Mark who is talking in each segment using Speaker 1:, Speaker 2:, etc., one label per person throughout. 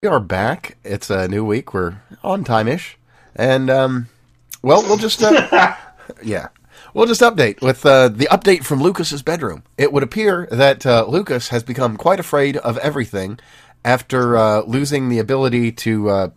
Speaker 1: We are back. It's a new week. We're on time ish. And, um, well, we'll just, uh, yeah. We'll just update with uh, the update from Lucas's bedroom. It would appear that uh, Lucas has become quite afraid of everything after uh, losing the ability to uh,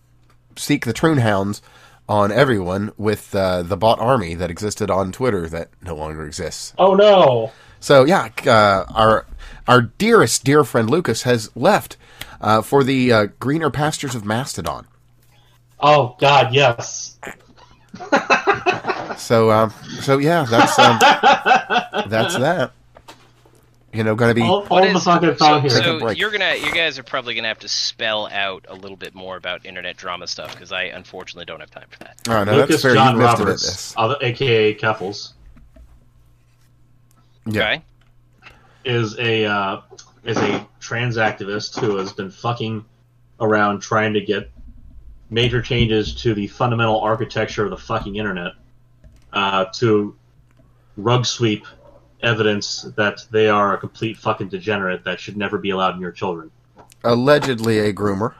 Speaker 1: seek the Troon Hounds on everyone with uh, the bot army that existed on Twitter that no longer exists.
Speaker 2: Oh no!
Speaker 1: So yeah, uh, our our dearest dear friend Lucas has left uh, for the uh, greener pastures of Mastodon.
Speaker 2: Oh God, yes.
Speaker 1: So um, so yeah, that's um, that's that. You know, going to be
Speaker 2: all, all
Speaker 3: What
Speaker 2: the
Speaker 3: so,
Speaker 2: here.
Speaker 3: so you're gonna, you guys are probably gonna have to spell out a little bit more about internet drama stuff because I unfortunately don't have time for that.
Speaker 1: oh no,
Speaker 2: Lucas
Speaker 1: that's fair.
Speaker 2: John
Speaker 1: you missed
Speaker 2: Roberts,
Speaker 1: it at this.
Speaker 2: other, aka Keffals,
Speaker 1: Yeah.
Speaker 3: Okay.
Speaker 2: is a uh, is a trans activist who has been fucking around trying to get major changes to the fundamental architecture of the fucking internet uh, to rug sweep evidence that they are a complete fucking degenerate that should never be allowed in your children.
Speaker 1: Allegedly a groomer.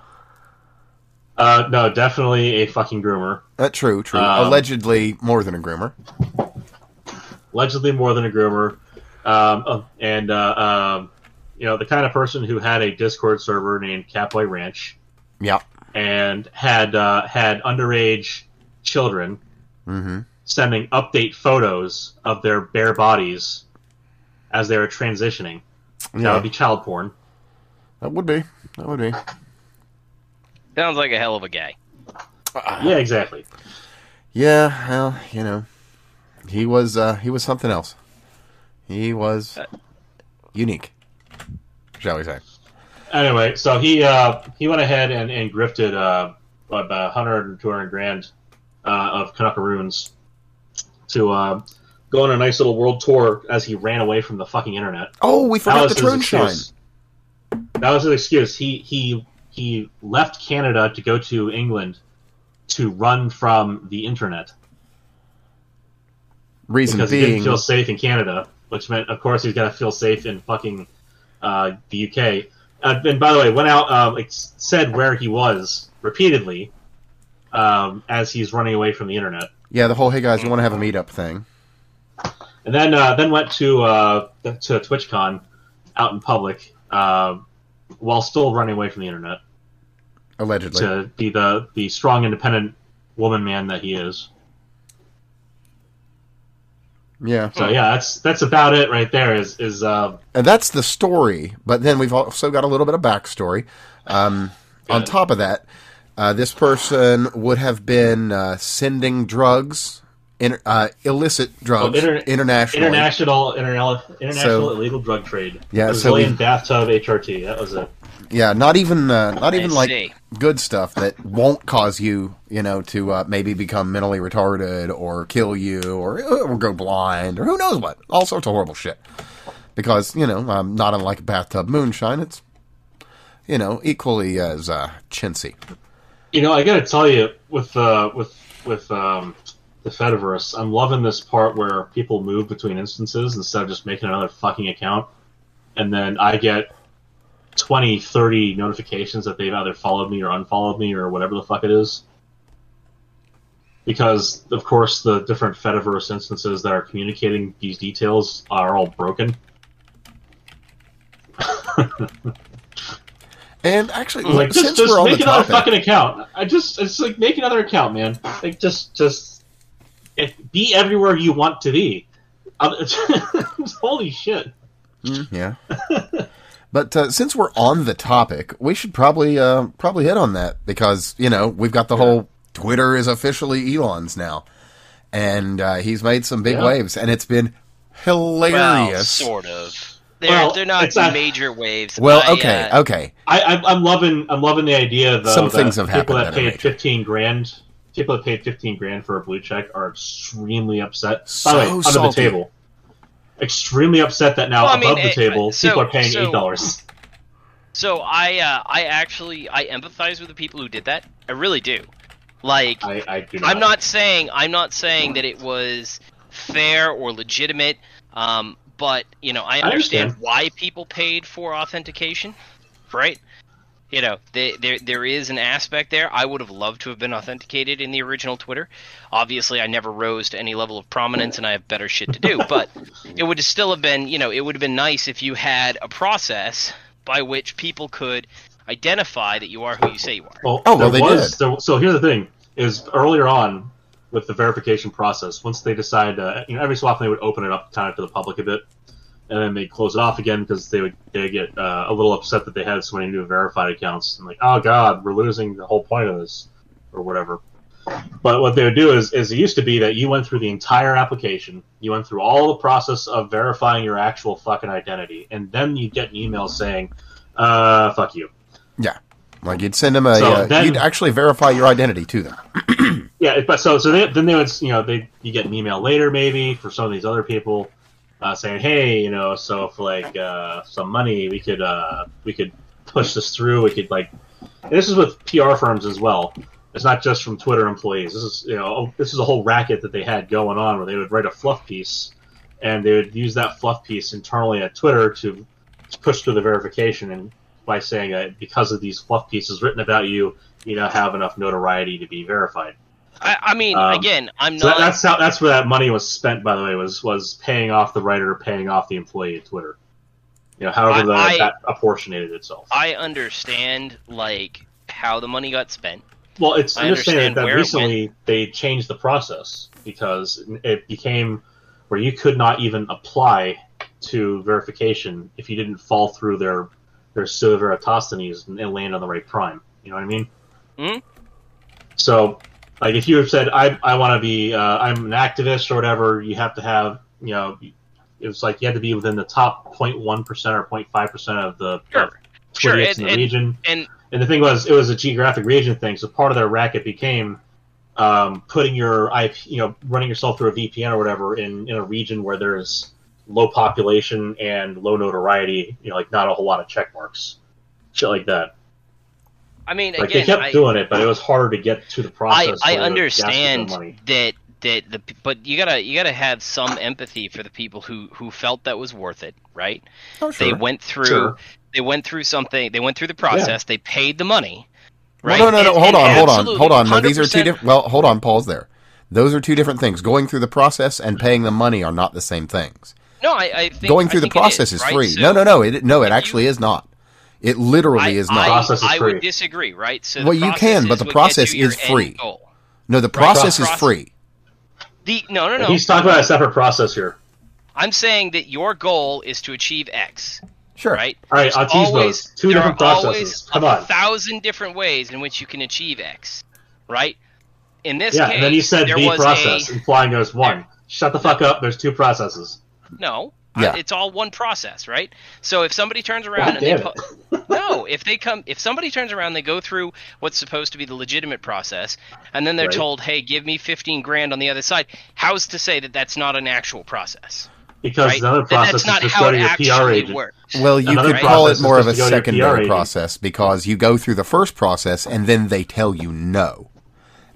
Speaker 2: Uh, no, definitely a fucking groomer.
Speaker 1: Uh, true, true.
Speaker 2: Um,
Speaker 1: Allegedly more than a groomer.
Speaker 2: allegedly more than a groomer, um, uh, and uh, um, you know the kind of person who had a Discord server named Catboy Ranch
Speaker 1: Yeah.
Speaker 2: and had uh, had underage children
Speaker 1: Mm-hmm.
Speaker 2: sending update photos of their bare bodies as they were transitioning. That would be child porn.
Speaker 1: That would be. That would be.
Speaker 3: Sounds like a hell of a guy.
Speaker 2: Yeah, exactly.
Speaker 1: Yeah, well, you know, he was uh, he was something else. He was
Speaker 3: Uh,
Speaker 1: unique, shall we say?
Speaker 2: Anyway, so he uh, he went ahead and, and grifted uh, about 100 or 200 grand uh, of Canuckaroons to uh, go on a nice little world tour as he ran away from the fucking internet.
Speaker 1: Oh, we
Speaker 2: That
Speaker 1: forgot the
Speaker 2: his
Speaker 1: Troonshine.
Speaker 2: excuse. That was his excuse. He he he left Canada to go to England to run from the internet
Speaker 1: Reason
Speaker 2: because he didn't feel safe in Canada, which meant, of course, he's got to feel safe in fucking uh, the UK. Uh, and by the way, went out, um, like, said where he was repeatedly um, as he's running away from the internet,
Speaker 1: yeah, the whole "Hey guys, you want to have a meetup" thing.
Speaker 2: and then uh, then went to uh, to TwitchCon out in public uh, while still running away from the internet
Speaker 1: Allegedly,
Speaker 2: to be the the strong, independent woman man that he is.
Speaker 1: Yeah,
Speaker 2: So yeah, that's that's about it right there. Is is uh,
Speaker 1: and that's the story. But then we've also got a little bit of backstory. Um, on top of that, uh, this person would have been uh, sending drugs, inter- uh, illicit drugs,
Speaker 2: Oh, inter- international international international
Speaker 1: So-
Speaker 2: illegal drug trade.
Speaker 1: Yeah, so
Speaker 2: Brazilian
Speaker 1: we-
Speaker 2: bathtub HRT. That was it.
Speaker 1: Yeah, not even uh, not even
Speaker 3: I
Speaker 1: like
Speaker 3: see.
Speaker 1: good stuff that won't cause you, you know, to uh, maybe become mentally retarded or kill you or or go blind or who knows what. All sorts of horrible shit. Because you know, um, not unlike bathtub moonshine, it's you know equally as uh, chintzy.
Speaker 2: You know, I gotta tell you, with uh, with with um, the Fediverse, I'm loving this part where people move between instances instead of just making another fucking account, and then I get 20, 30 notifications that they've either followed me or unfollowed me or whatever the fuck it is. Because of course the different Fediverse instances that are communicating these details are all broken.
Speaker 1: And actually,
Speaker 2: like just,
Speaker 1: since
Speaker 2: just
Speaker 1: we're on
Speaker 2: make
Speaker 1: the
Speaker 2: another
Speaker 1: topic,
Speaker 2: fucking account. I just it's like make another account, man. Like just just if, be everywhere you want to be. Uh, Holy shit!
Speaker 1: Mm, yeah. but uh, since we're on the topic, we should probably uh, probably hit on that because you know we've got the whole Twitter is officially Elon's now, and uh, he's made some big
Speaker 2: Yeah.
Speaker 1: waves, and it's been
Speaker 3: Well,
Speaker 1: hilarious.
Speaker 3: sort of. They're,
Speaker 2: Well,
Speaker 3: they're not
Speaker 2: it's not-
Speaker 3: major waves.
Speaker 1: Well,
Speaker 3: I,
Speaker 1: okay,
Speaker 3: uh,
Speaker 1: okay.
Speaker 2: I, I'm, I'm loving I'm loving the idea though
Speaker 1: Some
Speaker 2: that
Speaker 1: things have
Speaker 2: people
Speaker 1: happened
Speaker 2: that
Speaker 1: that
Speaker 2: paid
Speaker 1: major.
Speaker 2: fifteen grand people that paid fifteen grand for a blue check are extremely upset.
Speaker 1: So
Speaker 2: By the way, under the table, extremely upset that now
Speaker 3: Well, I mean,
Speaker 2: above the
Speaker 3: it-
Speaker 2: table
Speaker 3: so-
Speaker 2: people are paying
Speaker 3: so-
Speaker 2: eight dollars.
Speaker 3: So I, uh, I actually, I empathize with the people who did that. I really do. Like,
Speaker 2: I, I do not.
Speaker 3: I'm not saying I'm not saying that it was fair or legitimate, um, but you know I
Speaker 2: understand.
Speaker 3: understand why people paid for authentication, right? You know, they, there there is an aspect there. I would have loved to have been authenticated in the original Twitter. Obviously, I never rose to any level of prominence, and I have better shit to do. But it would still have been, you know, it would have been nice if you had a process by which people could identify that you are who you say you are.
Speaker 2: Well,
Speaker 1: Oh, well,
Speaker 2: there
Speaker 1: they
Speaker 2: was,
Speaker 1: did.
Speaker 2: there- so here's the thing: is earlier on with the verification process, once they decide, uh, you know, every so often they would open it up kind of to the public a bit, and then they close it off again because they would they get uh, a little upset that they had so many new verified accounts and like, oh god, we're losing the whole point of this or whatever. But what they would do is, is it used to be that you went through the entire application, you went through all the process of verifying your actual fucking identity, and then you get an email saying, uh, fuck you.
Speaker 1: Yeah. Like you'd send them a.
Speaker 2: So
Speaker 1: uh,
Speaker 2: then-
Speaker 1: you'd actually verify your identity to them.
Speaker 2: Yeah, but so so they, then they would you know they you get an email later maybe for some of these other people uh, saying hey you know so for like uh, some money we could uh, we could push this through we could like and this is with PR firms as well. It's not just from Twitter employees. This is you know this is a whole racket that they had going on where they would write a fluff piece and they would use that fluff piece internally at Twitter to push through the verification and by saying that because of these fluff pieces written about you, you now have enough notoriety to be verified.
Speaker 3: I, I mean,
Speaker 2: Um,
Speaker 3: again, I'm
Speaker 2: So
Speaker 3: not.
Speaker 2: that, that's how that's where that money was spent. By the way, was was paying off the writer, paying off the employee at Twitter. You know, however the,
Speaker 3: I-
Speaker 2: that apportionated itself.
Speaker 3: I understand like how the money got spent.
Speaker 2: well, it's
Speaker 3: I
Speaker 2: I'm just saying
Speaker 3: understand
Speaker 2: that
Speaker 3: it
Speaker 2: recently they changed the process because it became where you could not even apply to verification if you didn't fall through their their Sua Veritatis and, and land on the right prime. You know what I mean?
Speaker 3: Mhm.
Speaker 2: So, like, if you have said, "I I want to be, uh, I'm an activist" or whatever, you have to have, you know, it was like you had to be within the top 0.1 percent or 0.5 percent of the
Speaker 3: Sure.
Speaker 2: of
Speaker 3: Sure, and-
Speaker 2: in the
Speaker 3: and-
Speaker 2: region.
Speaker 3: And
Speaker 2: And the thing was, it was a geographic region thing. So part of their racket became um, putting your IP, you know, running yourself through a VPN or whatever in, in a region where there's low population and low notoriety. You know, like not a whole lot of check marks, shit like that.
Speaker 3: I mean,
Speaker 2: Like
Speaker 3: again,
Speaker 2: they kept
Speaker 3: I,
Speaker 2: doing it, but it was harder to get to the process.
Speaker 3: I
Speaker 2: where they would ask for
Speaker 3: understand that that the but you gotta you gotta have some empathy for the people who who felt that was worth it, right?
Speaker 1: Oh, sure.
Speaker 3: They went through
Speaker 2: Sure.
Speaker 3: they went through something. They went through the process. They paid the money.
Speaker 1: Well,
Speaker 3: Right?
Speaker 1: no, no, no.
Speaker 3: And-
Speaker 1: hold
Speaker 3: and
Speaker 1: on, hold on,
Speaker 3: absolutely,
Speaker 1: hold on. No, these are two
Speaker 3: 100%
Speaker 1: different. Well, hold on. Pause there. Those are two different things. Going through the process and paying the money are not the same things.
Speaker 3: No, I, I think
Speaker 1: Going
Speaker 3: I
Speaker 1: through the
Speaker 3: think
Speaker 1: process is,
Speaker 3: right?
Speaker 1: free.
Speaker 3: So
Speaker 1: no, no, no. It, no, it
Speaker 3: if you-
Speaker 1: actually is not. It literally
Speaker 3: I,
Speaker 1: is
Speaker 3: I,
Speaker 1: not.
Speaker 2: Process is
Speaker 3: I
Speaker 2: free.
Speaker 3: would disagree, right? So
Speaker 1: Well, you can, but the process
Speaker 3: gets you your
Speaker 1: is free. no, the
Speaker 3: Right.
Speaker 1: process is free.
Speaker 3: The no, no, no.
Speaker 2: He's talking about a separate process here.
Speaker 3: I'm saying that your goal is to achieve X,
Speaker 1: Sure.
Speaker 3: right?
Speaker 2: All right,
Speaker 3: There's
Speaker 2: I'll tease
Speaker 3: always,
Speaker 2: those. Two
Speaker 3: there
Speaker 2: different
Speaker 3: are
Speaker 2: processes.
Speaker 3: always
Speaker 2: Come
Speaker 3: a
Speaker 2: on.
Speaker 3: thousand different ways in which you can achieve X, right? In this
Speaker 2: Yeah,
Speaker 3: case,
Speaker 2: and then you said
Speaker 3: there
Speaker 2: the process,
Speaker 3: a
Speaker 2: implying there's one. Shut the fuck up. There's two processes.
Speaker 3: no.
Speaker 1: Yeah.
Speaker 3: I- it's all one process, right? So if somebody turns
Speaker 2: God
Speaker 3: around and they po- no, if they come, if somebody turns around, they go through what's supposed to be the legitimate process, and then they're
Speaker 2: Right.
Speaker 3: told, "Hey, give me fifteen grand on the other side." How's to say that that's not an actual process?
Speaker 2: Because
Speaker 3: Right?
Speaker 2: the other
Speaker 3: That
Speaker 2: process
Speaker 3: that's
Speaker 2: is
Speaker 3: not
Speaker 2: just
Speaker 3: how
Speaker 2: go
Speaker 3: it
Speaker 2: to your
Speaker 3: actually
Speaker 2: PR agent.
Speaker 3: works.
Speaker 1: Well, you
Speaker 2: Another
Speaker 1: could call it more of a
Speaker 2: just to go to your PR
Speaker 1: secondary
Speaker 2: agent.
Speaker 1: process because you go through the first process and then they tell you no.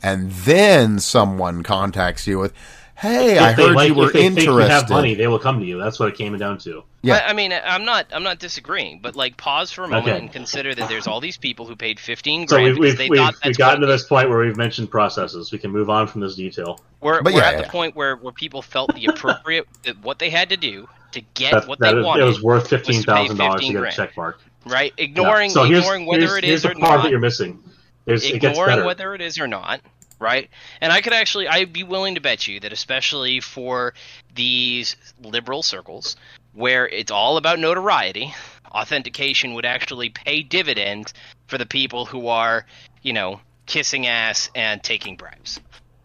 Speaker 1: And then someone contacts you with, "Hey, I
Speaker 2: If they
Speaker 1: heard
Speaker 2: like-
Speaker 1: you were
Speaker 2: if they think you have money, they will come to you. That's what it came down to.
Speaker 1: Yeah.
Speaker 3: I, I mean, I'm not, I'm not disagreeing, but like, pause for a moment
Speaker 2: Okay.
Speaker 3: and consider that there's all these people who paid 15
Speaker 2: So
Speaker 3: grand
Speaker 2: we've,
Speaker 3: because
Speaker 2: we've,
Speaker 3: they
Speaker 2: we've,
Speaker 3: thought
Speaker 2: we've gotten to this point where we've mentioned processes. We can move on from this detail.
Speaker 3: We're,
Speaker 1: But
Speaker 3: we're
Speaker 1: yeah,
Speaker 3: at
Speaker 1: yeah.
Speaker 3: the point where, where people felt the appropriate that what they had to do to get
Speaker 2: That,
Speaker 3: what
Speaker 2: that
Speaker 3: they
Speaker 2: is-
Speaker 3: wanted
Speaker 2: it was worth fifteen thousand dollars to
Speaker 3: 15
Speaker 2: get a check mark.
Speaker 3: right
Speaker 2: Yeah.
Speaker 3: ignoring
Speaker 2: So here's,
Speaker 3: ignoring
Speaker 2: here's,
Speaker 3: whether it
Speaker 2: here's
Speaker 3: is
Speaker 2: the
Speaker 3: or
Speaker 2: part
Speaker 3: not
Speaker 2: that you're missing. There's, it gets
Speaker 3: ignoring whether it is or not right and i could actually i'd be willing to bet you that especially for these liberal circles where it's all about notoriety authentication would actually pay dividends for the people who are you know kissing ass and taking bribes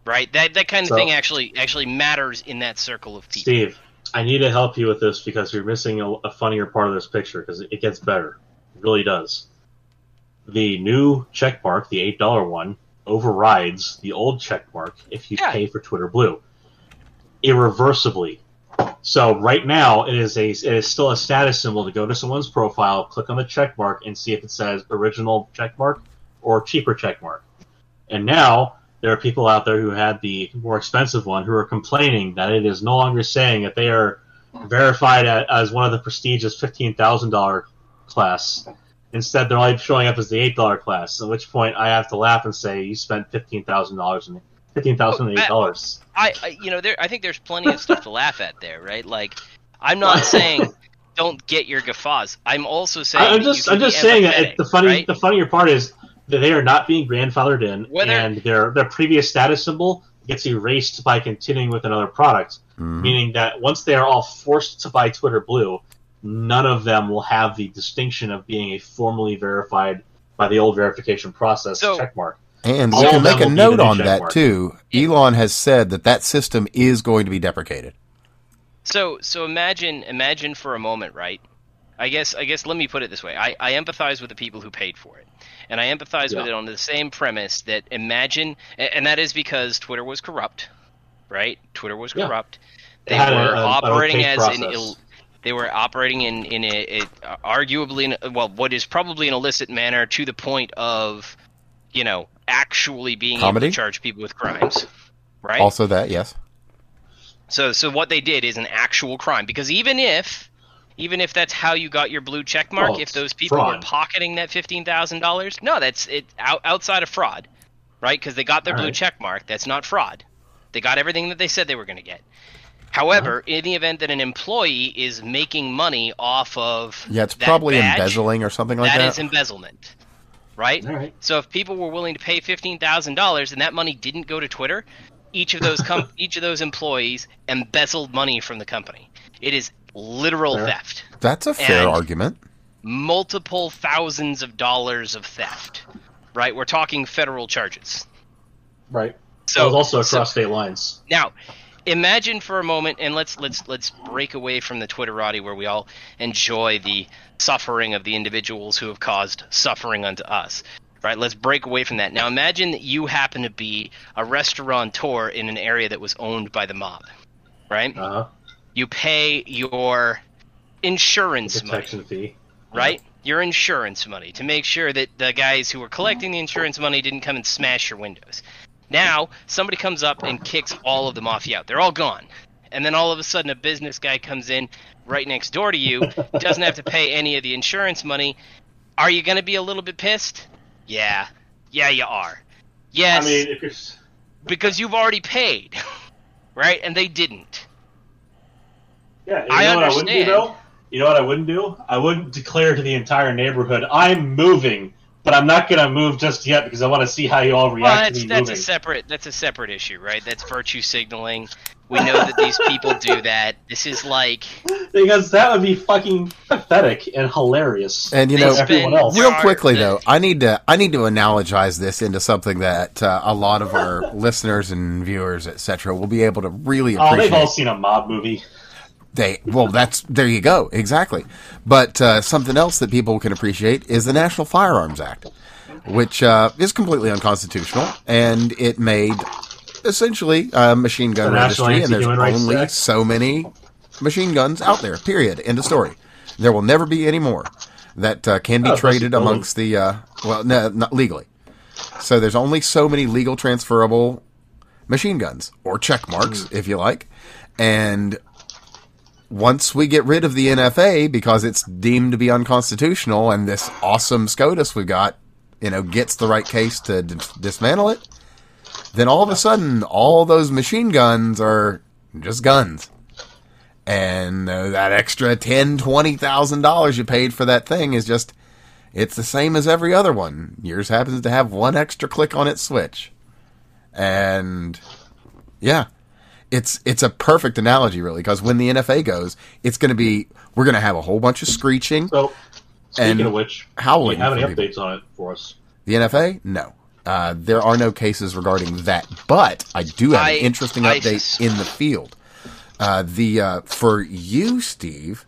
Speaker 3: right that that kind of
Speaker 2: So-
Speaker 3: thing actually actually matters in that circle of people
Speaker 2: Steve, I need to help you with this because you're missing a, a funnier part of this picture because it gets better. It really does. The new check mark, the eight dollar one, overrides the old check mark if you
Speaker 3: Yeah.
Speaker 2: pay for Twitter Blue, irreversibly. So right now, it is a it is still a status symbol to go to someone's profile, click on the check mark, and see if it says original check mark or cheaper check mark. And now there are people out there who had the more expensive one who are complaining that it is no longer saying that they are verified at, as one of the prestigious fifteen thousand dollar class, Instead, they're only showing up as the eight dollar class. At which point, I have to laugh and say, "You spent fifteen thousand dollars in fifteen thousand eight dollars."
Speaker 3: I, I, you know, there. I think there's plenty of stuff to laugh at there, right? Like, I'm not saying don't get your guffaws. I'm also saying
Speaker 2: I'm just, I'm just saying that it, the funny,
Speaker 3: right?
Speaker 2: the funnier part is that they are not being grandfathered in,
Speaker 3: Whether-
Speaker 2: and their their previous status symbol gets erased by continuing with another product.
Speaker 1: Mhm.
Speaker 2: Meaning that once they are all forced to buy Twitter Blue, none of them will have the distinction of being a formally verified by the old verification process
Speaker 3: So-
Speaker 2: checkmark.
Speaker 1: And
Speaker 2: All
Speaker 1: you can make a note on that
Speaker 2: mark.
Speaker 1: too. Elon has said that that system is going to be deprecated.
Speaker 3: So so imagine imagine for a moment, right? I guess I guess let me put it this way. I, I empathize with the people who paid for it. And I empathize with it on the same premise that imagine and, and that is because Twitter was corrupt, right? Twitter was
Speaker 2: Yeah.
Speaker 3: corrupt.
Speaker 2: They
Speaker 3: They
Speaker 2: had a-
Speaker 3: were
Speaker 2: a-
Speaker 3: operating
Speaker 2: opaque
Speaker 3: as an. Ill, they were operating in in a, a arguably in, well what is probably an illicit manner to the point of you know actually being
Speaker 1: Comedy?
Speaker 3: able to charge people with crimes, right?
Speaker 1: Also, that yes,
Speaker 3: So so what they did is an actual crime because even if even if that's how you got your blue check mark,
Speaker 2: Oh,
Speaker 3: if those people were pocketing that fifteen thousand dollars, no, that's it out, outside of fraud, right? Because they got their blue
Speaker 2: Alright.
Speaker 3: check mark. That's not fraud. They got everything that they said they were going to get. However,
Speaker 2: Uh-huh.
Speaker 3: in the event that an employee is making money off of
Speaker 1: yeah, it's
Speaker 3: that
Speaker 1: probably
Speaker 3: badge,
Speaker 1: embezzling or something like that.
Speaker 3: that is embezzlement, right?
Speaker 2: All right.
Speaker 3: So if people were willing to pay fifteen thousand dollars and that money didn't go to Twitter, each of those com- each of those employees embezzled money from the company. It is literal
Speaker 2: Fair.
Speaker 3: theft.
Speaker 1: That's a fair
Speaker 3: and-
Speaker 1: argument.
Speaker 3: Multiple thousands of dollars of theft. Right? We're talking federal charges.
Speaker 2: Right.
Speaker 3: So
Speaker 2: So was also
Speaker 3: so-
Speaker 2: across state lines.
Speaker 3: now, imagine for a moment, and let's let's let's break away from the Twitterati where we all enjoy the suffering of the individuals who have caused suffering unto us. Right? Let's break away from that. Now, imagine that you happen to be a restaurateur in an area that was owned by the mob. Right?
Speaker 2: Uh huh.
Speaker 3: You pay your insurance money
Speaker 2: Protection fee.
Speaker 3: right? Your insurance money to make sure that the guys who were collecting the insurance money didn't come and smash your windows. Now, somebody comes up and kicks all of them off you out. They're all gone. And then all of a sudden, a business guy comes in right next door to you, doesn't have to pay any of the insurance money. Are you going to be a little bit pissed? Yeah. Yeah, you are. Yes,
Speaker 2: I mean, if you're
Speaker 3: because you've already paid, right? And they didn't.
Speaker 2: Yeah, you
Speaker 3: I
Speaker 2: know what I wouldn't do
Speaker 3: understand.
Speaker 2: though? You know what I wouldn't do? I wouldn't declare to the entire neighborhood, I'm moving, but I'm not gonna move just yet because I want to see how you all
Speaker 3: Well,
Speaker 2: react
Speaker 3: that's
Speaker 2: to me
Speaker 3: that's
Speaker 2: moving.
Speaker 3: a separate that's a separate issue, right? That's virtue signaling. We know that these people do that. This is like
Speaker 2: because that would be fucking pathetic and hilarious.
Speaker 1: And you know,
Speaker 2: everyone else.
Speaker 1: real quickly though, I need to I need to analogize this into something that uh, a lot of our listeners and viewers, etc., will be able to really Appreciate.
Speaker 2: Oh, they've all seen a mob movie.
Speaker 1: They well, that's there you go, exactly. But uh, something else that people can appreciate is the National Firearms Act, which uh, is completely unconstitutional, and it made essentially a machine gun
Speaker 2: The
Speaker 1: registry, and there's only
Speaker 2: Act.
Speaker 1: so many machine guns out there. Period. End of story. There will never be any more that uh, can be
Speaker 2: Oh,
Speaker 1: traded
Speaker 2: you build 'em.
Speaker 1: amongst the uh, well, no, not legally. So there's only so many legal transferable machine guns or check marks,
Speaker 2: Hmm.
Speaker 1: if you like, and once we get rid of the NFA because it's deemed to be unconstitutional, and this awesome SCOTUS we got, you know, gets the right case to d- dismantle it, then all of a sudden all those machine guns are just guns. And uh, that extra ten, twenty thousand dollars you paid for that thing is just it's the same as every other one. Yours happens to have one extra click on its switch. And yeah, it's it's a perfect analogy really because when the NFA goes, it's going to be we're going to have a whole bunch of screeching.
Speaker 2: So, speaking
Speaker 1: And
Speaker 2: of which, do
Speaker 1: howling
Speaker 2: you have any
Speaker 1: from people.
Speaker 2: updates on it for us?
Speaker 1: The NFA? No. Uh, there are no cases regarding that, but I do have
Speaker 3: I-
Speaker 1: an interesting
Speaker 3: I
Speaker 1: update
Speaker 3: sus-
Speaker 1: in the field. Uh, the uh, for you, Steve,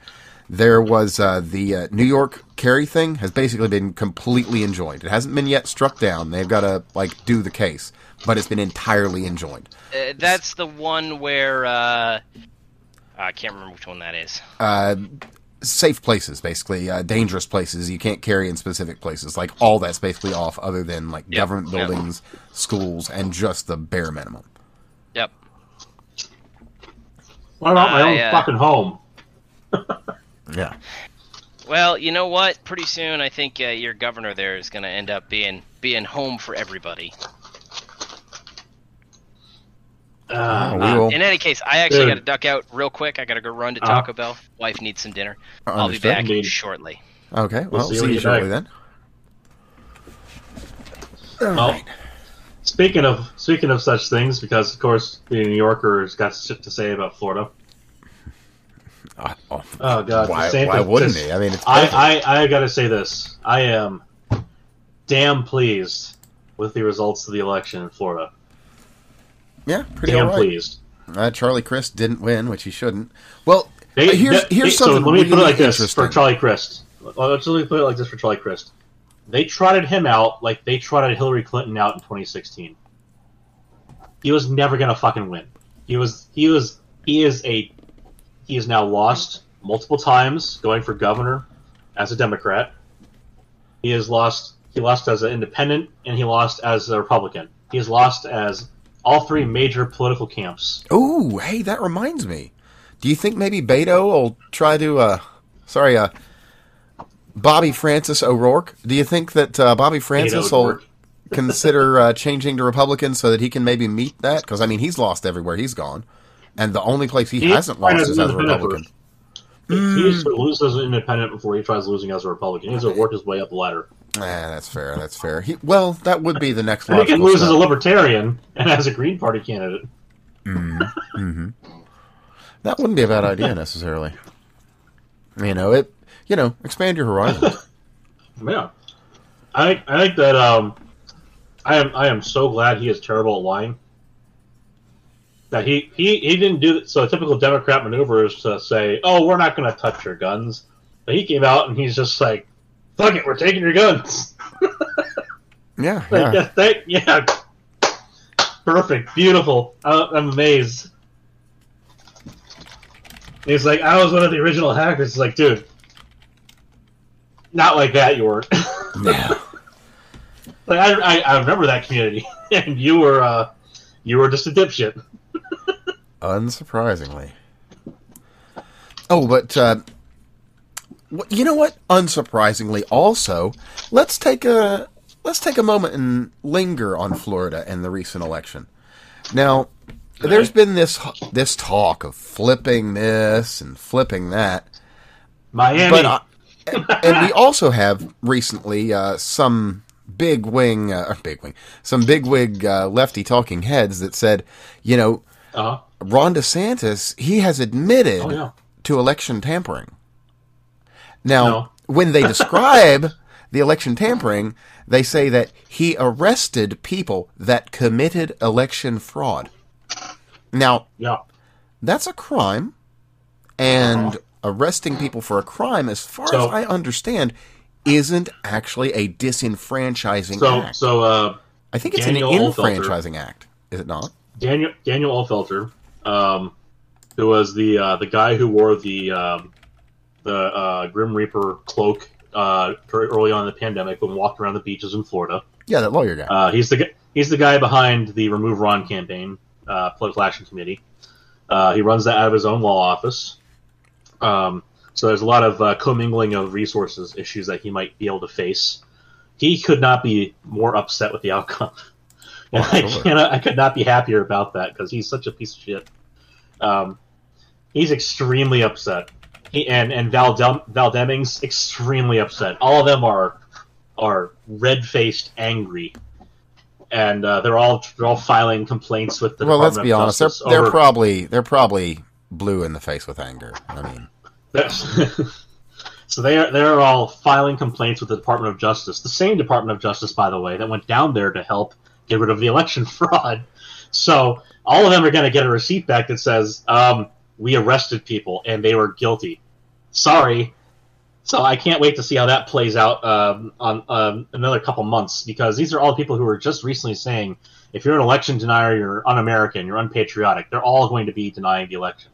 Speaker 1: there was uh, the uh, New York carry thing has basically been completely enjoined. It hasn't been yet struck down. They've got to like do the case, but it's been entirely enjoined.
Speaker 3: uh, that's the one where uh, I can't remember which one that is.
Speaker 1: Uh, safe places, basically, uh, dangerous places you can't carry in specific places. Like all that's basically off, other than like
Speaker 3: Yep,
Speaker 1: government
Speaker 3: yep.
Speaker 1: buildings, schools, and just the bare minimum.
Speaker 3: Yep.
Speaker 2: What about my
Speaker 3: I,
Speaker 2: own
Speaker 3: uh,
Speaker 2: fucking home?
Speaker 1: Yeah.
Speaker 3: Well, you know what? Pretty soon, I think uh, your governor there is going to end up being being home for everybody.
Speaker 2: Uh,
Speaker 1: we
Speaker 3: Uh, in any case, I actually got to duck out real quick. I got to go run to
Speaker 2: Uh-huh.
Speaker 3: Taco Bell. Wife needs some dinner. I'll be back
Speaker 2: Indeed.
Speaker 3: shortly.
Speaker 1: Okay, well,
Speaker 2: see
Speaker 1: see,
Speaker 2: you when
Speaker 1: you
Speaker 2: you get
Speaker 1: shortly
Speaker 2: back.
Speaker 1: then. All
Speaker 2: Well,
Speaker 1: right.
Speaker 2: speaking of speaking of such things, because of course the New Yorker's got shit to say about Florida.
Speaker 1: Uh, oh,
Speaker 2: Oh god,
Speaker 1: why,
Speaker 2: DeSantis-
Speaker 1: why wouldn't
Speaker 2: Des-
Speaker 1: he? I mean, it's.
Speaker 2: I, I I gotta say this. I am damn pleased with the results of the election in Florida.
Speaker 1: Yeah, pretty
Speaker 2: Damn
Speaker 1: right.
Speaker 2: pleased.
Speaker 1: Uh, Charlie Crist didn't win, which he shouldn't. Well,
Speaker 2: They,
Speaker 1: uh, here's
Speaker 2: they-
Speaker 1: here's
Speaker 2: so
Speaker 1: something
Speaker 2: let me
Speaker 1: really
Speaker 2: put it like this for Charlie Crist. Let's let me put it like this for Charlie Crist. They trotted him out like they trotted Hillary Clinton out in 2016. He was never gonna fucking win. He was he was he is a he is now lost multiple times going for governor as a Democrat. He has lost he lost as an independent and he lost as a Republican. He has lost as all three major political camps.
Speaker 1: Oh, hey, that reminds me. Do you think maybe Beto will try to, uh, sorry, uh, Bobby Francis O'Rourke? Do you think that uh, Bobby Francis
Speaker 2: Beto
Speaker 1: will
Speaker 2: O'Rourke.
Speaker 1: consider uh, changing to Republican so that he can maybe meet that? Because I mean, he's lost everywhere he's gone, and the only place he,
Speaker 2: He
Speaker 1: hasn't lost is as a Republican.
Speaker 2: He needs to lose as an independent before he tries losing as a Republican. He needs to work his way up the ladder.
Speaker 1: Ah, that's fair. That's fair. He, well, that would be the next
Speaker 2: And he can
Speaker 1: logical
Speaker 2: lose as a libertarian and as a Green Party candidate.
Speaker 1: That wouldn't be a bad idea necessarily. You know it. You know, expand your horizons.
Speaker 2: Yeah, I think I think that um, I am I am so glad he is terrible at lying. That he he, he didn't do so. A typical Democrat maneuver is to say, "Oh, we're not going to touch your guns," but he came out and he's just like, "Fuck it, we're taking your guns."
Speaker 1: Yeah,
Speaker 2: Like,
Speaker 1: yeah.
Speaker 2: yeah, thank, yeah, perfect, beautiful. I, I'm amazed. He's like, I was one of the original hackers. It's like, dude, not like that. You weren't.
Speaker 1: yeah.
Speaker 2: like, I, I, I remember that community, and you were, uh, you were just a dipshit.
Speaker 1: Unsurprisingly. Oh, but uh, you know what? Unsurprisingly, also, let's take a let's take a moment and linger on Florida and the recent election. Now, there's been this this talk of flipping this and flipping that,
Speaker 2: Miami.
Speaker 1: but uh, and we also have recently uh, some big wing, uh, big wing, some big wig uh, lefty talking heads that said, you know,
Speaker 2: uh-huh.
Speaker 1: Ron DeSantis, he has admitted
Speaker 2: Oh, yeah.
Speaker 1: to election tampering. Now,
Speaker 2: No.
Speaker 1: when they describe the election tampering, they say that he arrested people that committed election fraud. Now,
Speaker 2: yeah,
Speaker 1: that's a crime, and arresting people for a crime, as far
Speaker 2: So-
Speaker 1: as I understand, isn't actually a disenfranchising
Speaker 2: so
Speaker 1: act.
Speaker 2: so uh,
Speaker 1: I think it's
Speaker 2: Daniel
Speaker 1: an enfranchising act, is it not?
Speaker 2: Daniel Daniel Uhlfelder, um, who was the uh, the guy who wore the um, the uh, Grim Reaper cloak uh, very early on in the pandemic and walked around the beaches in Florida.
Speaker 1: Yeah, that lawyer guy.
Speaker 2: Uh, he's the gu- he's the guy behind the Remove Ron campaign, uh, political action committee. Uh, he runs that out of his own law office. Um, so there's a lot of uh, commingling of resources issues that he might be able to face. He could not be more upset with the outcome. And
Speaker 1: Oh,
Speaker 2: I, cannot, I could not be happier about that because he's such a piece of shit. Um, he's extremely upset. He, and and Val, Dem- Val Demings extremely upset. All of them are are red faced, angry, and uh, they're all they're all filing complaints with the
Speaker 1: well, let's
Speaker 2: Department
Speaker 1: be
Speaker 2: of
Speaker 1: honest. They're, they're
Speaker 2: over-
Speaker 1: probably they're probably blue in the face with anger. I mean,
Speaker 2: so they are they're all filing complaints with the Department of Justice, the same Department of Justice, by the way, that went down there to help get rid of the election fraud. So all of them are going to get a receipt back that says um, we arrested people and they were guilty. Sorry. So I can't wait to see how that plays out um, on um, another couple months because these are all people who were just recently saying if you're an election denier, you're un-American, you're unpatriotic. They're all going to be denying the election.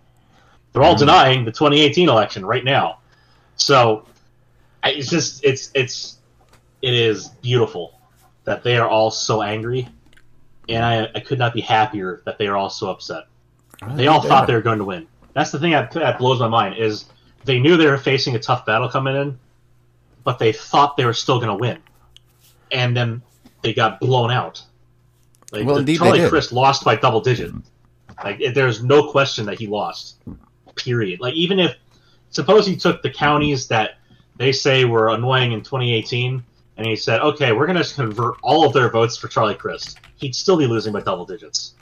Speaker 2: They're all
Speaker 1: Mhm.
Speaker 2: denying the 2018 election right now. So it's just it's it's it is beautiful that they are all so angry, and I, I could not be happier that they are all so upset. They all thought they were going to win. That's the thing that, that blows my mind is they knew they were facing a tough battle coming in, but they thought they were still going to win, and then they got blown out. Like,
Speaker 1: Well, indeed
Speaker 2: Charlie. Crist lost by double digit. Like there's no question that he lost. Period. Like even if suppose he took the counties that they say were annoying in 2018, and he said, "Okay, we're going to convert all of their votes for Charlie Crist," he'd still be losing by double digits.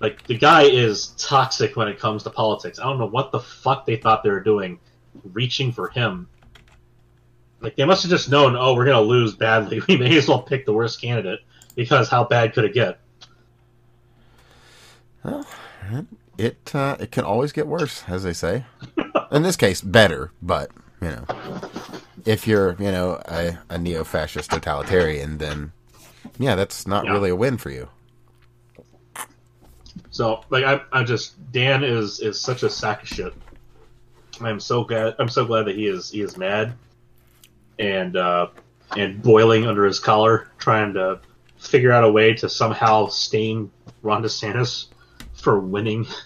Speaker 2: Like the guy is toxic when it comes to politics. I don't know what the fuck they thought they were doing, reaching for him. Like they must have just known, oh, we're gonna lose badly. We may as well pick the worst candidate because how bad could it get?
Speaker 1: It uh, it can always get worse, as they say. In this case, better, but you know, if you're you know a, a neo-fascist totalitarian, then yeah, that's not
Speaker 2: Yeah.
Speaker 1: really a win for you.
Speaker 2: So like I, I just Dan is is such a sack of shit. I'm so glad I'm so glad that he is he is mad and uh, and boiling under his collar, trying to figure out a way to somehow stain Ron DeSantis for winning.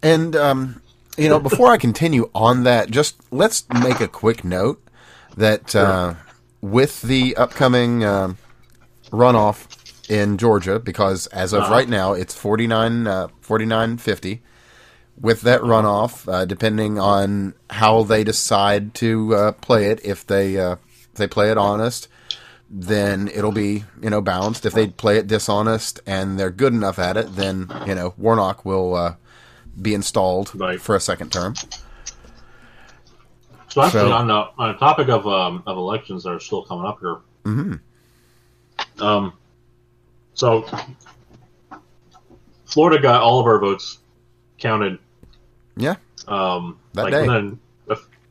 Speaker 1: And um, you know, before I continue on that, just let's make a quick note that uh, with the upcoming um runoff in Georgia, because as of
Speaker 2: Uh-huh.
Speaker 1: right now it's 49 uh, 49.50. With that runoff, uh, depending on how they decide to uh, play it, if they uh, if they play it honest, then it'll be you know balanced. If they play it dishonest and they're good enough at it, then you know Warnock will uh, be installed
Speaker 2: Right.
Speaker 1: for a second term.
Speaker 2: So actually,
Speaker 1: So-
Speaker 2: on the on the topic of um, of elections that are still coming up here,
Speaker 1: hmm
Speaker 2: um, so Florida got all of our votes counted
Speaker 1: Yeah,
Speaker 2: um,
Speaker 1: That
Speaker 2: like
Speaker 1: day.
Speaker 2: within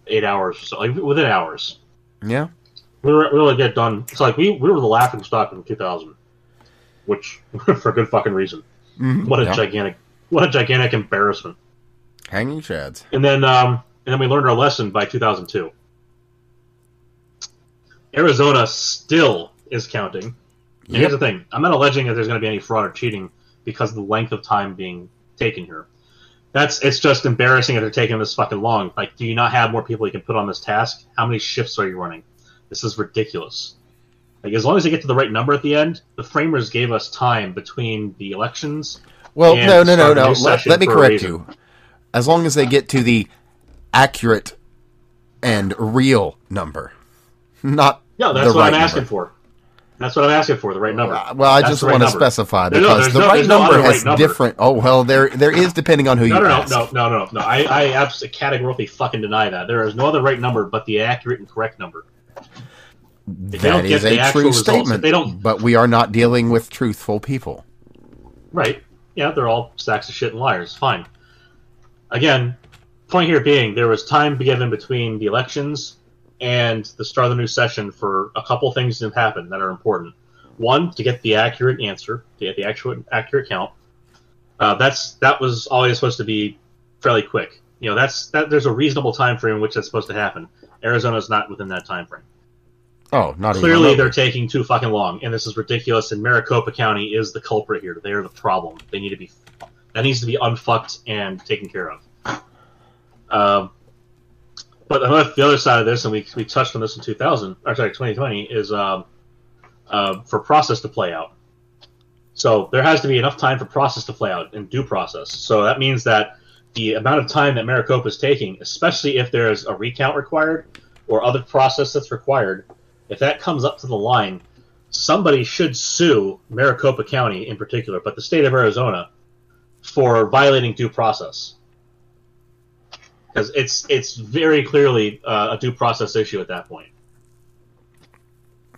Speaker 2: eight hours, or so like within hours.
Speaker 1: yeah,
Speaker 2: We were we really get done. It's like we, we were the laughing stock in 2000, which for good fucking reason.
Speaker 1: Mhm.
Speaker 2: What a
Speaker 1: Yeah.
Speaker 2: gigantic what a gigantic embarrassment.
Speaker 1: hanging chads.
Speaker 2: And then um, and then we learned our lesson by 2002. Arizona still is counting.
Speaker 1: Yep.
Speaker 2: here's the thing: I'm not alleging that there's going to be any fraud or cheating because of the length of time being taken here. That's it's just embarrassing that they're taking this fucking long. Like, do you not have more people you can put on this task? How many shifts are you running? This is ridiculous. Like, as long as they get to the right number at the end, the framers gave us time between the elections.
Speaker 1: Well, no, no, no, no. Let, let me correct you. As long as they get to the accurate and real number, not
Speaker 2: Yeah, that's what
Speaker 1: right
Speaker 2: I'm asking
Speaker 1: number.
Speaker 2: for. That's what I'm asking for. The right number.
Speaker 1: Uh, Well, I
Speaker 2: That's
Speaker 1: just
Speaker 2: right
Speaker 1: want to
Speaker 2: number.
Speaker 1: specify
Speaker 2: No, no,
Speaker 1: because the
Speaker 2: no-
Speaker 1: right
Speaker 2: no
Speaker 1: number has
Speaker 2: right
Speaker 1: different. Oh well, there there is depending on who
Speaker 2: No,
Speaker 1: you
Speaker 2: no, no,
Speaker 1: ask.
Speaker 2: no, no, no, no. I, I absolutely categorically fucking deny that. There is no other right number but the accurate and correct number. If they don't
Speaker 1: That is a true
Speaker 2: results,
Speaker 1: statement.
Speaker 2: they don't-
Speaker 1: But we are not dealing with truthful people.
Speaker 2: Right. Yeah, they're all stacks of shit and liars. Fine. Again, point here being there was time given between the elections and the start of the new session for a couple things to happen that are important. One, to get the accurate answer, to get the actual accurate count. Uh, that's that was always supposed to be fairly quick. You know, that's that. There's a reasonable time frame in which that's supposed to happen. Arizona's not within that time frame.
Speaker 1: Oh, not
Speaker 2: Clearly, they're taking too fucking long, and this is ridiculous. And Maricopa County is the culprit here. They are the problem. They need to be that needs to be unfucked and taken care of. Um, but the other side of this, and we, we touched on this in 2000, or sorry, 2020, is um, uh, for process to play out. So there has to be enough time for process to play out and due process. So that means that the amount of time that Maricopa is taking, especially if there's a recount required or other process that's required, if that comes up to the line, somebody should sue Maricopa County in particular, but the state of Arizona for violating due process. Because it's it's very clearly uh, a due process issue at that point.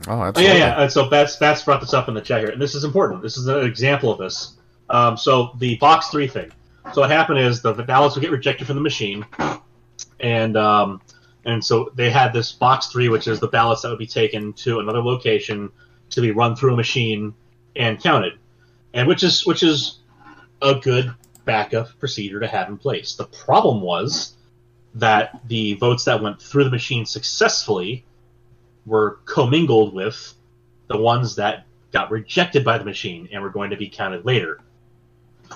Speaker 1: Oh,
Speaker 2: Oh, yeah, yeah. And so Bats Bats brought this up in the chat here, and this is important. This is an example of this. Um, so the box three thing. So what happened is the, the ballots would get rejected from the machine, and um, and so they had this box three, which is the ballots that would be taken to another location to be run through a machine and counted, and which is which is a good backup procedure to have in place. The problem was that the votes that went through the machine successfully were commingled with the ones that got rejected by the machine and were going to be counted later.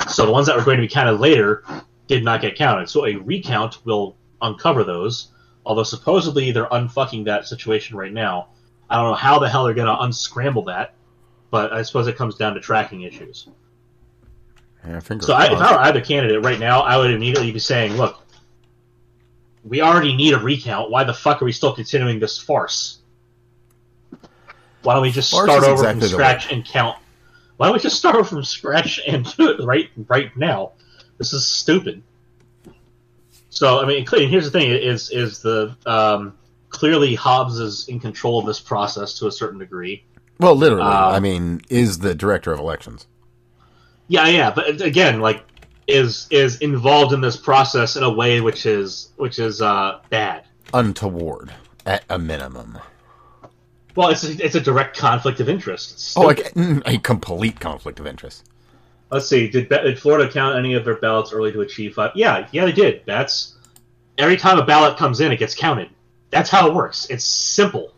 Speaker 2: So the ones that were going to be counted later did not get counted. So a recount will uncover those. Although supposedly they're unfucking that situation right now. I don't know how the hell they're going to unscramble that, but I suppose it comes down to tracking issues.
Speaker 1: Yeah,
Speaker 2: So I, if. I were either candidate right now, I would immediately be saying, "Look, we already need a recount. Why the fuck are we still continuing this farce? Why don't we just
Speaker 1: Farce
Speaker 2: start over
Speaker 1: exactly
Speaker 2: from scratch and count? Why don't we just start over from scratch and do it right right now? This is stupid." So I mean, and here's the thing: is is the um, clearly Hobbs is in control of this process to a certain degree.
Speaker 1: well, literally,
Speaker 2: um,
Speaker 1: I mean, is the director of elections.
Speaker 2: Yeah, yeah, but again, like is is involved in this process in a way which is which is uh, bad.
Speaker 1: untoward at a minimum.
Speaker 2: Well, it's a, it's a direct conflict of interest.
Speaker 1: Oh, like mm, a complete conflict of interest.
Speaker 2: Let's see. Did, did Florida count any of their ballots early to achieve five? Yeah, yeah, they did. That's every time a ballot comes in, it gets counted. That's how it works. It's simple.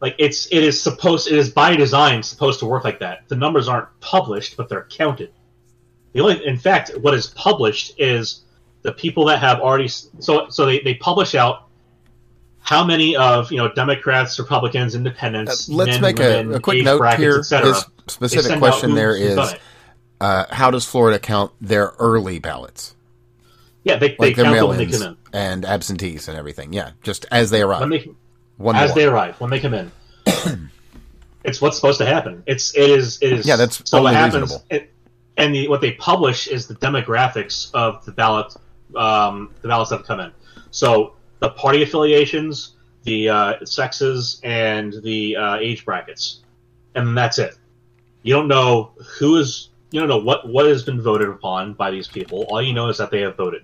Speaker 2: Like it's it is supposed it is by design supposed to work like that. The numbers aren't published, but they're counted. The only, in fact, what is published is the people that have already. So so they, they publish out how many of you know Democrats, Republicans, Independents.
Speaker 1: Uh, let's
Speaker 2: men,
Speaker 1: make
Speaker 2: women,
Speaker 1: a, a quick note
Speaker 2: brackets,
Speaker 1: here. specific question there is uh, how does Florida count their early ballots?
Speaker 2: Yeah, they, they
Speaker 1: Like their
Speaker 2: count them when they come in.
Speaker 1: and absentees and everything. Yeah, just as they arrive.
Speaker 2: When they
Speaker 1: One
Speaker 2: as they arrive, when they come in. it's what's supposed to happen. It's it is it is
Speaker 1: Yeah, that's
Speaker 2: so what happens. It, and the, what they publish is the demographics of the ballot, um, the ballots that have come in. So the party affiliations, the uh, sexes, and the uh, age brackets, and that's it. You don't know who is. You don't know what what has been voted upon by these people. All you know is that they have voted.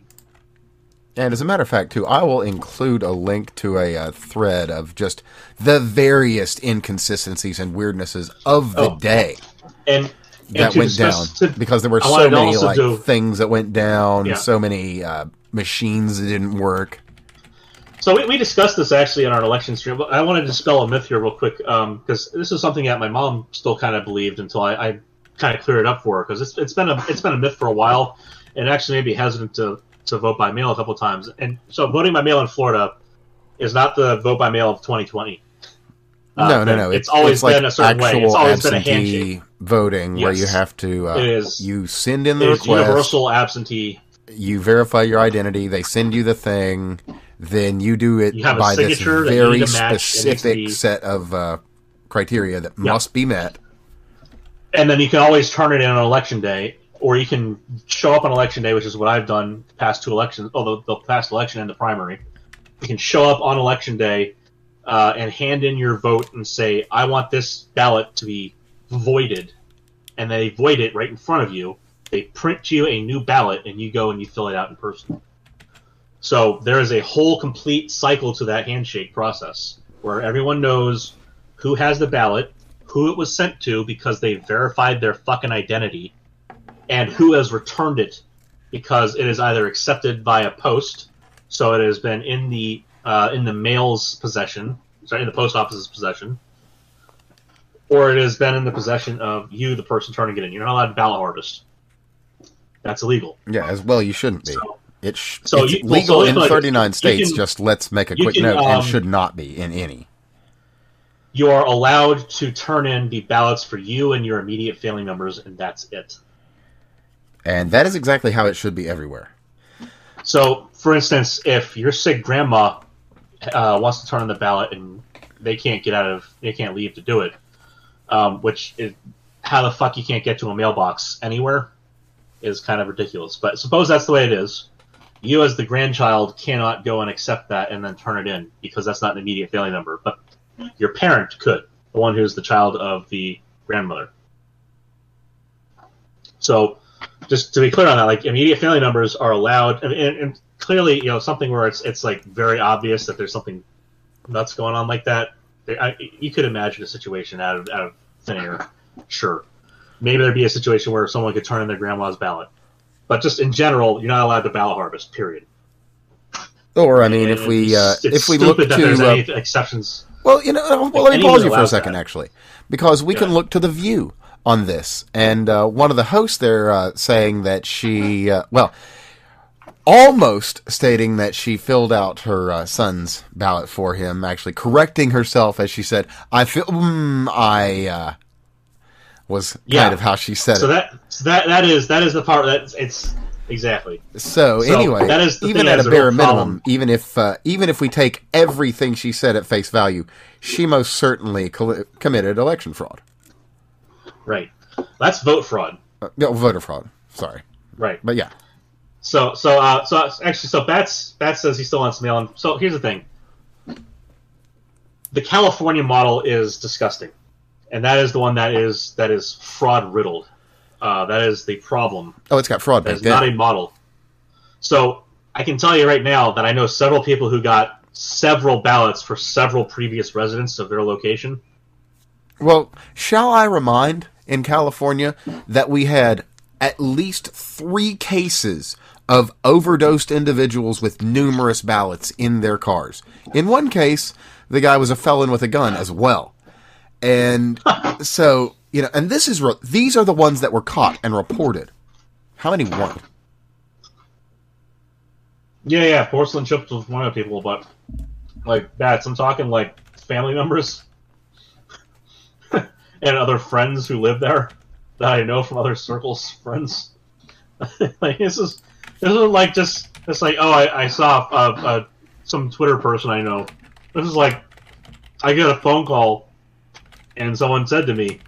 Speaker 1: And as a matter of fact, too, I will include a link to a uh, thread of just the various inconsistencies and weirdnesses of the
Speaker 2: Oh.
Speaker 1: day
Speaker 2: and
Speaker 1: that went down because there were so many like
Speaker 2: do-
Speaker 1: things that went down,
Speaker 2: Yeah.
Speaker 1: so many uh, machines that didn't work.
Speaker 2: So we, we discussed this actually in our election stream, but I want to dispel a myth here real quick because this is something that my mom still kind of believed until I, I kind of cleared it up for her because it's, it's been a it's been a myth for a while and actually maybe hesitant to, to vote by mail a couple times. And so voting by mail in Florida is not the vote by mail of 2020. Uh,
Speaker 1: no, no, no.
Speaker 2: It's, always
Speaker 1: like
Speaker 2: been a certain way. It's always been a
Speaker 1: absentee
Speaker 2: handshake.
Speaker 1: voting where you have to uh,
Speaker 2: It is-
Speaker 1: you send in the
Speaker 2: It is
Speaker 1: request,
Speaker 2: universal absentee.
Speaker 1: you verify your identity, they send you the thing, then you do it
Speaker 2: You
Speaker 1: by this
Speaker 2: signature that you
Speaker 1: very
Speaker 2: need to match. It needs to
Speaker 1: specific set of uh, criteria that must be met.
Speaker 2: and then you can always turn it in on election day, or you can show up on election day, which is what I've done the past two elections, although the past election and the primary. You can show up on election day uh, and hand in your vote and say, "I want this ballot to be voided," and they void it right in front of you. They print you a new ballot, and you go and you fill it out in person. So there is a whole complete cycle to that handshake process where everyone knows who has the ballot, who it was sent to because they verified their fucking identity, and who has returned it because it is either accepted via post, so it has been in the uh, in the mail's possession, sorry, in the post office's possession, or it has been in the possession of you, the person turning it in. You're not allowed to ballot harvest. That's illegal.
Speaker 1: Yeah, as well you shouldn't be.
Speaker 2: So-
Speaker 1: It sh-
Speaker 2: So
Speaker 1: it's
Speaker 2: you-
Speaker 1: legal
Speaker 2: so
Speaker 1: in
Speaker 2: like,
Speaker 1: 39
Speaker 2: you
Speaker 1: states.
Speaker 2: can-
Speaker 1: just let's make a quick
Speaker 2: can,
Speaker 1: note,
Speaker 2: um,
Speaker 1: and should not be in any.
Speaker 2: You are allowed to turn in the ballots for you and your immediate family members, and that's it.
Speaker 1: And that is exactly how it should be everywhere.
Speaker 2: So, for instance, if your sick grandma uh, wants to turn on the ballot and they can't get out of, they can't leave to do it, um, which is how the fuck you can't get to a mailbox anywhere is kind of ridiculous. But suppose that's the way it is. You, as the grandchild, cannot go and accept that and then turn it in because that's not an immediate family member. But your parent could, the one who's the child of the grandmother. So, just to be clear on that, like immediate family members are allowed, and, and, and clearly, you know, something where it's it's like very obvious that there's something nuts going on like that. I, you could imagine a situation out of out of thin air, sure. Maybe there'd be a situation where someone could turn in their grandma's ballot, but just in general, you're not allowed to ballot harvest. Period.
Speaker 1: Or I mean, if we uh,
Speaker 2: it's
Speaker 1: if we look
Speaker 2: stupid that there's
Speaker 1: to uh,
Speaker 2: any exceptions.
Speaker 1: well, you know, well, let me pause you for a second,
Speaker 2: that.
Speaker 1: actually, because we can look to the View on this, and uh, one of the hosts there uh, saying that she, uh, well, almost stating that she filled out her uh, son's ballot for him, actually correcting herself as she said, "I feel mm, I." Uh, was kind
Speaker 2: Yeah.
Speaker 1: of how she said
Speaker 2: So
Speaker 1: it.
Speaker 2: that so that that is that is the part that it's exactly.
Speaker 1: So,
Speaker 2: So,
Speaker 1: anyway,
Speaker 2: that is
Speaker 1: even at a bare minimum,
Speaker 2: problem.
Speaker 1: even if uh, even if we take everything she said at face value, she most certainly committed election fraud.
Speaker 2: Right. That's vote fraud.
Speaker 1: Uh, no, voter fraud. Sorry,
Speaker 2: Right.
Speaker 1: but yeah,
Speaker 2: So so uh so actually so Bats Bats says he still wants mail in. So here's the thing. The California model is disgusting. And that is the one that is that is fraud riddled. Uh, that is the problem.
Speaker 1: oh, it's got fraud baked
Speaker 2: not a model. So I can tell you right now that I know several people who got several ballots for several previous residents of their location.
Speaker 1: Well, shall I remind in California that we had at least three cases of overdosed individuals with numerous ballots in their cars. In one case, the guy was a felon with a gun as well. And so, you know, and this is re- these are the ones that were caught and reported. How many weren't?
Speaker 2: Yeah, yeah, porcelain chips was one of the people, but like bats. I'm talking like family members and other friends who live there that I know from other circles, friends. like this is this isn't like just it's like oh I, I saw uh, uh, some Twitter person I know. This is like I get a phone call and someone said to me,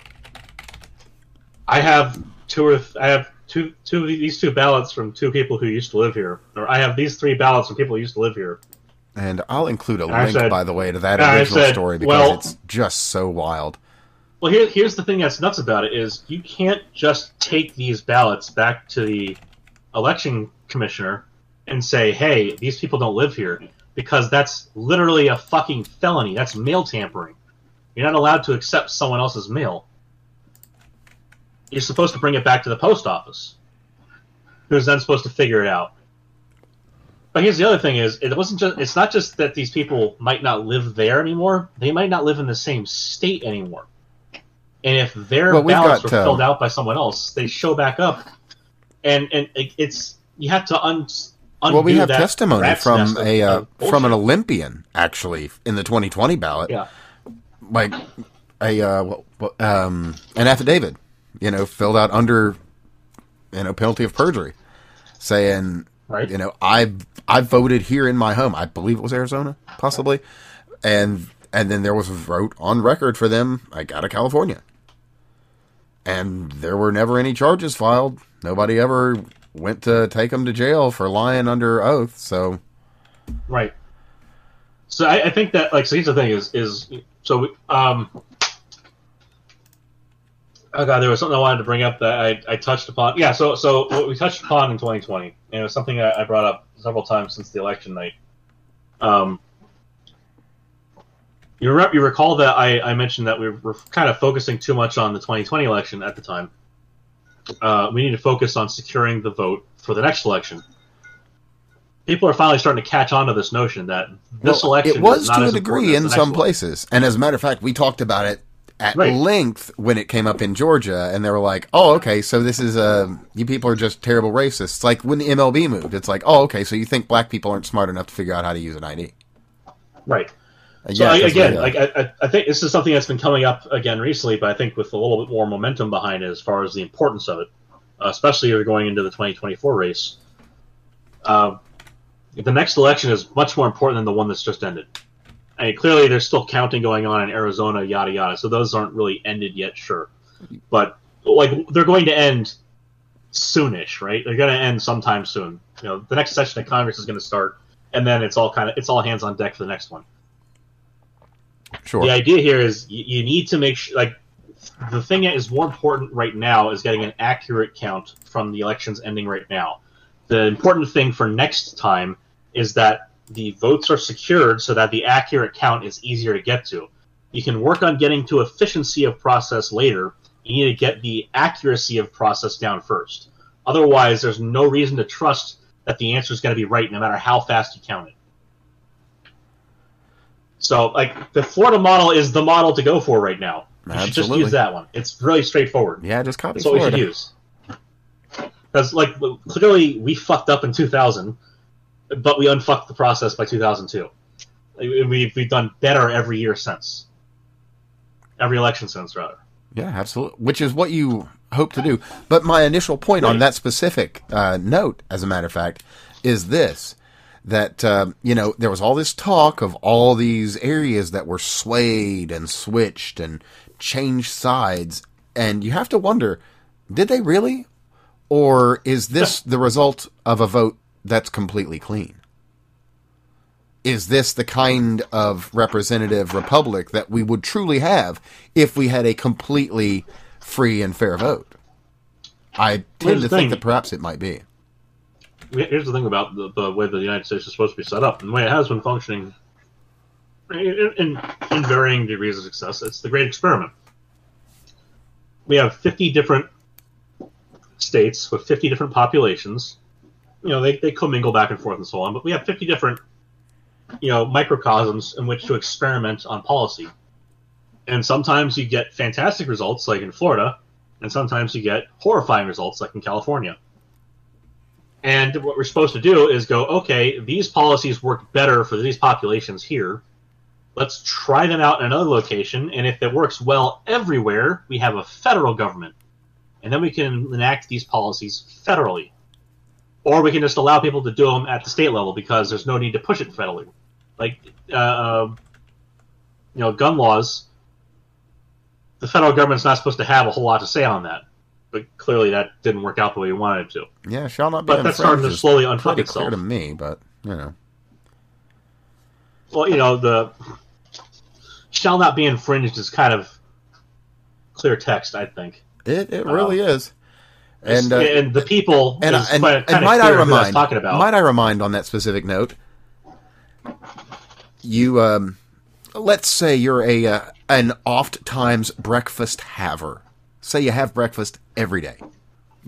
Speaker 2: I have two or th- I have two two of these two ballots from two people who used to live here, or I have these three ballots from people who used to live here.
Speaker 1: And I'll include a
Speaker 2: I
Speaker 1: link,
Speaker 2: said-
Speaker 1: by the way, to that original
Speaker 2: said,
Speaker 1: story because
Speaker 2: well-
Speaker 1: it's just so wild.
Speaker 2: Well, here, here's the thing that's nuts about it is you can't just take these ballots back to the election commissioner and say, "Hey, these people don't live here," because that's literally a fucking felony. That's mail tampering. You're not allowed to accept someone else's mail. You're supposed to bring it back to the post office, who's then supposed to figure it out. But here's the other thing: is it wasn't just. It's not just that these people might not live there anymore; they might not live in the same state anymore. And if their
Speaker 1: Well,
Speaker 2: ballots
Speaker 1: got,
Speaker 2: were
Speaker 1: uh,
Speaker 2: filled out by someone else, they show back up, and and it, it's you have to un.
Speaker 1: Well, we have testimony from a uh, from an. Olympian actually in the 2020 ballot.
Speaker 2: yeah.
Speaker 1: like a uh, um, an affidavit, you know, filled out under you know penalty of perjury, saying,
Speaker 2: Right.
Speaker 1: you know, I I voted here in my home. I believe it was Arizona, possibly, and and then there was a vote on record for them. I got of California, and there were never any charges filed. Nobody ever went to take them to jail for lying under oath. So
Speaker 2: Right. So I, I think that like so here's the thing is is so um oh god there was something I wanted to bring up that I, I touched upon yeah so so what we touched upon in 2020 and it was something I, I brought up several times since the election night um you, re- you recall that I, I mentioned that we were kind of focusing too much on the 2020 election at the time uh, we need to focus on securing the vote for the next election people are finally starting to catch on to this notion that this
Speaker 1: Well,
Speaker 2: election
Speaker 1: it was to a degree in some
Speaker 2: one.
Speaker 1: places, and as a matter of fact, we talked about it at
Speaker 2: Right.
Speaker 1: length when it came up in Georgia, and they were like, "Oh, okay, so this is uh, you people are just terrible racists." Like when the MLB moved, it's like, "Oh, okay, so you think black people aren't smart enough to figure out how to use an ID?"
Speaker 2: Right.
Speaker 1: And
Speaker 2: So I, again,
Speaker 1: uh,
Speaker 2: like I, I- I think this is something that's been coming up again recently, but I think with a little bit more momentum behind it as far as the importance of it, uh, especially if you're going into the 2024 race. Uh, the next election is much more important than the one that's just ended. I mean, clearly, there's still counting going on in Arizona, yada yada. So those aren't really ended yet, sure, but like they're going to end soonish, right? They're going to end sometime soon. You know, the next session of Congress is going to start, and then it's all kind of it's all hands on deck for the next one
Speaker 1: sure,
Speaker 2: the idea here is you, you need to make sure like the thing that is more important right now is getting an accurate count from the elections ending right now. The important thing for next time is that the votes are secured so that the accurate count is easier to get to. You can work on getting to efficiency of process later. You need to get the accuracy of process down first. Otherwise there's no reason to trust that the answer is going to be right no matter how fast you count it so, like, the Florida model is the model to go for right now. You should just use that one. It's really straightforward.
Speaker 1: yeah, just copy
Speaker 2: That's what we should use. Because, like, clearly we fucked up in 2000, but we unfucked the process by 2002. We've we've done better every year since. Every election since, rather.
Speaker 1: Yeah, absolutely. Which is what you hope to do. But my initial point on that specific uh, note, as a matter of fact, is this: that um, you know there was all this talk of all these areas that were swayed and switched and changed sides, and you have to wonder, did they really, or is this the result of a vote that's completely clean? Is this the kind of representative republic that we would truly have if we had a completely free and fair vote? I tend
Speaker 2: Here's
Speaker 1: to think that perhaps it might be.
Speaker 2: Here's the thing about the, the way the United States is supposed to be set up, and the way it has been functioning in, in, in varying degrees of success. It's the great experiment. We have 50 different states with 50 different populations. You know, they, they commingle back and forth and so on, but we have 50 different, you know, microcosms in which to experiment on policy. And sometimes you get fantastic results, like in Florida, and sometimes you get horrifying results, like in California. And what we're supposed to do is go, okay, these policies work better for these populations here. Let's try them out in another location, and if it works well everywhere, we have a federal government. And then we can enact these policies federally. Or we can just allow people to do them at the state level because there's no need to push it federally. Like, uh, uh, you know, gun laws, the federal government's not supposed to have a whole lot to say on that. But clearly that didn't work out the way we wanted it to.
Speaker 1: Yeah, shall not be. Infringed.
Speaker 2: But that's starting to slowly unfuck itself.
Speaker 1: clear to me, but you know,
Speaker 2: well, you know, the shall not be infringed is kind of clear text, I think.
Speaker 1: it it really is. And uh,
Speaker 2: and the people
Speaker 1: and,
Speaker 2: is
Speaker 1: and,
Speaker 2: quite,
Speaker 1: and might I
Speaker 2: clear who that's
Speaker 1: remind,
Speaker 2: talking about.
Speaker 1: might I remind on that specific note, you um, let's say you're a uh, an oft times breakfast haver. Say you have breakfast every day,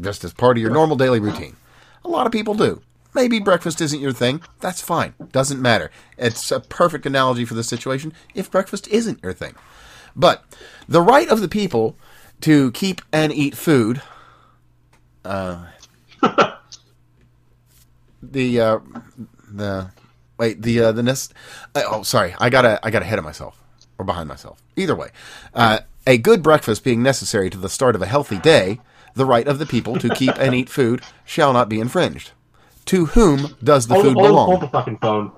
Speaker 1: just as part of your normal daily routine. A lot of people do. Maybe breakfast isn't your thing. That's fine. Doesn't matter. It's a perfect analogy for the situation if breakfast isn't your thing. But the right of the people to keep and eat food the uh, the wait the uh, the nest. Uh, oh, sorry, I got I got ahead of myself or behind myself. Either way, uh, a good breakfast being necessary to the start of a healthy day, the right of the people to keep and eat food shall not be infringed. To whom does the
Speaker 2: hold,
Speaker 1: food
Speaker 2: hold,
Speaker 1: belong?
Speaker 2: hold the fucking phone.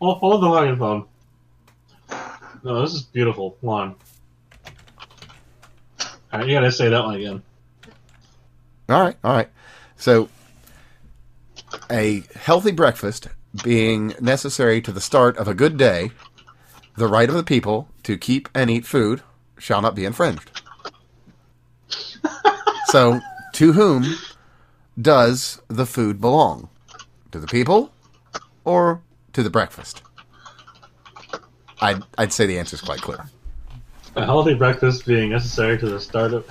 Speaker 2: Hold, hold the fucking phone. No, this is beautiful. Hold on. All right, you gotta say that one again.
Speaker 1: All right, all right. So, a healthy breakfast being necessary to the start of a good day, the right of the people to keep and eat food shall not be infringed. so, to whom does the food belong? To the people or to the breakfast? I'd, I'd say the answer is quite clear.
Speaker 2: A healthy breakfast being necessary to the start of.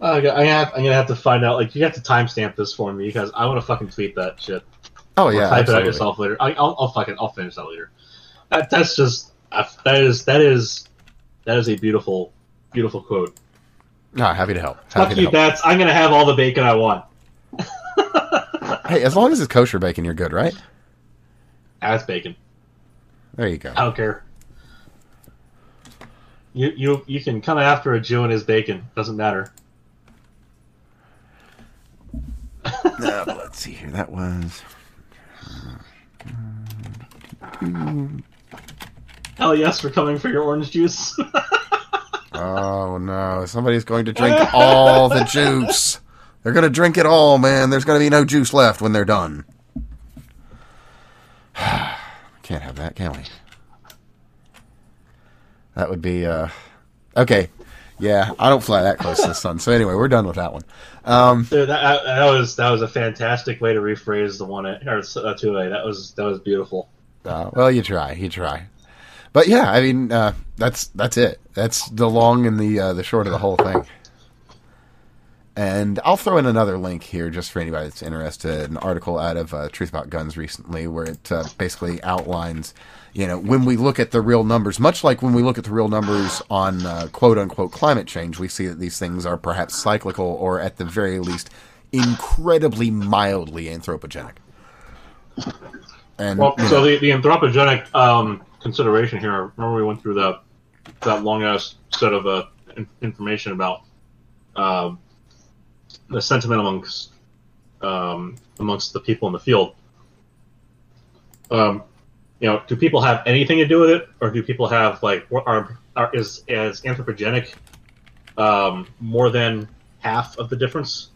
Speaker 2: I got- I'm gonna, have, I'm gonna have to find out. Like, you have to timestamp this for me because I want to fucking tweet that shit.
Speaker 1: Oh,
Speaker 2: Or
Speaker 1: yeah.
Speaker 2: type it out yourself later. I, I'll, I'll fucking, I'll finish that later. That, that's just, uh, that is, that is, that is a beautiful, beautiful quote.
Speaker 1: Ah, happy to help. Happy
Speaker 2: Fuck
Speaker 1: to
Speaker 2: you,
Speaker 1: help.
Speaker 2: bats. I'm gonna have all the bacon I want.
Speaker 1: Hey, as long as it's kosher bacon, you're good, right?
Speaker 2: That's bacon.
Speaker 1: There you go.
Speaker 2: I don't care. You, you, you can come after a Jew and his bacon. Doesn't matter.
Speaker 1: Uh, let's see here. That was.
Speaker 2: Hell yes, we're coming for your orange juice.
Speaker 1: Oh no! Somebody's going to drink all the juice. They're going to drink it all, man. There's going to be no juice left when they're done. Can't have that, can we? That would be uh okay. Yeah, I don't fly that close to the sun. So anyway, we're done with that one. Um,
Speaker 2: Dude, that, that, was that was a fantastic way to rephrase the one at, or uh, two A. That was that was beautiful.
Speaker 1: Uh, well, you try, you try. But yeah, I mean, uh, that's that's it. That's the long and the uh, the short of the whole thing. And I'll throw in another link here just for anybody that's interested. An article out of uh, Truth About Guns recently, where it uh, basically outlines, you know, when we look at the real numbers, much like when we look at the real numbers on uh, quote unquote climate change, we see that these things are perhaps cyclical or at the very least incredibly mildly anthropogenic. And
Speaker 2: Well,
Speaker 1: you
Speaker 2: so the, the anthropogenic um, consideration here. Remember, we went through that that long ass set of uh, in- information about um, the sentiment amongst um, amongst the people in the field. Um, you know, do people have anything to do with it, or do people have like are, are is is anthropogenic um, more than half of the difference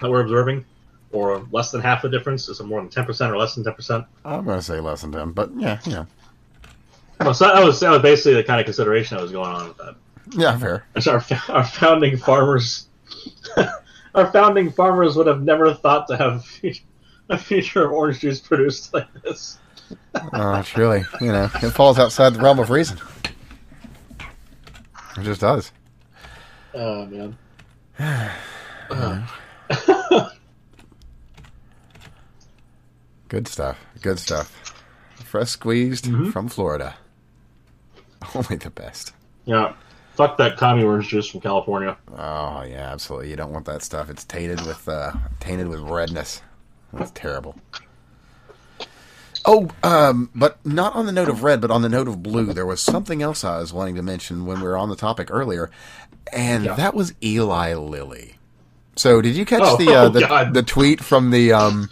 Speaker 2: that we're observing, or less than half the difference? Is it more than ten percent or less than ten percent?
Speaker 1: I'm going to say less than ten, but yeah, yeah,
Speaker 2: Well, so that was that was basically the kind of consideration that was going on with that.
Speaker 1: yeah, fair.
Speaker 2: It's our our founding farmers, our founding farmers would have never thought to have a future of orange juice produced like this.
Speaker 1: Uh, it's really, you know, it falls outside the realm of reason. It just does.
Speaker 2: Oh man.
Speaker 1: Good stuff. Good stuff. Fresh squeezed
Speaker 2: Mhm.
Speaker 1: from Florida. Only the best.
Speaker 2: Yeah. Fuck that commie orange juice from California.
Speaker 1: Oh yeah, absolutely. You don't want that stuff. It's tainted with uh, tainted with redness. That's terrible. Oh, um, but not on the note of red, but on the note of blue. There was something else I was wanting to mention when we were on the topic earlier, and
Speaker 2: Yeah.
Speaker 1: that was Eli Lilly. So, did you catch
Speaker 2: Oh,
Speaker 1: the uh,
Speaker 2: oh,
Speaker 1: the, the tweet from the um,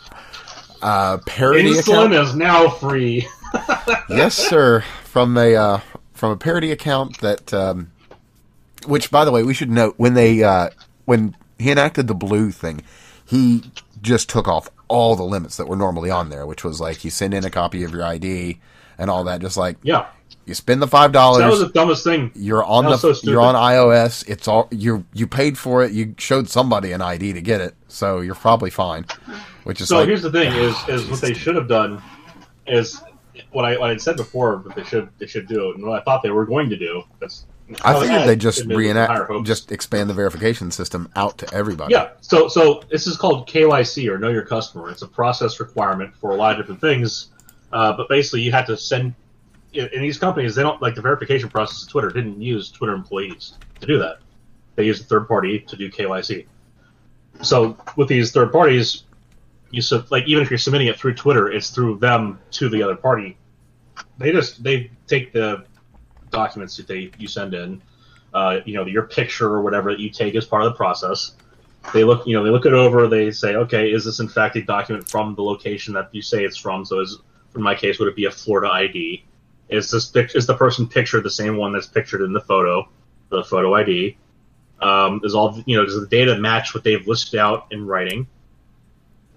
Speaker 1: uh, parody account?
Speaker 2: Insulin is now free.
Speaker 1: yes, sir. From a uh, from a parody account that, um, which by the way, we should note when they uh, when he enacted the blue thing, he just took off all the limits that were normally on there, which was like you send in a copy of your ID and all that. Just like
Speaker 2: Yeah.
Speaker 1: you spend the five dollars.
Speaker 2: That was the dumbest thing.
Speaker 1: you're on the
Speaker 2: so
Speaker 1: you're on iOS. It's all you you paid for it. You showed somebody an ID to get it, so you're probably fine. Which is
Speaker 2: So
Speaker 1: like
Speaker 2: here's the thing: is is what they should have done is what I what I said before that they should they should do, and what I thought they were going to do. That's
Speaker 1: I figured they just reenact, just expand the verification system out to everybody.
Speaker 2: Yeah. So so this is called KYC or Know Your Customer. It's a process requirement for a lot of different things, uh, but basically you have to send. In in these companies, they don't like the verification process. of Twitter didn't use Twitter employees to do that. They use a third party to do KYC. So with these third parties, you sub, like even if you're submitting it through Twitter, it's through them to the other party. They just they take the documents that they you send in, uh, you know, your picture or whatever that you take as part of the process. They look, you know, they look it over. They say, okay, is this in fact a document from the location that you say it's from? So, is in my case, would it be a Florida ID? Is this pic- is the person pictured the same one that's pictured in the photo, the photo ID? Um, is all you know? Does the data match what they've listed out in writing,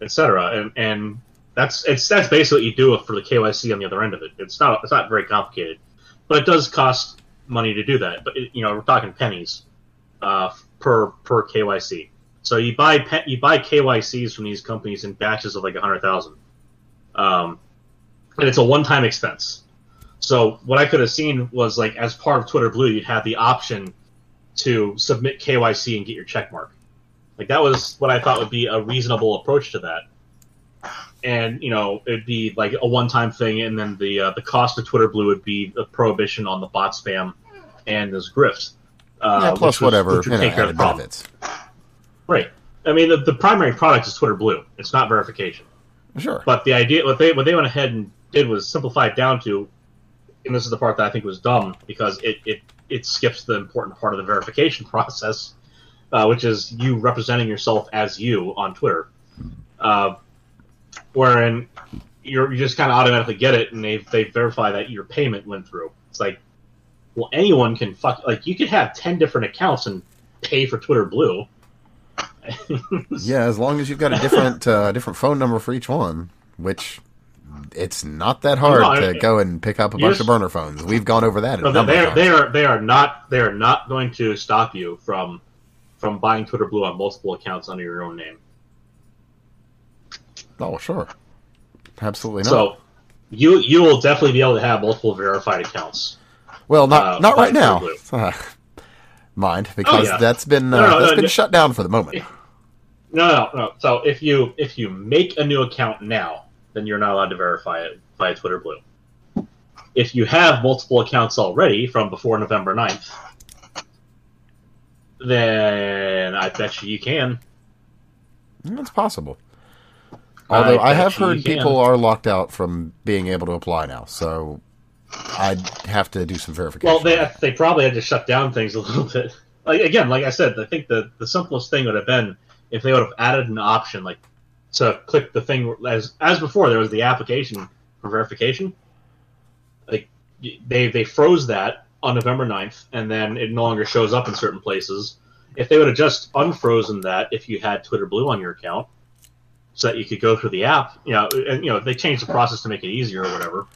Speaker 2: etc. And and that's it's that's basically what you do for the KYC on the other end of it. It's not it's not very complicated, but it does cost money to do that. But it, you know, we're talking pennies uh, per per KYC. So you buy pe- you buy KYCs from these companies in batches of like hundred thousand, um, and it's a one time expense. So what I could have seen was like as part of Twitter Blue, you'd have the option to submit KYC and get your check mark. Like that was what I thought would be a reasonable approach to that. And you know, it'd be like a one-time thing, and then the uh, the cost of Twitter Blue would be a prohibition on the bot spam and those grifts. Uh,
Speaker 1: Yeah, plus whatever you know,
Speaker 2: take care of the problem.
Speaker 1: benefits.
Speaker 2: Right. I mean, the, the primary product is Twitter Blue. It's not verification.
Speaker 1: Sure.
Speaker 2: But the idea, what they what they went ahead and did was simplify it down to, and this is the part that I think was dumb because it it, it skips the important part of the verification process, uh, which is you representing yourself as you on Twitter, uh, wherein you're, you just kind of automatically get it, and they they verify that your payment went through. It's like, well, anyone can fuck like you could have ten different accounts and pay for Twitter Blue.
Speaker 1: yeah, as long as you've got a different uh, different phone number for each one, which it's not that hard
Speaker 2: No,
Speaker 1: to go and pick up a bunch
Speaker 2: just-
Speaker 1: of burner phones. We've gone over that.
Speaker 2: No, they are, they are they are not they are not going to stop you from from buying Twitter Blue on multiple accounts under your own name.
Speaker 1: Oh, sure. Absolutely not.
Speaker 2: So you you will definitely be able to have multiple verified accounts.
Speaker 1: well, not
Speaker 2: uh,
Speaker 1: not right now. Uh, mind, because
Speaker 2: yeah.
Speaker 1: that's been uh,
Speaker 2: No, no,
Speaker 1: that's
Speaker 2: no,
Speaker 1: been shut down for the moment.
Speaker 2: No, no, no. So if you if you make a new account now, then you're not allowed to verify it via Twitter Blue. If you have multiple accounts already from before November 9th, then I bet you you can.
Speaker 1: It's possible. Although I,
Speaker 2: bet
Speaker 1: have heard
Speaker 2: you can.
Speaker 1: people are locked out from being able to apply now, so I'd have to do some verification.
Speaker 2: Well, they they probably had to shut down things a little bit. Like again, like I said, I think the the simplest thing would have been if they would have added an option like to click the thing as as before. There was the application for verification. Like they they froze that on November 9th, and then it no longer shows up in certain places. If they would have just unfrozen that, if you had Twitter Blue on your account, so that you could go through the app, you know, and you know they changed the process to make it easier or whatever.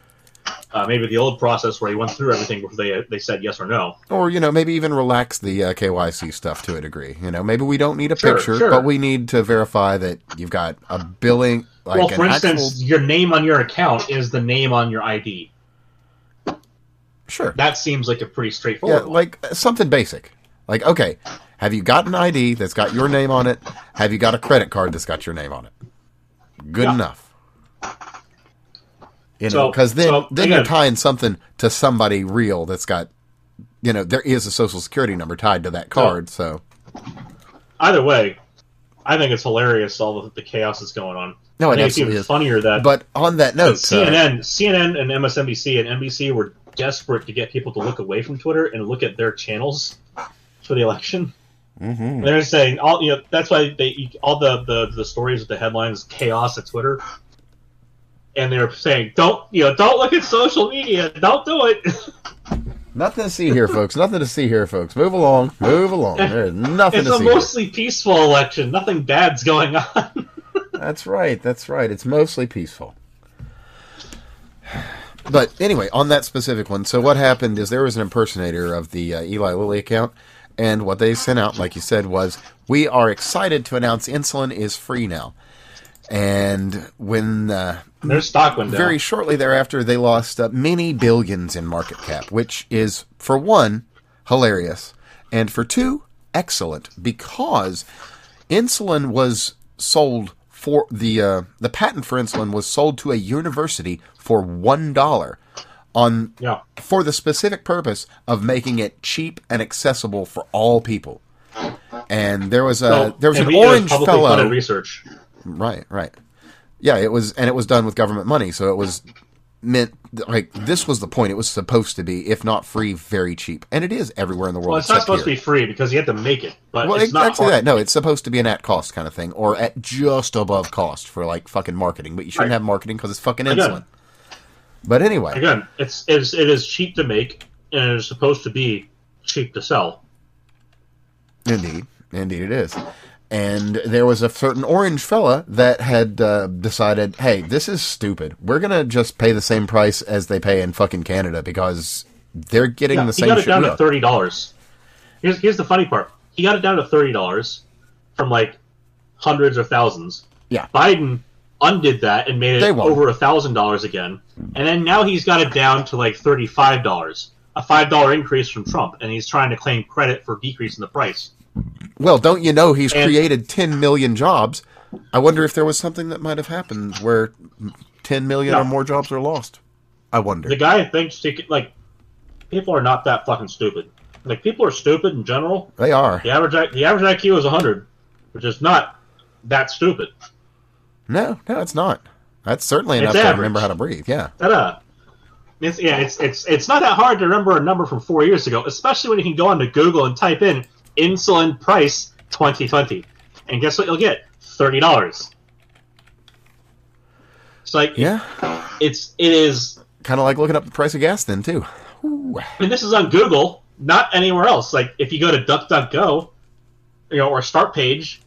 Speaker 2: Uh, maybe the old process where you went through everything before they they said yes or no.
Speaker 1: or you know, maybe even relax the uh, KYC stuff to a degree. You know, maybe we don't need a
Speaker 2: Sure,
Speaker 1: picture,
Speaker 2: sure.
Speaker 1: but we need to verify that you've got a billing. Like
Speaker 2: well,
Speaker 1: an
Speaker 2: for instance,
Speaker 1: actual-
Speaker 2: your name on your account is the name on your ID.
Speaker 1: sure,
Speaker 2: That seems like a pretty
Speaker 1: yeah,
Speaker 2: straightforward. one.
Speaker 1: like something basic. Like, okay, have you got an ID that's got your name on it? Have you got a credit card that's got your name on it? Good
Speaker 2: Yeah.
Speaker 1: enough. You know,
Speaker 2: So-
Speaker 1: because then
Speaker 2: so,
Speaker 1: then you're tying something to somebody real that's got, you know, there is a social security number tied to that card. So
Speaker 2: Either way, I think it's hilarious all the, the chaos that's going on.
Speaker 1: no, it
Speaker 2: it's even
Speaker 1: is.
Speaker 2: funnier that,
Speaker 1: But on that note, uh,
Speaker 2: CNN, CNN, and MSNBC and NBC were desperate to get people to look away from Twitter and look at their channels for the election.
Speaker 1: Mhm.
Speaker 2: They're saying all you know. That's why they all the the, the stories with the headlines chaos at Twitter, and they're saying don't you know don't look at social media, don't do it.
Speaker 1: nothing to see here, folks. Nothing to see here, folks. Move along, move along. There's nothing
Speaker 2: it's
Speaker 1: to
Speaker 2: a
Speaker 1: see. here.
Speaker 2: mostly peaceful election. Nothing bad's going on.
Speaker 1: That's right. That's right. It's mostly peaceful. But anyway, on that specific one, so what happened is there was an impersonator of the uh, Eli Lilly account, and what they sent out, like you said, was we are excited to announce insulin is free now. And when uh,
Speaker 2: Their stock went down.
Speaker 1: very shortly thereafter, they lost uh, many billions in market cap, which is, for one, hilarious, and for two, excellent, because insulin was sold for the uh, the patent for insulin was sold to a university for one dollar on
Speaker 2: yeah.
Speaker 1: for the specific purpose of making it cheap and accessible for all people. And there was a there was an orange
Speaker 2: publicly
Speaker 1: fellow.
Speaker 2: research.
Speaker 1: Right, right. Yeah, it was, and it was done with government money, so it was meant like this was the point. It was supposed to be, if not free, very cheap, and it is everywhere in the world.
Speaker 2: Well, it's not supposed
Speaker 1: here.
Speaker 2: to be free because you have to make it, but
Speaker 1: Well,
Speaker 2: it's not
Speaker 1: exactly that. No, it's supposed to be an at cost kind of thing, or at just above cost for like fucking marketing. But you shouldn't
Speaker 2: Right.
Speaker 1: have marketing because it's fucking insulin. But anyway,
Speaker 2: Again, it's, it's it is cheap to make and it is supposed to be cheap to sell.
Speaker 1: Indeed, indeed it is. And there was a certain orange fella that had uh, decided, hey, this is stupid. We're gonna just pay the same price as they pay in fucking Canada because they're getting
Speaker 2: Yeah,
Speaker 1: the same.
Speaker 2: he got it down to thirty dollars. Here's here's the funny part. He got it down to thirty dollars from like hundreds or thousands.
Speaker 1: Yeah.
Speaker 2: Biden undid that and made it over a thousand dollars again, and then now he's got it down to like thirty five dollars, a five dollar increase from Trump, and he's trying to claim credit for decreasing the price.
Speaker 1: Well, don't you know he's
Speaker 2: And-
Speaker 1: created 10 million jobs? I wonder if there was something that might have happened where 10 million
Speaker 2: Yeah.
Speaker 1: or more jobs are lost. I wonder.
Speaker 2: The guy thinks he could, like people are not that fucking stupid. Like people are stupid in general.
Speaker 1: They are.
Speaker 2: The average the average IQ is hundred, which is not that stupid.
Speaker 1: No, no, it's not. That's certainly enough to remember how to breathe. Yeah.
Speaker 2: Ta-da. It's yeah, it's it's it's not that hard to remember a number from four years ago, especially when you can go onto Google and type in insulin price 2020, and guess what you'll get? Thirty dollars. It's like
Speaker 1: Yeah.
Speaker 2: it's it is,
Speaker 1: Kind of like looking up the price of gas then, too. Ooh.
Speaker 2: and this is on Google, not anywhere else. Like if you go to DuckDuckGo, you know, or Start Page,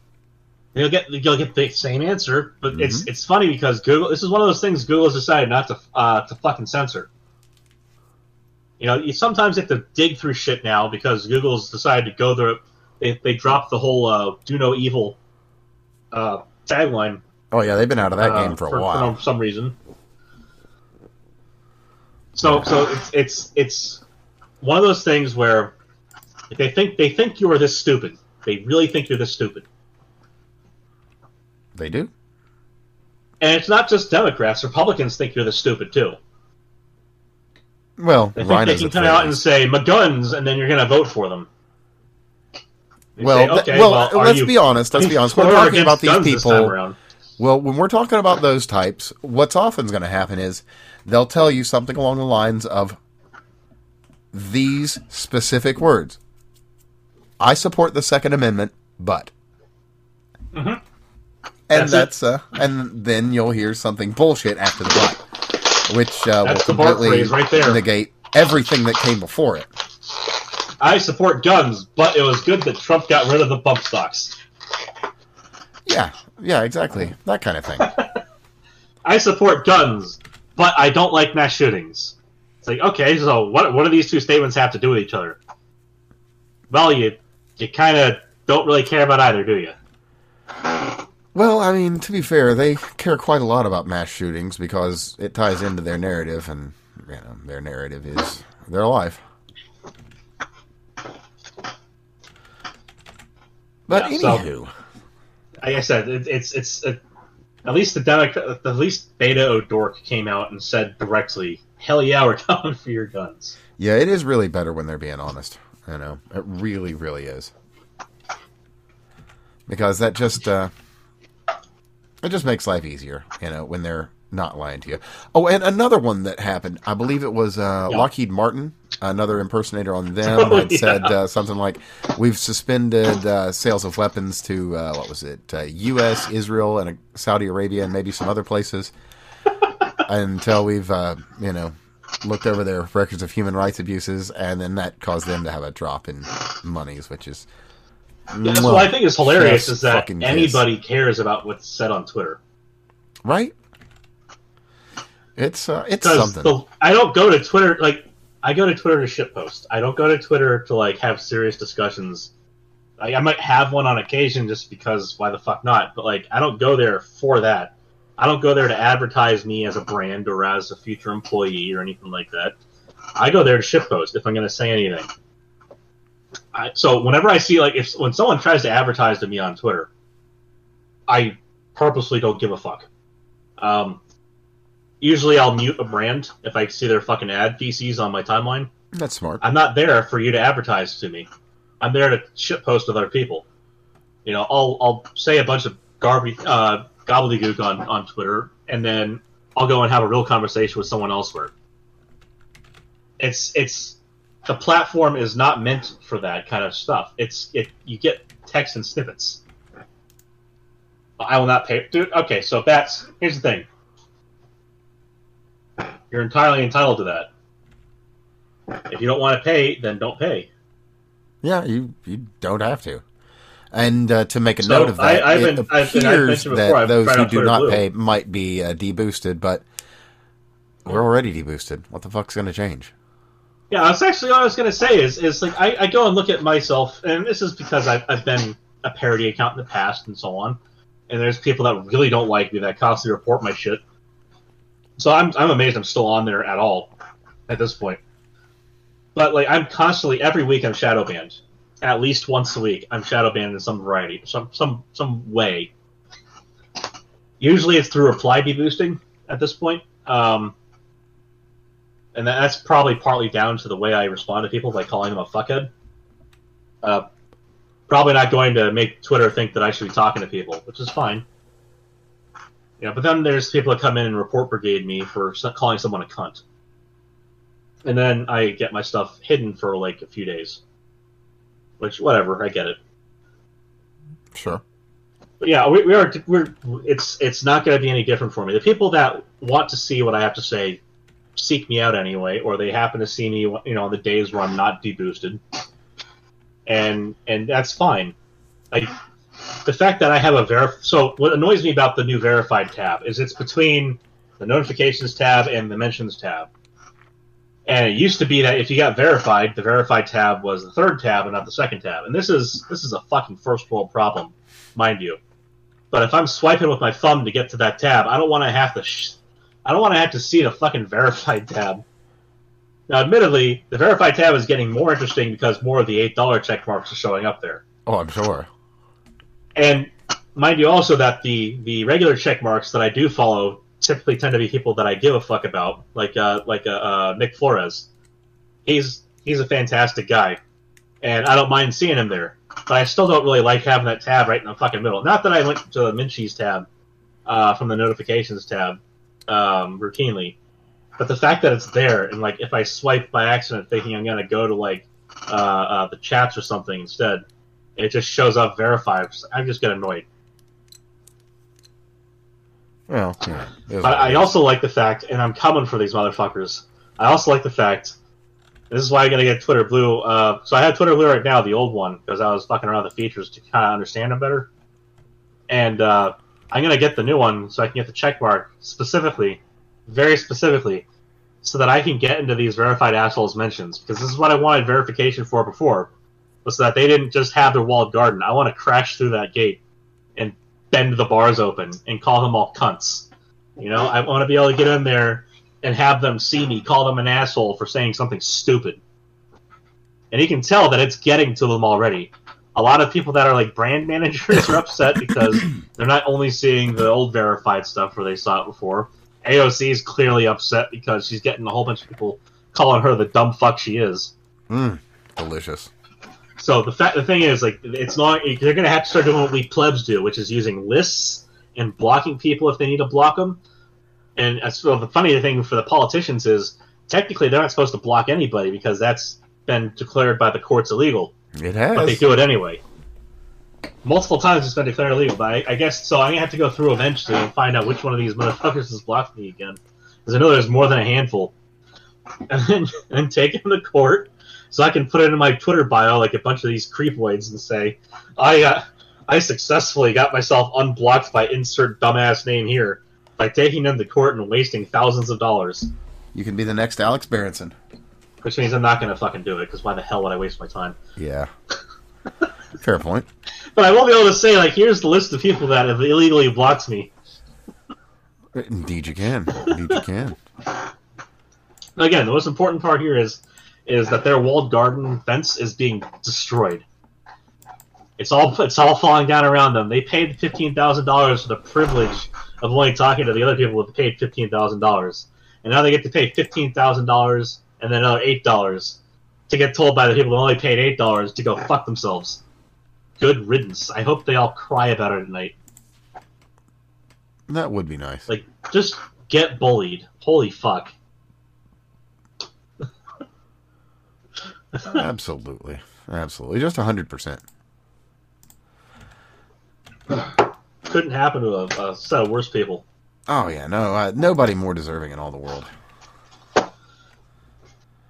Speaker 2: you'll get you'll get the same answer. But it's it's funny because Google. This is one of those things Google has decided not to uh, to fucking censor. You know, you sometimes have to dig through shit now because Google's decided to go the they they dropped the whole uh, "Do No Evil" uh, tagline
Speaker 1: Oh, yeah, they've been out of that
Speaker 2: uh,
Speaker 1: game for a while.
Speaker 2: for some reason. So so it's it's it's one of those things where they think they think you are this stupid. They really think you're this stupid.
Speaker 1: They do?
Speaker 2: And it's not just Democrats. Republicans think you're the stupid too.
Speaker 1: Well,
Speaker 2: They think they can come out and say "McGuns" and then you're going to vote for them.
Speaker 1: Well,
Speaker 2: say, okay,
Speaker 1: well,
Speaker 2: well,
Speaker 1: let's be honest. Let's be honest. We're talking about these
Speaker 2: guns this time
Speaker 1: people. Well, when we're talking about those types, what's often going to happen is they'll tell you something along the lines of these specific words. I support the Second Amendment, but.
Speaker 2: Mm-hmm. And.
Speaker 1: That's
Speaker 2: that's,
Speaker 1: uh, and then you'll hear something bullshit after the but, which uh, will completely
Speaker 2: right
Speaker 1: negate everything that came before it.
Speaker 2: I support guns, but it was good that Trump got rid of the bump stocks.
Speaker 1: Yeah, yeah, exactly, that kind of thing.
Speaker 2: I support guns, but I don't like mass shootings. It's like, okay, so what what do these two statements have to do with each other? Well, you you kind of don't really care about either, do you?
Speaker 1: Well, I mean, to be fair, they care quite a lot about mass shootings because it ties into their narrative, and you know, their narrative is their life. But
Speaker 2: Yeah, so-
Speaker 1: anywho,
Speaker 2: Like I said, it, it's it's uh at least the Democrat, at least Beta O'Dork came out and said directly, "Hell yeah, we're coming for your guns."
Speaker 1: yeah, it is really better when they're being honest. You know, it really, really is. Because that just uh, it just makes life easier, you know, when they're not lying to you. Oh, and another one that happened, I believe it was uh,
Speaker 2: Yeah.
Speaker 1: Lockheed Martin, another impersonator on them,
Speaker 2: Oh,
Speaker 1: had
Speaker 2: yeah.
Speaker 1: said uh, something like, "We've suspended uh, sales of weapons to uh, what was it, uh, U.S., Israel, and uh, Saudi Arabia, and maybe some other places, until we've uh, you know looked over their records of human rights abuses, and then that caused them to have a drop in monies, which is."
Speaker 2: That's what I think is hilarious is that
Speaker 1: fucking kiss.
Speaker 2: anybody cares about what's said on Twitter.
Speaker 1: right? It's uh, it's
Speaker 2: Because
Speaker 1: something.
Speaker 2: the, I don't go to Twitter like I go to Twitter to shitpost. I don't go to Twitter to like have serious discussions. I, I might have one on occasion just because why the fuck not? But like I don't go there for that. I don't go there to advertise me as a brand or as a future employee or anything like that. I go there to shitpost if I'm going to say anything. I, so whenever I see like if when someone tries to advertise to me on Twitter, I purposely don't give a fuck. Um, usually I'll mute a brand if I see their fucking ad feces on my timeline.
Speaker 1: That's smart.
Speaker 2: I'm not there for you to advertise to me. I'm there to shitpost with other people. You know, I'll I'll say a bunch of garbage uh, gobbledygook on on Twitter, and then I'll go and have a real conversation with someone elsewhere. It's it's the platform is not meant for that kind of stuff. It's it you get text and snippets. I will not pay, dude. Okay, so bats. Here's the thing. You're entirely entitled to that. If you don't want to pay, then don't pay.
Speaker 1: Yeah, you you don't have to. And uh, to make a
Speaker 2: So,
Speaker 1: note of that,
Speaker 2: I- I've
Speaker 1: it
Speaker 2: been- I've-
Speaker 1: appears
Speaker 2: mentioned
Speaker 1: that
Speaker 2: I've
Speaker 1: those who do not
Speaker 2: Blue.
Speaker 1: pay might be uh, deboosted, but we're already deboosted. What the fuck's going to change?
Speaker 2: Yeah, that's actually what I was to say. Is is like I, I go and look at myself, and this is because I've, I've been a parody account in the past and so on. And there's people that really don't like me that constantly report my shit. So I'm I'm amazed I'm still on there at all at this point. But like I'm constantly every week I'm shadow banned. At least once a week I'm shadow banned in some variety, some some some way. Usually it's through reply deboosting at this point. Um, and that's probably partly down to the way I respond to people by calling them a fuckhead. Uh, probably not going to make Twitter think that I should be talking to people, which is fine. You know, but then there's people that come in and report brigade me for calling someone a cunt, and then I get my stuff hidden for like a few days. Which, whatever, I get it.
Speaker 1: Sure.
Speaker 2: But yeah, we, we are. We're. It's it's not going to be any different for me. The people that want to see what I have to say seek me out anyway, or they happen to see me, you know, on the days where I'm not deboosted, and and that's fine. Like the fact that I have a verif. So what annoys me about the new verified tab is it's between the notifications tab and the mentions tab. And it used to be that if you got verified, the verified tab was the third tab and not the second tab. And this is this is a fucking first world problem, mind you. But if I'm swiping with my thumb to get to that tab, I don't want to have to. Sh- I don't want to have to see the fucking verified tab. Now, admittedly, the verified tab is getting more interesting because more of the eight dollar check marks are showing up there.
Speaker 1: Oh, I'm sure.
Speaker 2: And mind you also that the the regular check marks that I do follow typically tend to be people that I give a fuck about, like uh, like uh, uh, Nick Flores. He's he's a fantastic guy, and I don't mind seeing him there. but I still don't really like having that tab right in the fucking middle. Not that I went to the mentions tab uh, from the notifications tab um, routinely, but the fact that it's there and like if I swipe by accident thinking I'm gonna go to like uh, uh, the chats or something instead, it just shows up verified. I just get annoyed.
Speaker 1: Well, yeah,
Speaker 2: But I also like the fact, and I'm coming for these motherfuckers. I also like the fact. This is why I'm gonna get Twitter Blue. Uh, so I have Twitter Blue right now, the old one, because I was fucking around the features to kind of understand them better. And uh, I'm gonna get the new one so I can get the check mark specifically, very specifically, so that I can get into these verified assholes mentions. Because this is what I wanted verification for before, was so that they didn't just have their walled garden. I want to crash through that gate and bend the bars open and call them all cunts. You know, I want to be able to get in there and have them see me call them an asshole for saying something stupid. And you can tell that it's getting to them already. A lot of people that are like brand managers are upset because they're not only seeing the old verified stuff where they saw it before. AOC is clearly upset because she's getting a whole bunch of people calling her the dumb fuck she is.
Speaker 1: mm, delicious.
Speaker 2: So the fact, the thing is, like, it's not. They're going to have to start doing what we plebs do, which is using lists and blocking people if they need to block them. And as so the funny thing for the politicians is, technically, they're not supposed to block anybody because that's been declared by the courts illegal.
Speaker 1: It
Speaker 2: But they do it anyway. Multiple times it's been declared illegal, but I, I guess so. I'm gonna have to go through eventually and find out which one of these motherfuckers has blocked me again, because I know there's more than a handful. And then and take him to court, so I can put it in my Twitter bio like a bunch of these creepoids and say, I uh, I successfully got myself unblocked by insert dumbass name here by taking them to court and wasting thousands of dollars.
Speaker 1: You can be the next Alex Berenson.
Speaker 2: Which means I'm not gonna fucking do it, because why the hell would I waste my time?
Speaker 1: Yeah. Fair point.
Speaker 2: But I won't be able to say like, here's the list of people that have illegally blocked me.
Speaker 1: Indeed, you can. Indeed, you can.
Speaker 2: Again, the most important part here is is that their walled garden fence is being destroyed. It's all it's all falling down around them. They paid fifteen thousand dollars for the privilege of only talking to the other people who paid fifteen thousand dollars, and now they get to pay fifteen thousand dollars and then another eight dollars to get told by the people who only paid eight dollars to go fuck themselves. Good riddance. I hope they all cry about it at night.
Speaker 1: That would be nice.
Speaker 2: Like, just get bullied. Holy fuck.
Speaker 1: Absolutely. Absolutely. Just 100%.
Speaker 2: Couldn't happen to a, a set of worse people.
Speaker 1: Oh, yeah. No, uh, nobody more deserving in all the world.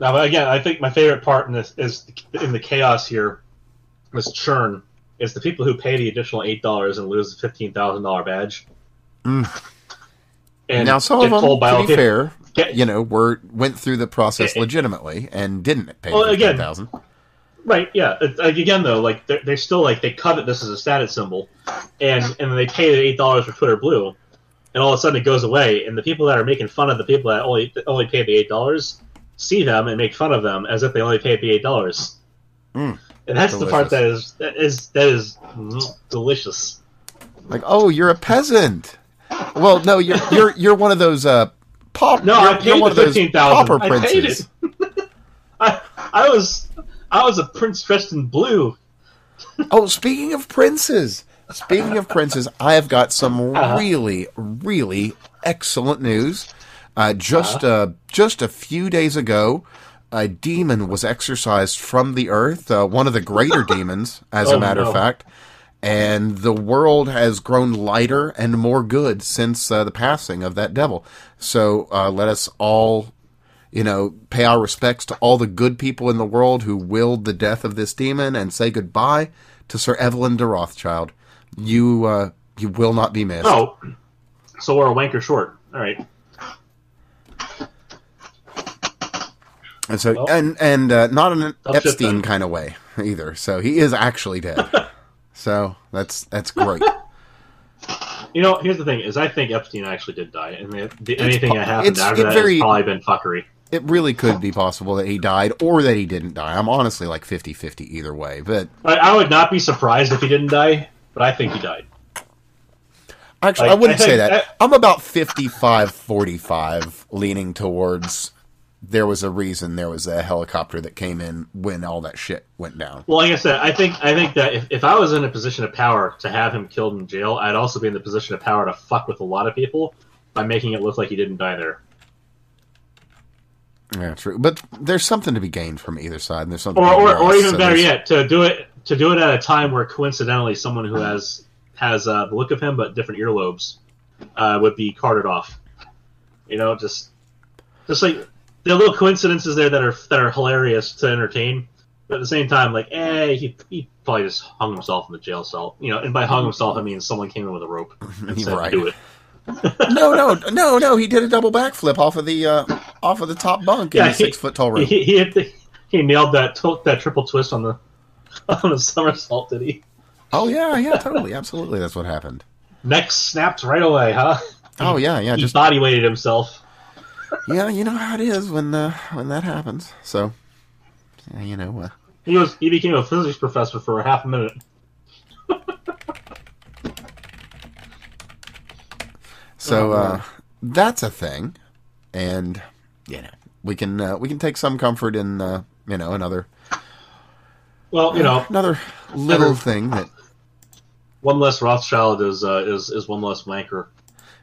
Speaker 2: Now, again, I think my favorite part in this is in the chaos here, this churn, is the people who pay the additional eight dollars and lose the fifteen thousand dollar badge.
Speaker 1: Mm.
Speaker 2: And
Speaker 1: now, some of them, to be
Speaker 2: people-
Speaker 1: fair,
Speaker 2: get-
Speaker 1: you know, were went through the process
Speaker 2: eh.
Speaker 1: legitimately and didn't pay
Speaker 2: Well, again-
Speaker 1: 15000
Speaker 2: Right, yeah. Like, again, though, like they're, they're still like they covet this as a status symbol, and and they pay the eight dollars for Twitter Blue, and all of a sudden it goes away, and the people that are making fun of the people that only only pay the eight dollars see them and make fun of them as if they only paid the eight dollars.
Speaker 1: Mm,
Speaker 2: and that's the part that is that is that is delicious.
Speaker 1: Like, oh, you're a peasant. Well, no, you're you're you're one of those uh pop.
Speaker 2: No, I paid the fifteen thousand. I paid
Speaker 1: princes.
Speaker 2: it. I I was I was a prince dressed in blue.
Speaker 1: Oh, speaking of princes, speaking of princes, I have got some
Speaker 2: Uh-huh.
Speaker 1: really, really excellent news. Uh, just
Speaker 2: Uh-huh.
Speaker 1: uh, just a few days ago, a demon was exorcised from the earth. Uh, one of the greater demons, as a
Speaker 2: Oh,
Speaker 1: matter
Speaker 2: no.
Speaker 1: of fact. And the world has grown lighter and more good since uh, the passing of that devil. So uh, let us all you know, pay our respects to all the good people in the world who willed the death of this demon and say goodbye to Sir Evelyn de Rothschild. You, uh, you will not be missed.
Speaker 2: Oh, so we're a wanker short. All right.
Speaker 1: And so,
Speaker 2: Well,
Speaker 1: and, and, uh, not in an Epstein kind of way either. So he is actually dead. so that's, that's great.
Speaker 2: You know, here's the thing: is I think Epstein actually did die, and the, the, anything
Speaker 1: po-
Speaker 2: that happened after
Speaker 1: it
Speaker 2: that
Speaker 1: very-
Speaker 2: has probably been fuckery.
Speaker 1: It really could be possible that he died or that he didn't die. I'm honestly like 50 50 either way, but
Speaker 2: I, I would not be surprised if he didn't die, but I think he died.
Speaker 1: Actually,
Speaker 2: Like,
Speaker 1: I wouldn't
Speaker 2: I
Speaker 1: say that.
Speaker 2: that-
Speaker 1: I'm about 55 45 leaning towards there was a reason there was a helicopter that came in when all that shit went down.
Speaker 2: Well, like I said, I think I think that if, if I was in a position of power to have him killed in jail, I'd also be in the position of power to fuck with a lot of people by making it look like he didn't die there.
Speaker 1: Yeah, true. But there's something to be gained from either side, and there's something.
Speaker 2: Or, or, or even
Speaker 1: so
Speaker 2: better
Speaker 1: there's-
Speaker 2: yet, to do it to do it at a time where coincidentally someone who has has uh, the look of him but different earlobes uh, would be carted off. You know, just just like there are little coincidences there that are that are hilarious to entertain. But at the same time, like, eh, he, he probably just hung himself in the jail cell. You know, and by hung himself, I mean someone came in with a rope and said,
Speaker 1: Right.
Speaker 2: "Do it."
Speaker 1: no, no, no, no. He did a double backflip off of the uh, off of the top bunk in
Speaker 2: Yeah,
Speaker 1: the
Speaker 2: he-
Speaker 1: six foot tall room.
Speaker 2: He, he, the, he nailed that that triple twist on the on the somersault. Did he?
Speaker 1: Oh yeah, yeah, totally, absolutely. That's what happened.
Speaker 2: Neck snapped right away, huh?
Speaker 1: Oh yeah, yeah.
Speaker 2: He
Speaker 1: Just
Speaker 2: body weighted himself.
Speaker 1: Yeah, you know how it is when uh, when that happens. So, you know, uh,
Speaker 2: He was he became a physics professor for a half a minute.
Speaker 1: so uh, that's a thing, and you know, we can uh, we can take some comfort in uh, you know another
Speaker 2: Well, you know,
Speaker 1: another little
Speaker 2: Never-
Speaker 1: thing that
Speaker 2: one less Rothschild is uh, is is one less wanker.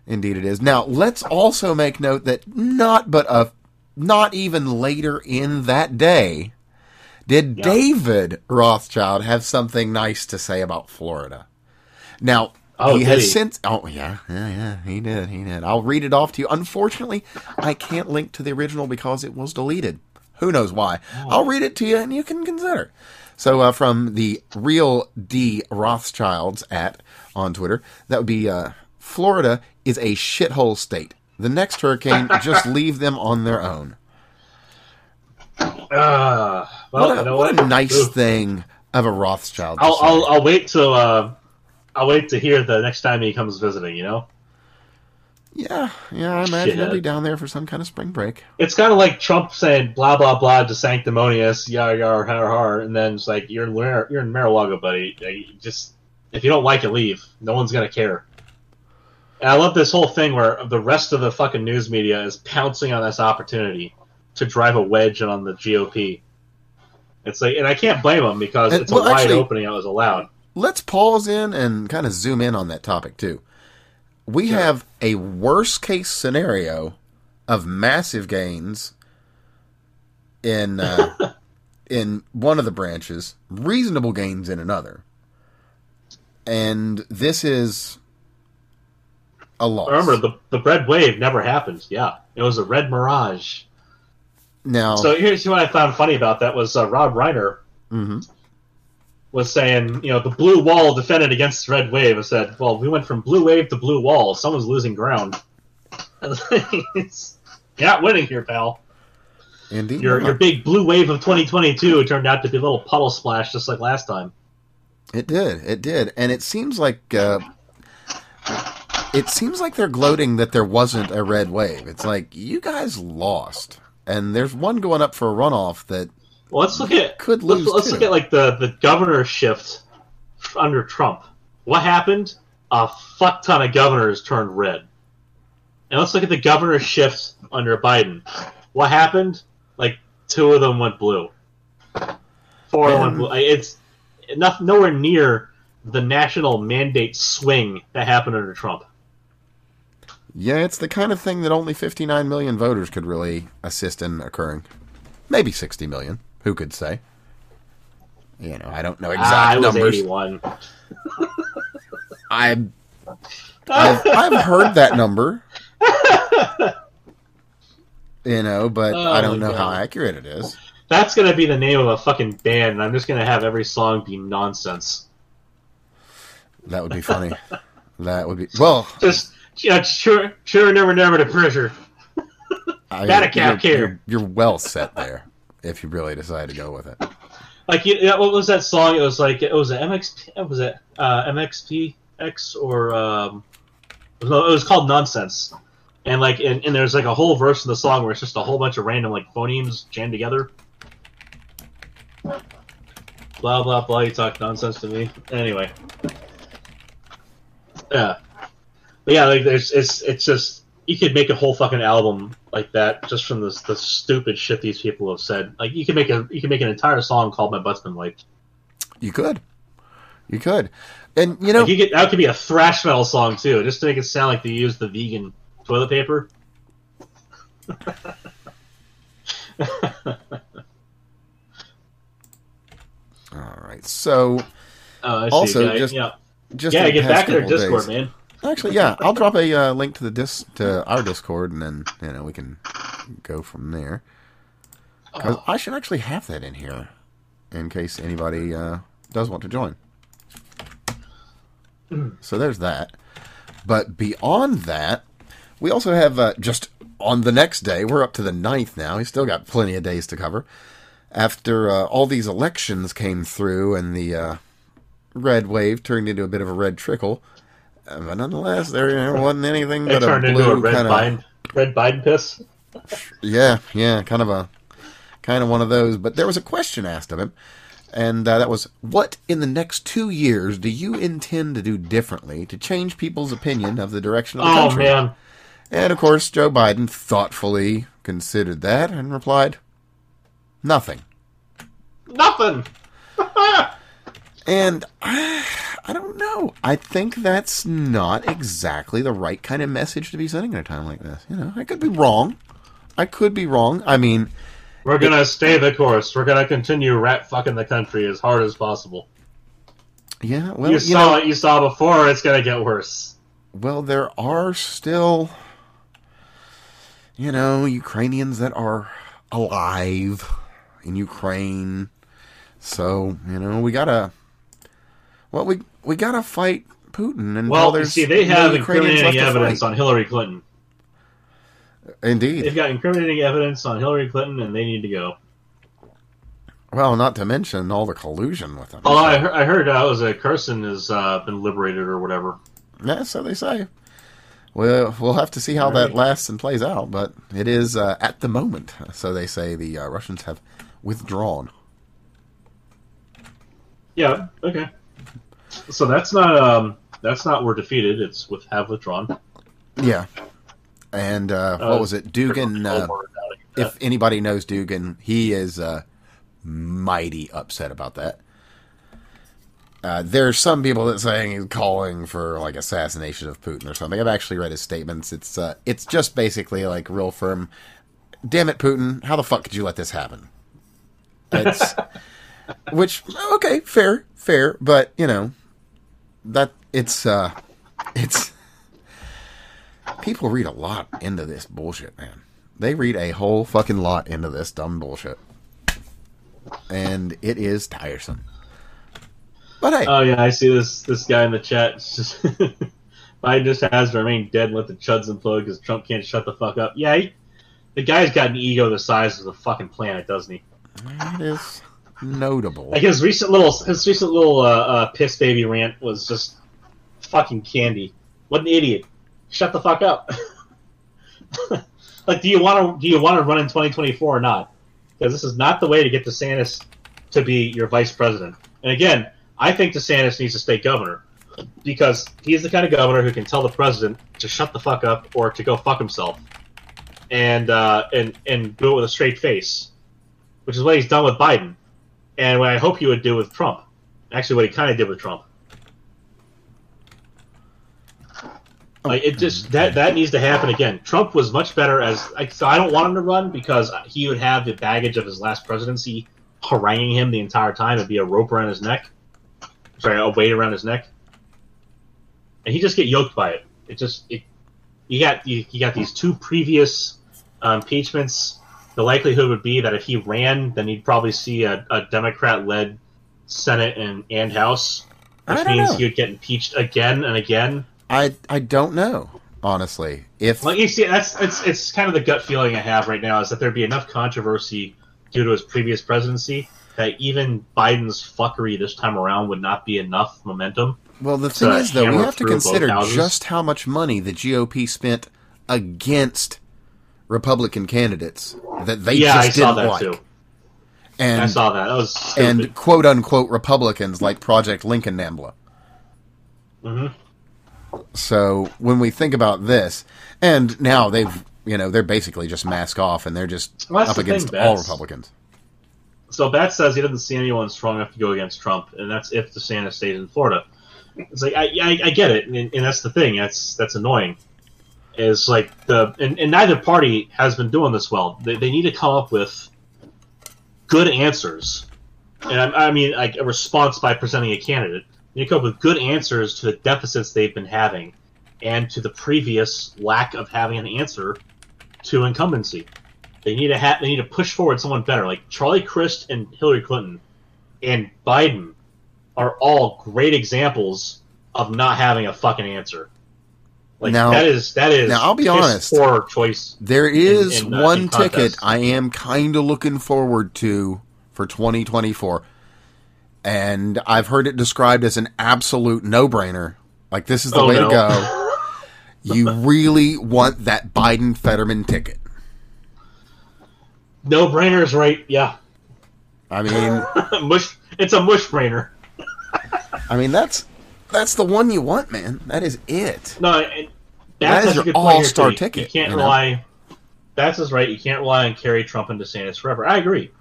Speaker 1: Indeed, it is. Now, let's also make note that not but a not even later in that day did
Speaker 2: Yeah.
Speaker 1: David Rothschild have something nice to say about Florida. Now,
Speaker 2: Oh,
Speaker 1: he has
Speaker 2: he?
Speaker 1: since. Oh, yeah, yeah, yeah. He did. He did. I'll read it off to you. Unfortunately, I can't link to the original because it was deleted. Who knows why? I'll read it to you, and you can consider. So, uh, from the real D Rothschilds at on Twitter, that would be uh, Florida is a shithole state. The next hurricane, just leave them on their own.
Speaker 2: Uh, well,
Speaker 1: What a,
Speaker 2: you know
Speaker 1: what
Speaker 2: what?
Speaker 1: a nice
Speaker 2: Oof.
Speaker 1: thing of a Rothschild.
Speaker 2: I'll. I'll I'll wait till uh, I'll wait to hear the next time he comes visiting. You know,
Speaker 1: yeah, yeah. I imagine he'll be down there for some kind of spring break.
Speaker 2: it's kind of like Trump saying blah blah blah to sanctimonious yar yar har har, and then it's like you're in you're in Mar-a-Lago, buddy. Just if you don't like it, leave. No one's gonna care. And I love this whole thing where the rest of the fucking news media is pouncing on this opportunity to drive a wedge on the GOP. It's like, and I can't blame them because
Speaker 1: And-
Speaker 2: it's a wide
Speaker 1: actually-
Speaker 2: opening that was allowed.
Speaker 1: let's pause in and kind of zoom in on that topic too. We
Speaker 2: Sure.
Speaker 1: have a worst case scenario of massive gains in uh, in one of the branches, reasonable gains in another, and this is a loss.
Speaker 2: Remember, the the red wave never happened. Yeah, it was a red mirage.
Speaker 1: now,
Speaker 2: So here's what I found funny about that was uh, Rob Reiner
Speaker 1: mhm.
Speaker 2: was saying, you know, the blue wall defended against the red wave. I said, well, we went from blue wave to blue wall. Someone's losing ground. You're not winning here, pal.
Speaker 1: indeed,
Speaker 2: Your your big blue wave of 2022 turned out to be a little puddle splash, just like last time.
Speaker 1: It did. It did. And it seems like uh, it seems like they're gloating that there wasn't a red wave. It's like you guys lost, and there's one going up for a runoff that
Speaker 2: Well, let's look at
Speaker 1: Could
Speaker 2: let's,
Speaker 1: lose,
Speaker 2: let's
Speaker 1: too.
Speaker 2: look at like the the governor shift under Trump. What happened? A fuck ton of governors turned red. And let's look at the governor shift under Biden. What happened? Like two of them went blue. Four of them went
Speaker 1: Um,
Speaker 2: blue. It's enough nowhere near the national mandate swing that happened under Trump.
Speaker 1: Yeah, it's the kind of thing that only 59 million voters could really assist in occurring. Maybe 60 million. Who could say? You know, I don't know exact
Speaker 2: was
Speaker 1: numbers.
Speaker 2: 81.
Speaker 1: I I've, I've heard that number. You know, but
Speaker 2: Oh
Speaker 1: I don't know how accurate it is.
Speaker 2: That's gonna be the name of a fucking band, and I'm just gonna have every song be nonsense.
Speaker 1: That would be funny. that would be well.
Speaker 2: Just yeah, sure, sure, never, never to pressure.
Speaker 1: I,
Speaker 2: That a
Speaker 1: you're,
Speaker 2: cap here.
Speaker 1: you're, you're well set there if you really decide to go with it.
Speaker 2: Like, you, yeah, what was that song? It was like it was an MXP. What was it uh, MXPX or um, it was called Nonsense. And like, and, and there's like a whole verse in the song where it's just a whole bunch of random like phonemes jammed together. Blah blah blah. You talk nonsense to me. Anyway, yeah, but yeah, like there's it's it's just you could make a whole fucking album like that just from the the stupid shit these people have said. Like you could make a you could make an entire song called "My Butt's Been Wiped."
Speaker 1: You could, you could, and you know,
Speaker 2: Like, you could, that could be a thrash metal song too, just to make it sound like they used the vegan toilet paper.
Speaker 1: all right. So
Speaker 2: oh, see,
Speaker 1: Also,
Speaker 2: guy.
Speaker 1: just-
Speaker 2: yeah,
Speaker 1: just
Speaker 2: yeah, get back in their Discord,
Speaker 1: days-
Speaker 2: man.
Speaker 1: Actually, yeah, I'll drop a uh, link to the dis to our Discord, and then you know we can go from there.
Speaker 2: Oh.
Speaker 1: I should actually have that in here in case anybody uh, does want to join. so there's that. But beyond that, we also have uh, just on the next day. We're up to the 9th now. He's still got plenty of days to cover. After uh, all these elections came through and the uh, red wave turned into a bit of a red trickle. Uh, but nonetheless, there wasn't anything but a
Speaker 2: turned into a
Speaker 1: blue
Speaker 2: red
Speaker 1: kind of
Speaker 2: Biden, red Biden piss.
Speaker 1: yeah, yeah, kind of a kind of one of those. But there was a question asked of him, and uh, that was, "What in the next two years do you intend to do differently to change people's opinion of the direction of the
Speaker 2: Oh
Speaker 1: country?"
Speaker 2: man,
Speaker 1: And of course, Joe Biden thoughtfully considered that and replied, "Nothing."
Speaker 2: nothing.
Speaker 1: And I, I don't know. I think that's not exactly the right kind of message to be sending at a time like this. You know, I could be wrong. I could be wrong. I mean,
Speaker 2: We're gonna stay the course. We're gonna continue rat fucking the country as hard as possible.
Speaker 1: yeah. Well,
Speaker 2: you
Speaker 1: you
Speaker 2: saw
Speaker 1: know,
Speaker 2: what you saw before. It's gonna get worse.
Speaker 1: Well, there are still, you know, Ukrainians that are alive in Ukraine. So, you know, we gotta, well, we we gotta fight Putin until
Speaker 2: Well,
Speaker 1: there's
Speaker 2: see, they have incriminating evidence on Hillary Clinton.
Speaker 1: Indeed.
Speaker 2: They've got incriminating evidence on Hillary Clinton, and they need to go.
Speaker 1: Well, not to mention all the collusion with them.
Speaker 2: Oh, I heard, I heard uh, was a Kherson has uh, been liberated or whatever.
Speaker 1: Yeah, so they say. Well, we'll have to see how that lasts and plays out, but it is uh, at the moment. So they say the uh, Russians have withdrawn.
Speaker 2: Yeah. Okay. So that's not um that's not we're defeated. It's with have withdrawn.
Speaker 1: Yeah. And uh,
Speaker 2: Uh,
Speaker 1: what was it? Dugin. Uh,
Speaker 2: Over out of here.
Speaker 1: if anybody knows Dugin, he is uh, mighty upset about that. Uh, there's some people that saying he's calling for like assassination of Putin or something. I've actually read his statements. It's uh, it's just basically like real firm. Damn it, Putin! How the fuck could you let this happen? It's which okay, fair, fair, but you know that it's uh, it's people read a lot into this bullshit, man. They read a whole fucking lot into this dumb bullshit. And it is tiresome. But hey,
Speaker 2: Oh yeah, I see this this guy in the chat. Just Biden just has to remain dead and let the chuds implode because Trump can't shut the fuck up. Yeah, he, the guy's got an ego the size of the fucking planet, doesn't he?
Speaker 1: it is notable.
Speaker 2: Like his recent little his recent little uh, uh, piss baby rant was just fucking candy. What an idiot! Shut the fuck up. like, do you want to do you want to run in 2024 or not? Because this is not the way to get DeSantis to be your vice president. And again, I think DeSantis needs to stay governor because he's the kind of governor who can tell the president to shut the fuck up or to go fuck himself, and uh, and and do it with a straight face, which is what he's done with Biden, and what I hope he would do with Trump. Actually, what he kind of did with Trump. Like it just that that needs to happen again. Trump was much better as like, so I don't want him to run because he would have the baggage of his last presidency haranguing him the entire time. It'd be a rope around his neck, sorry, a weight around his neck, and he just get yoked by it. It just it you got you, you got these two previous uh, impeachments. The likelihood would be that if he ran, then he'd probably see a, a Democrat-led Senate and, and House, which means
Speaker 1: know.
Speaker 2: he would get impeached again and again.
Speaker 1: I I don't know, honestly. If
Speaker 2: Like you see, that's it's it's kind of the gut feeling I have right now is that there'd be enough controversy due to his previous presidency that even Biden's fuckery this time around would not be enough momentum.
Speaker 1: well the thing is though, we have to consider just how much money the GOP spent against Republican candidates that they
Speaker 2: yeah,
Speaker 1: just
Speaker 2: I
Speaker 1: didn't
Speaker 2: that
Speaker 1: like.
Speaker 2: too.
Speaker 1: And
Speaker 2: I saw that. That was stupid.
Speaker 1: and quote unquote Republicans like Project Lincoln Nambla.
Speaker 2: hmm
Speaker 1: So when we think about this, and now they've, you know, they're basically just mask off and they're just
Speaker 2: Well,
Speaker 1: up
Speaker 2: the thing,
Speaker 1: against all Republicans.
Speaker 2: So Bat says he doesn't see anyone strong enough to go against Trump, and that's if DeSantis stays in Florida. It's like I, I, I get it, and, and that's the thing. That's that's annoying. Is like the and, and neither party has been doing this well. They, they need to come up with good answers, and I, I mean like a response by presenting a candidate. To come up with good answers to the deficits they've been having, and to the previous lack of having an answer to incumbency. They need to ha- they need to push forward someone better. Like Charlie Crist and Hillary Clinton and Biden are all great examples of not having a fucking answer. Like
Speaker 1: Now-
Speaker 2: that is that is
Speaker 1: now, I'll be honest.
Speaker 2: poor choice.
Speaker 1: There is
Speaker 2: in, uh,
Speaker 1: one
Speaker 2: in
Speaker 1: ticket
Speaker 2: contests.
Speaker 1: I am kind of looking forward to for 2024. And I've heard it described as an absolute no brainer. Like, this is the
Speaker 2: Oh,
Speaker 1: way
Speaker 2: no.
Speaker 1: to go. You really want that Biden Fetterman ticket.
Speaker 2: No brainers, right? Yeah,
Speaker 1: I mean,
Speaker 2: mush. It's a mush brainer.
Speaker 1: I mean that's that's the one you want, man. That is it.
Speaker 2: No, and that's
Speaker 1: is
Speaker 2: such a
Speaker 1: your
Speaker 2: here,
Speaker 1: all-star ticket,
Speaker 2: You can't
Speaker 1: you know?
Speaker 2: rely. That's is right. You can't rely on Kerry, Trump, and DeSantis forever. I agree.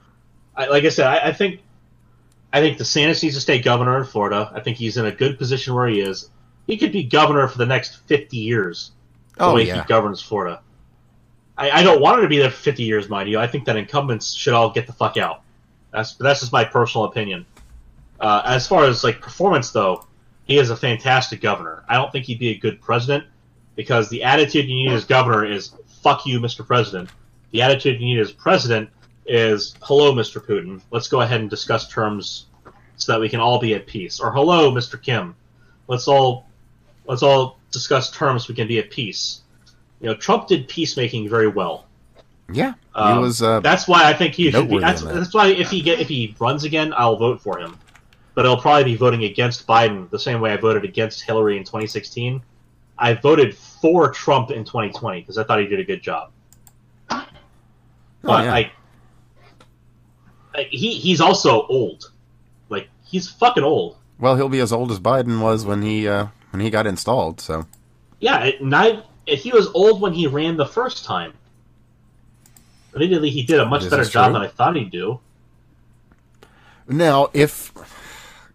Speaker 2: I, like I said, I, I think, I think DeSantis needs to stay governor in Florida. I think he's in a good position where he is. He could be governor for the next fifty years. The
Speaker 1: Oh
Speaker 2: way
Speaker 1: yeah.
Speaker 2: he governs Florida. I, I don't want him to be there for fifty years, mind you. I think that incumbents should all get the fuck out. That's that's just my personal opinion. Uh, as far as like performance, though, he is a fantastic governor. I don't think he'd be a good president because the attitude you need as governor is "fuck you, Mr. President." The attitude you need as president is "hello, Mr. Putin. Let's go ahead and discuss terms so that we can all be at peace." Or "hello, Mr. Kim. Let's all let's all discuss terms so we can be at peace." You know, Trump did peacemaking very well.
Speaker 1: Yeah. He
Speaker 2: Um,
Speaker 1: was uh
Speaker 2: That's why I think he should be. That's,
Speaker 1: that.
Speaker 2: that's why if he get if he runs again, I'll vote for him. But I'll probably be voting against Biden the same way I voted against Hillary in 2016. I voted for Trump in 2020 because I thought he did a good job.
Speaker 1: oh,
Speaker 2: But
Speaker 1: yeah.
Speaker 2: I, I, he he's also old. Like he's fucking old.
Speaker 1: Well, he'll be as old as Biden was when he uh when he got installed, so
Speaker 2: Yeah, not, he was old when he ran the first time. Admittedly, he did a much
Speaker 1: This
Speaker 2: better job than I thought he'd do.
Speaker 1: Now, if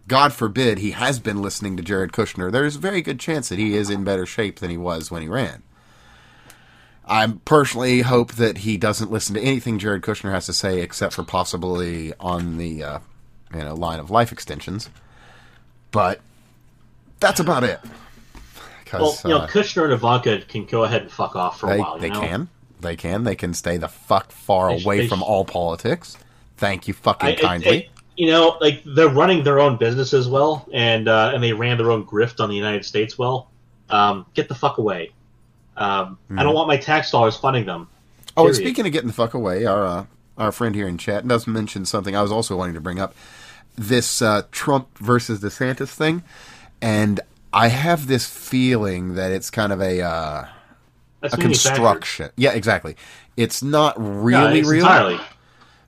Speaker 1: God forbid he has been listening to Jared Kushner, there's a very good chance that he is in better shape than he was when he ran. I personally hope that he doesn't listen to anything Jared Kushner has to say, except for possibly on the uh, you know line of life extensions. But that's about it.
Speaker 2: Well, you know,
Speaker 1: uh,
Speaker 2: Kushner and Ivanka can go ahead and fuck off for a
Speaker 1: they,
Speaker 2: while.
Speaker 1: they
Speaker 2: know?
Speaker 1: can, they can, they can stay the fuck far
Speaker 2: They
Speaker 1: away
Speaker 2: they
Speaker 1: from
Speaker 2: sh-
Speaker 1: all politics. Thank you, fucking
Speaker 2: I-
Speaker 1: kindly.
Speaker 2: You know, like they're running their own business as well, and uh, and they ran their own grift on the United States well. Um, get the fuck away. Um, I don't want my tax dollars funding them.
Speaker 1: Oh, and speaking of getting the fuck away, our uh, our friend here in chat does mention something I was also wanting to bring up. This uh, Trump versus DeSantis thing, and I have this feeling that it's kind of a uh, a construction. Yeah, exactly. It's not really
Speaker 2: it's
Speaker 1: real
Speaker 2: entirely.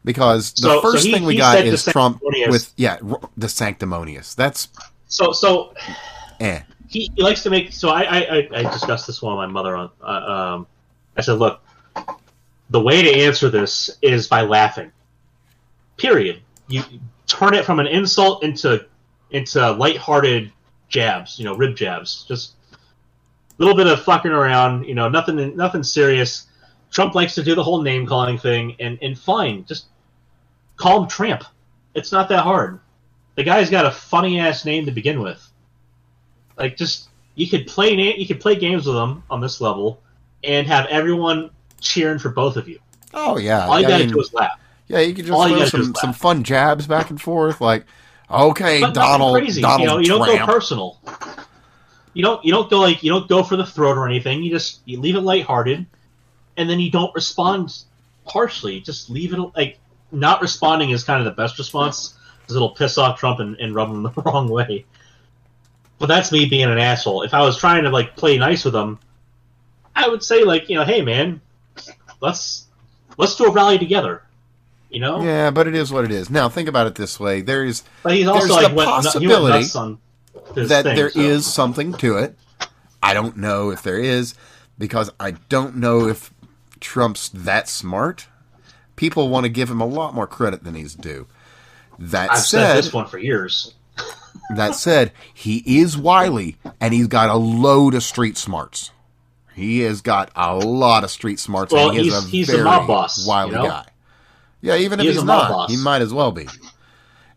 Speaker 1: Because the
Speaker 2: So- so
Speaker 1: first
Speaker 2: he-
Speaker 1: thing we got is Trump with yeah r- the sanctimonious. That's
Speaker 2: So so
Speaker 1: eh.
Speaker 2: he, he likes to make. So I I, I, I discussed this one with my mother on. Uh, um, I said, look, the way to answer this is by laughing. Period. You turn it from an insult into into lighthearted jabs. You know, rib jabs. Just a little bit of fucking around. You know, nothing nothing serious. Trump likes to do the whole name calling thing, and and fine, just call him Tramp. It's not that hard. The guy's got a funny ass name to begin with. Like, just you could play you could play games with him on this level, and have everyone cheering for both of you.
Speaker 1: Oh yeah,
Speaker 2: All you
Speaker 1: I
Speaker 2: gotta
Speaker 1: mean,
Speaker 2: do is laugh.
Speaker 1: yeah. You could just
Speaker 2: all
Speaker 1: throw some some fun jabs back and forth, like okay,
Speaker 2: But
Speaker 1: Donald,
Speaker 2: crazy.
Speaker 1: Donald
Speaker 2: you know, you don't go personal. You don't you don't go like you don't go for the throat or anything. You just you leave it lighthearted, and then you don't respond harshly. Just leave it like not responding is kind of the best response because it'll piss off Trump and, and rub him the wrong way. But that's me being an asshole. If I was trying to like play nice with him, I would say like you know, hey man, let's let's do a rally together. You know,
Speaker 1: Yeah, but it is what it is. Now think about it this way: there is
Speaker 2: but he's also like
Speaker 1: the
Speaker 2: went,
Speaker 1: possibility
Speaker 2: nuts on his
Speaker 1: that
Speaker 2: thing,
Speaker 1: there is
Speaker 2: so.
Speaker 1: something to it. I don't know if there is because I don't know if Trump's that smart. People want to give him a lot more credit than he's due. That
Speaker 2: I've said
Speaker 1: said,
Speaker 2: this one for years.
Speaker 1: that said, he is wily and he's got a load of street smarts. He has got a lot of street smarts.
Speaker 2: Well,
Speaker 1: and he
Speaker 2: he's-
Speaker 1: a
Speaker 2: he's a
Speaker 1: very
Speaker 2: mob boss,
Speaker 1: wily
Speaker 2: you know?
Speaker 1: guy. Yeah, even
Speaker 2: He
Speaker 1: if he's not,
Speaker 2: boss.
Speaker 1: he might as well be.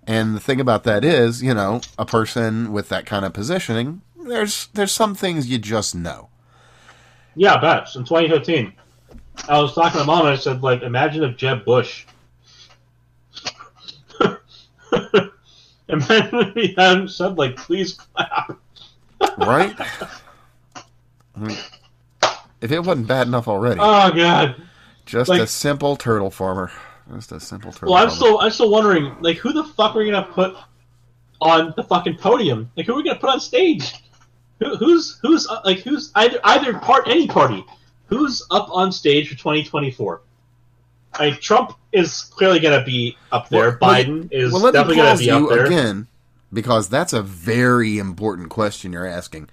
Speaker 1: And the thing about that is, you know, a person with that kind of positioning, there's there's some things you just know.
Speaker 2: Yeah, I bet. In 2015. I was talking to mom and I said, like, imagine if Jeb Bush. imagine if he hadn't said, like, please clap.
Speaker 1: right? I mean, if it wasn't bad enough already,
Speaker 2: Oh, God.
Speaker 1: just
Speaker 2: like-
Speaker 1: a simple turtle farmer. Just a simple turtle
Speaker 2: Well, I'm
Speaker 1: farmer.
Speaker 2: still, I'm still wondering, like, who the fuck are we going to put on the fucking podium? Like, who are we going to put on stage? Who, who's, who's, uh, like, who's, either, either part, any party, who's up on stage for 2024? Like, Trump is clearly going to be up there.
Speaker 1: Well, let
Speaker 2: Biden is
Speaker 1: well,
Speaker 2: definitely going to be up there.
Speaker 1: again because that's a very important question you're asking,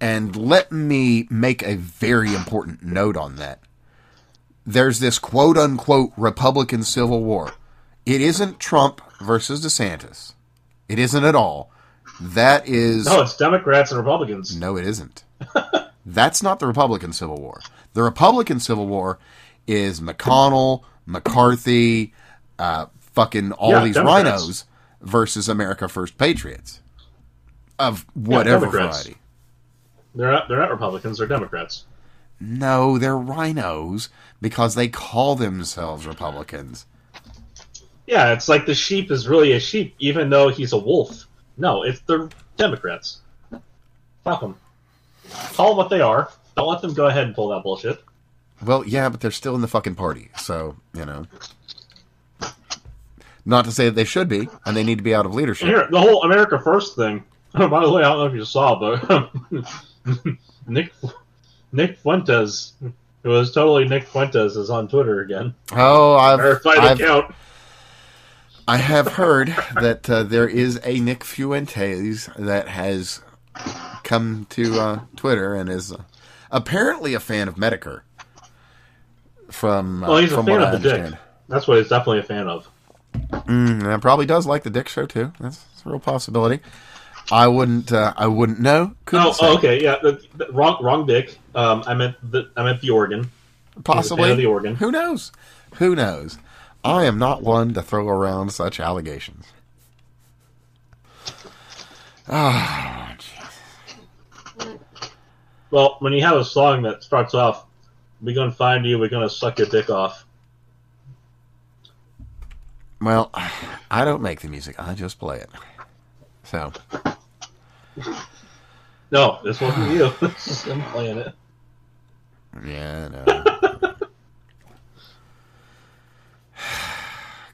Speaker 1: and let me make a very important note on that. There's this quote unquote Republican Civil War. It isn't Trump versus DeSantis. It isn't at all. That is
Speaker 2: No, it's Democrats and Republicans.
Speaker 1: No, it isn't. That's not the Republican Civil War. The Republican Civil War is McConnell, McCarthy, uh, fucking all
Speaker 2: Yeah,
Speaker 1: these
Speaker 2: Democrats.
Speaker 1: rhinos versus America First Patriots of whatever
Speaker 2: Democrats.
Speaker 1: variety.
Speaker 2: They're not, they're not Republicans. They're Democrats.
Speaker 1: No, they're rhinos because they call themselves Republicans.
Speaker 2: Yeah, it's like the sheep is really a sheep, even though he's a wolf. No, it's the Democrats. Fuck them. Call them what they are. Don't let them go ahead and pull that bullshit.
Speaker 1: Well, yeah, but they're still in the fucking party, so you know. Not to say that they should be, and they need to be out of leadership.
Speaker 2: Here, the whole America First thing. By the way, I don't know if you saw, but Nick Nick Fuentes, it was totally Nick Fuentes, is on Twitter again.
Speaker 1: Oh, I've,
Speaker 2: Verified
Speaker 1: I've
Speaker 2: account.
Speaker 1: I have heard that uh, there is a Nick Fuentes that has come to uh, Twitter and is uh, apparently a fan of Medicare. From uh,
Speaker 2: Well, he's a
Speaker 1: from
Speaker 2: fan of
Speaker 1: I
Speaker 2: the dick. That's what he's definitely a fan of.
Speaker 1: mm, and probably does like the Dick Show too. That's, that's a real possibility. I wouldn't. Uh, I wouldn't know. Couldn't
Speaker 2: Oh, oh, okay, yeah, the, the, wrong, wrong dick. Um, I meant the, I meant the organ.
Speaker 1: Possibly.
Speaker 2: the organ.
Speaker 1: Who knows? Who knows? I am not one to throw around such allegations. Ah, jeez.
Speaker 2: Well, when you have a song that starts off, "We're gonna find you, we're gonna suck your dick off."
Speaker 1: Well, I don't make the music. I just play it. So,
Speaker 2: No, this wasn't you. This is him playing it.
Speaker 1: yeah, no.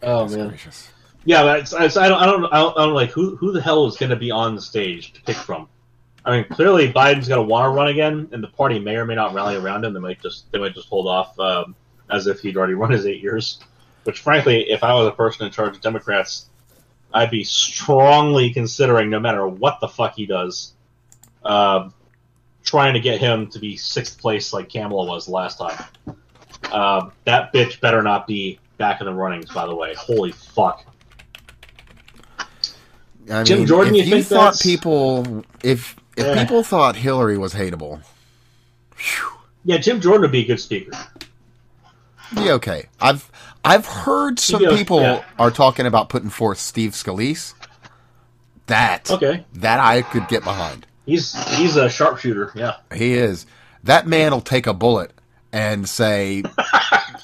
Speaker 2: Oh man.
Speaker 1: gracious.
Speaker 2: Yeah, but it's, it's, I don't, I don't, I don't, I don't like who, who the hell is going to be on the stage to pick from. I mean, clearly Biden's going to want to run again, and the party may or may not rally around him. They might just, they might just hold off um, as if he'd already run his eight years. Which, frankly, if I was a person in charge of Democrats, I'd be strongly considering, no matter what the fuck he does, um trying to get him to be sixth place like Kamala was last time. Um, that bitch better not be back in the runnings. By the way, holy fuck.
Speaker 1: I
Speaker 2: Jim
Speaker 1: mean,
Speaker 2: Jordan,
Speaker 1: if
Speaker 2: you
Speaker 1: you,
Speaker 2: think
Speaker 1: thought
Speaker 2: that's-
Speaker 1: people, if if
Speaker 2: Yeah.
Speaker 1: people thought Hillary was hateable, phew,
Speaker 2: Yeah, Jim Jordan would be a good speaker.
Speaker 1: be okay. I've I've heard some people
Speaker 2: yeah.
Speaker 1: are talking about putting forth Steve Scalise. That
Speaker 2: Okay,
Speaker 1: that I could get behind.
Speaker 2: he's he's a sharpshooter. Yeah,
Speaker 1: He is. That man will take a bullet and say,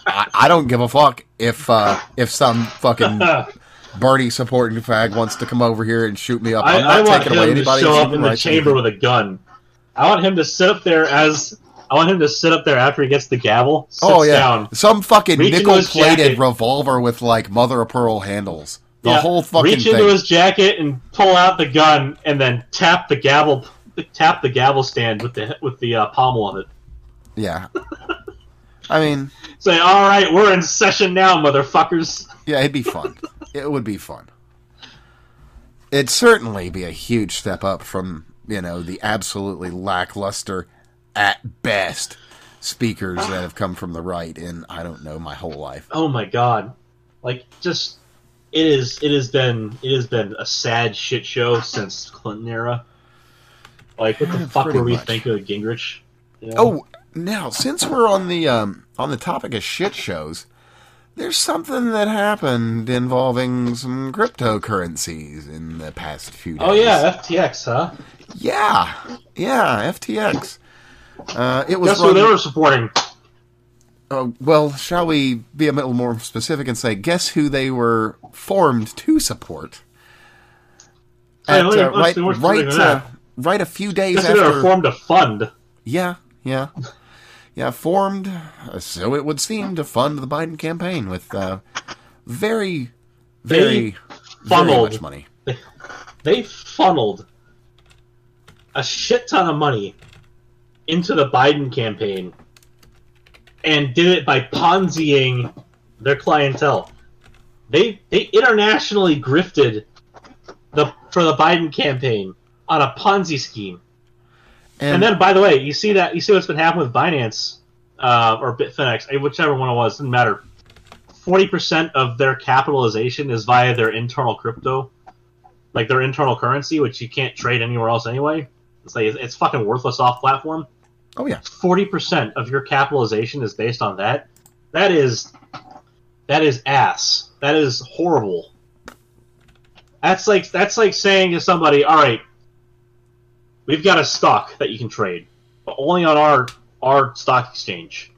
Speaker 1: I, "I don't give a fuck if uh, if some fucking Bernie supporting fag wants to come over here and shoot me up.
Speaker 2: I,
Speaker 1: I'm
Speaker 2: I
Speaker 1: not
Speaker 2: want
Speaker 1: taking away
Speaker 2: him to show up in the
Speaker 1: rights or
Speaker 2: chamber
Speaker 1: anything.
Speaker 2: with a gun. I want him to sit up there as I want him to sit up there after he gets the gavel.
Speaker 1: Oh yeah,
Speaker 2: down,
Speaker 1: some fucking nickel plated revolver with like mother of pearl handles. The
Speaker 2: yeah,
Speaker 1: whole fucking
Speaker 2: reach
Speaker 1: thing.
Speaker 2: into his jacket and pull out the gun, and then tap the gavel, tap the gavel stand with the with the uh, pommel of it.
Speaker 1: Yeah. I mean,
Speaker 2: Say, "All right, we're in session now, motherfuckers."
Speaker 1: yeah, it'd be fun. it would be fun. It'd certainly be a huge step up from you know, the absolutely lackluster, at best, speakers that have come from the right in I don't know my whole life.
Speaker 2: Oh my god, like just it is. It has been. It has been a sad shit show since Clinton era. Like what the
Speaker 1: Yeah,
Speaker 2: fuck were we
Speaker 1: much.
Speaker 2: thinking of Gingrich? You know?
Speaker 1: Oh, now since we're on the um, on the topic of shit shows, there's something that happened involving some cryptocurrencies in the past few days.
Speaker 2: oh yeah, FTX, huh?
Speaker 1: yeah, yeah, FTX. Uh, it was
Speaker 2: Guess who they were supporting?
Speaker 1: uh, well, shall we be a little more specific and say, guess who they were formed to support?
Speaker 2: Hey,
Speaker 1: At,
Speaker 2: let me-
Speaker 1: uh, right, right, uh, right a few days
Speaker 2: Guess who they were formed a fund?
Speaker 1: Yeah, yeah. Yeah, formed, uh, so it would seem, to fund the Biden campaign with uh, very, very, very
Speaker 2: funneled.
Speaker 1: much money.
Speaker 2: They funneled a shit ton of money into the Biden campaign and did it by Ponziing their clientele. They they internationally grifted the for the Biden campaign on a Ponzi scheme.
Speaker 1: And,
Speaker 2: And then, by the way, you see that you see what's been happening with Binance uh, or Bitfinex, eh, whichever one it was, doesn't matter. Forty percent of their capitalization is via their internal crypto, like their internal currency, which you can't trade anywhere else anyway. It's like it's fucking worthless off platform.
Speaker 1: oh yeah,
Speaker 2: Forty percent of your capitalization is based on that. That is that is ass. That is horrible. That's like that's like saying to somebody, "All right, we've got a stock that you can trade, but only on our our stock exchange,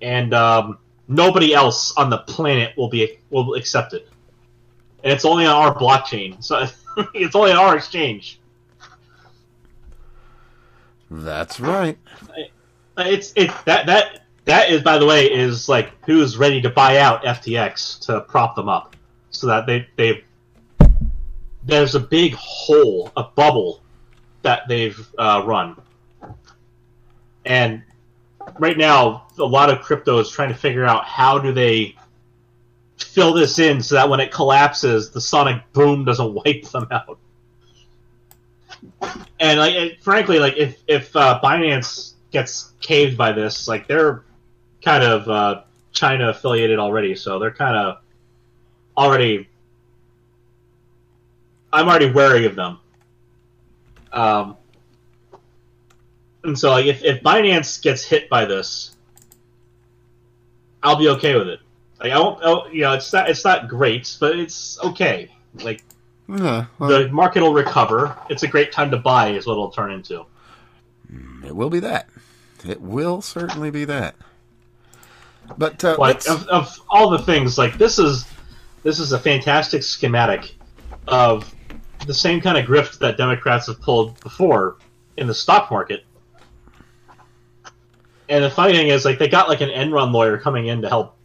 Speaker 2: and um, nobody else on the planet will be will accept it, and it's only on our blockchain. So it's only on our exchange.
Speaker 1: that's right.
Speaker 2: It's it that that that is by the way is like who's ready to buy out FTX to prop them up, so that they they there's a big hole, a bubble that they've uh, run, and right now a lot of crypto is trying to figure out how do they fill this in so that when it collapses, the sonic boom doesn't wipe them out. And like, it, frankly, like if if uh, Binance gets caved by this, like they're kind of uh, China affiliated already, so they're kind of already. I'm already wary of them. Um, and so, like, if, if Binance gets hit by this, I'll be okay with it. Like, I won't. Oh, you know, it's not. It's not great, but it's okay. Like,
Speaker 1: Yeah, well,
Speaker 2: the market will recover. It's a great time to buy, is what it'll turn into.
Speaker 1: it will be that. It will certainly be that. But uh,
Speaker 2: like of, of all the things like this is this is a fantastic schematic of the same kind of grift that democrats have pulled before in the stock market and the funny thing is like they got like an enron lawyer coming in to help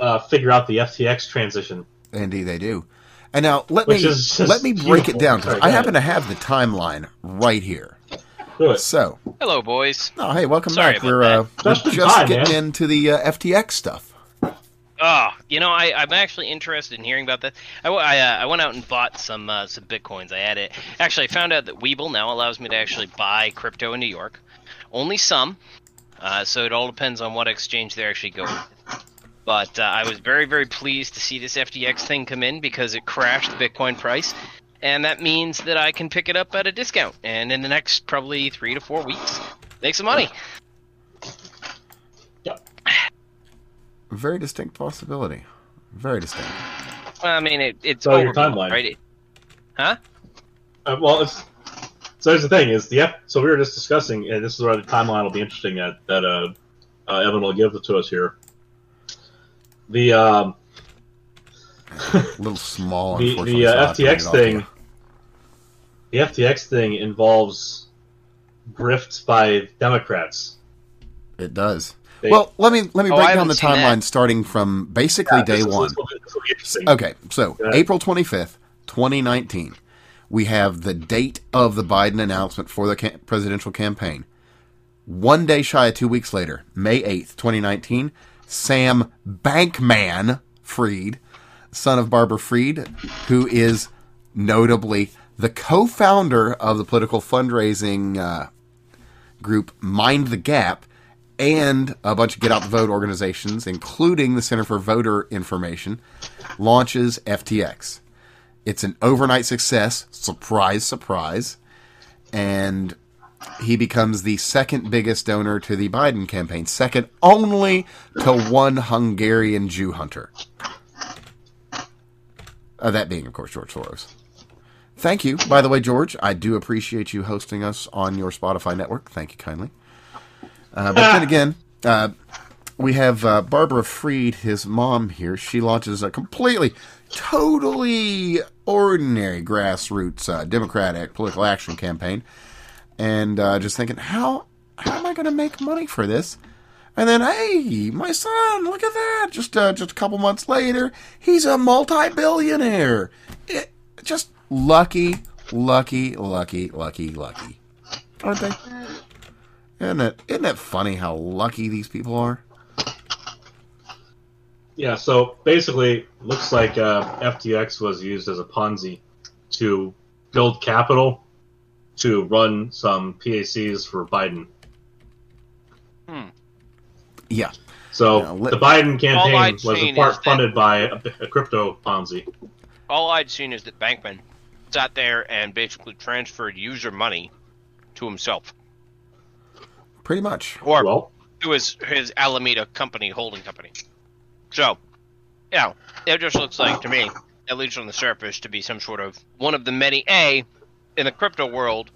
Speaker 2: uh, figure out the ftx transition
Speaker 1: Indeed, they do. And now let
Speaker 2: Which
Speaker 1: me let me break it down because I happen to have the timeline right here. So,
Speaker 3: Hello, boys.
Speaker 1: oh hey, welcome
Speaker 3: Sorry
Speaker 1: back. We're, uh, we're
Speaker 2: Just
Speaker 1: just
Speaker 2: time,
Speaker 1: getting
Speaker 2: man.
Speaker 1: into the uh, FTX stuff.
Speaker 3: Oh, you know, I, I'm actually interested in hearing about that. I, I, uh, I went out and bought some uh, some bitcoins. I had it. Actually, I found out that Webull now allows me to actually buy crypto in New York. Only some. Uh, so it all depends on what exchange they're actually going. But uh, I was very, very pleased to see this FTX thing come in because it crashed the Bitcoin price. And that means that I can pick it up at a discount. And in the next probably three to four weeks, make some money.
Speaker 1: Very distinct possibility. Very distinct.
Speaker 3: Well, I mean, it, it's
Speaker 2: So your timeline.
Speaker 3: right? It- huh?
Speaker 2: Uh, well, it's, so here's the thing: is the F, so we were just discussing, and this is where the timeline will be interesting that that uh, uh, Evan will give it to us here. The um,
Speaker 1: A little small.
Speaker 2: the the uh,
Speaker 1: have to read
Speaker 2: FTX thing, the FTX thing involves grift by Democrats.
Speaker 1: It does.
Speaker 2: They-
Speaker 1: well, let me let me
Speaker 3: Oh,
Speaker 1: break down the timeline
Speaker 3: that.
Speaker 1: starting from basically
Speaker 2: Yeah,
Speaker 1: day
Speaker 2: this
Speaker 1: one.
Speaker 2: this will be- this will be interesting.
Speaker 1: Okay, so
Speaker 2: Yeah.
Speaker 1: April 25th, 2019, we have the date of the Biden announcement for the ca- presidential campaign. One day shy of two weeks later, May 8th, 2019, Sam Bankman Freed, son of Barbara Fried, who is notably the co-founder of the political fundraising uh, group Mind the Gap, and a bunch of get out the vote organizations, including the Center for Voter Information, launches FTX. It's an overnight success, surprise, surprise, and he becomes the second biggest donor to the Biden campaign, second only to one Hungarian Jew hunter. Uh, that being, of course, George Soros. Thank you, by the way, George. I do appreciate you hosting us on your Spotify network. Thank you kindly. Uh, but then again, uh, we have uh, Barbara Fried, his mom here. She launches a completely, totally ordinary grassroots uh, Democratic political action campaign, and uh, just thinking, how how am I going to make money for this? And then, hey, my son, look at that! Just uh, just a couple months later, he's a multi-billionaire. It, just lucky, lucky, lucky, lucky, lucky, aren't they? Isn't it, isn't it funny how lucky these people are?
Speaker 2: Yeah, so basically, looks like uh, FTX was used as a Ponzi to build capital to run some PACs for Biden. Hmm.
Speaker 1: Yeah.
Speaker 2: So
Speaker 1: Yeah, let-
Speaker 2: the Biden campaign was in part
Speaker 3: is that-
Speaker 2: funded by a, a crypto Ponzi.
Speaker 3: All I'd seen is that Bankman sat there and basically transferred user money to himself
Speaker 1: Pretty much.
Speaker 3: or
Speaker 2: Well,
Speaker 3: to his his Alameda company holding company. So, you know, it just looks like to me, at least on the surface, to be some sort of one of the many a in the crypto world.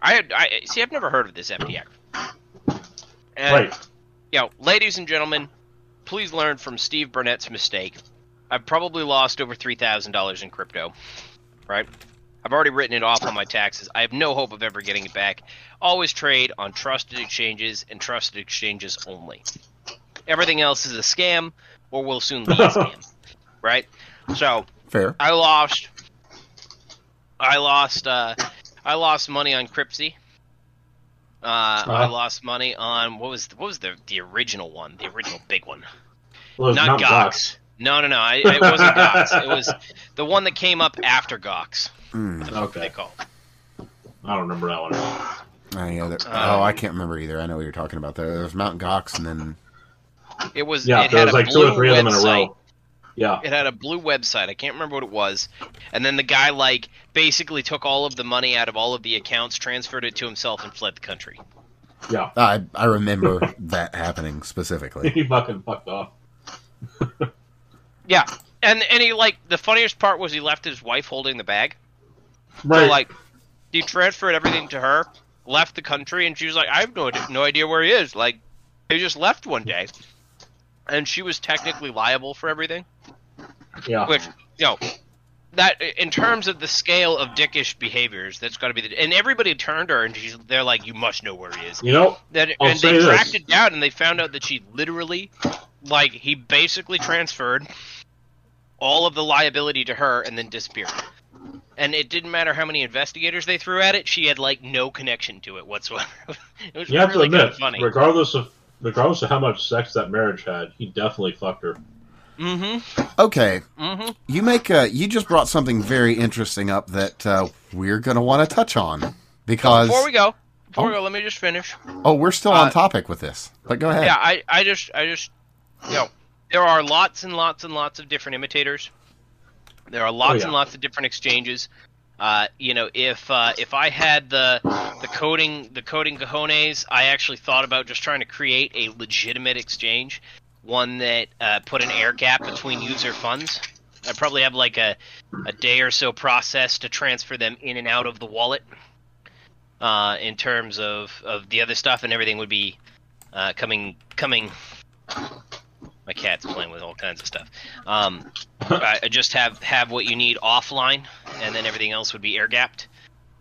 Speaker 3: I had I see. I've never heard of this FTX. And,
Speaker 2: right.
Speaker 3: you know, ladies and gentlemen, please learn from Steve Burnett's mistake. I've probably lost over three thousand dollars in crypto. Right? I've already written it off on my taxes. I have no hope of ever getting it back. Always trade on trusted exchanges and trusted exchanges only. Everything else is a scam or will soon be a scam. Right? So
Speaker 1: Fair.
Speaker 3: I lost I lost uh I lost money on Cryptsy. Uh, I
Speaker 2: Uh-huh.
Speaker 3: lost money on what was what was the the original one, the original big one.
Speaker 2: Well, it
Speaker 3: Not
Speaker 2: Mount
Speaker 3: Gox. No, no, no. I, it wasn't Gox. It was the one that came up after Gox.
Speaker 1: Mm.
Speaker 3: They
Speaker 2: Okay.
Speaker 3: call.
Speaker 2: I don't remember that one.
Speaker 1: Oh, yeah,
Speaker 3: Um,
Speaker 1: oh, I can't remember either. I know what you're talking about. There, there was Mount Gox, and then
Speaker 3: It was.
Speaker 2: Yeah,
Speaker 3: it
Speaker 2: there
Speaker 3: had
Speaker 2: was
Speaker 3: a
Speaker 2: like two or three of them in a row. Yeah.
Speaker 3: It had a blue website. I can't remember what it was. And then the guy like basically took all of the money out of all of the accounts, transferred it to himself, and fled the country.
Speaker 2: Yeah.
Speaker 1: I I remember that happening specifically.
Speaker 2: he fucking fucked off.
Speaker 3: Yeah, and and he like the funniest part was he left his wife holding the bag.
Speaker 2: Right.
Speaker 3: So like, he transferred everything to her, left the country, and she was like, "I have no no idea where he is." Like, he just left one day, and she was technically liable for everything.
Speaker 2: yeah.
Speaker 3: Which, you know, that in terms of the scale of dickish behaviors, that's got to be the. And everybody turned her, and she's they're like, "You must know where he is."
Speaker 2: You know,
Speaker 3: That
Speaker 2: I'll
Speaker 3: and
Speaker 2: say
Speaker 3: they
Speaker 2: this.
Speaker 3: tracked it down, and they found out that she literally, like, he basically transferred all of the liability to her and then disappeared. And it didn't matter how many investigators they threw at it; she had like no connection to it whatsoever. it was
Speaker 2: you have
Speaker 3: really
Speaker 2: to
Speaker 3: kind
Speaker 2: admit,
Speaker 3: of funny.
Speaker 2: regardless of regardless of how much sex that marriage had, he definitely fucked her.
Speaker 3: Mm-hmm.
Speaker 1: Okay,
Speaker 3: Mm-hmm.
Speaker 1: you make uh, you just brought something very interesting up that uh, we're going to want to touch on because
Speaker 3: Before we go, before we
Speaker 1: Oh.
Speaker 3: go, let me just finish.
Speaker 1: oh, we're still
Speaker 3: Uh,
Speaker 1: on topic with this. But go ahead.
Speaker 3: Yeah, I, I just, I just, know, there are lots and lots and lots of different imitators. There are lots
Speaker 2: yeah.
Speaker 3: and lots of different exchanges. Uh, you know, if uh, if I had the the coding the coding cojones, I actually thought about just trying to create a legitimate exchange, one that uh, put an air gap between user funds. I'd probably have like a, a day or so process to transfer them in and out of the wallet. Uh, in terms of, of the other stuff, and everything would be uh, coming coming. My cat's playing with all kinds of stuff. Um, I just have have what you need offline, and then everything else would be air gapped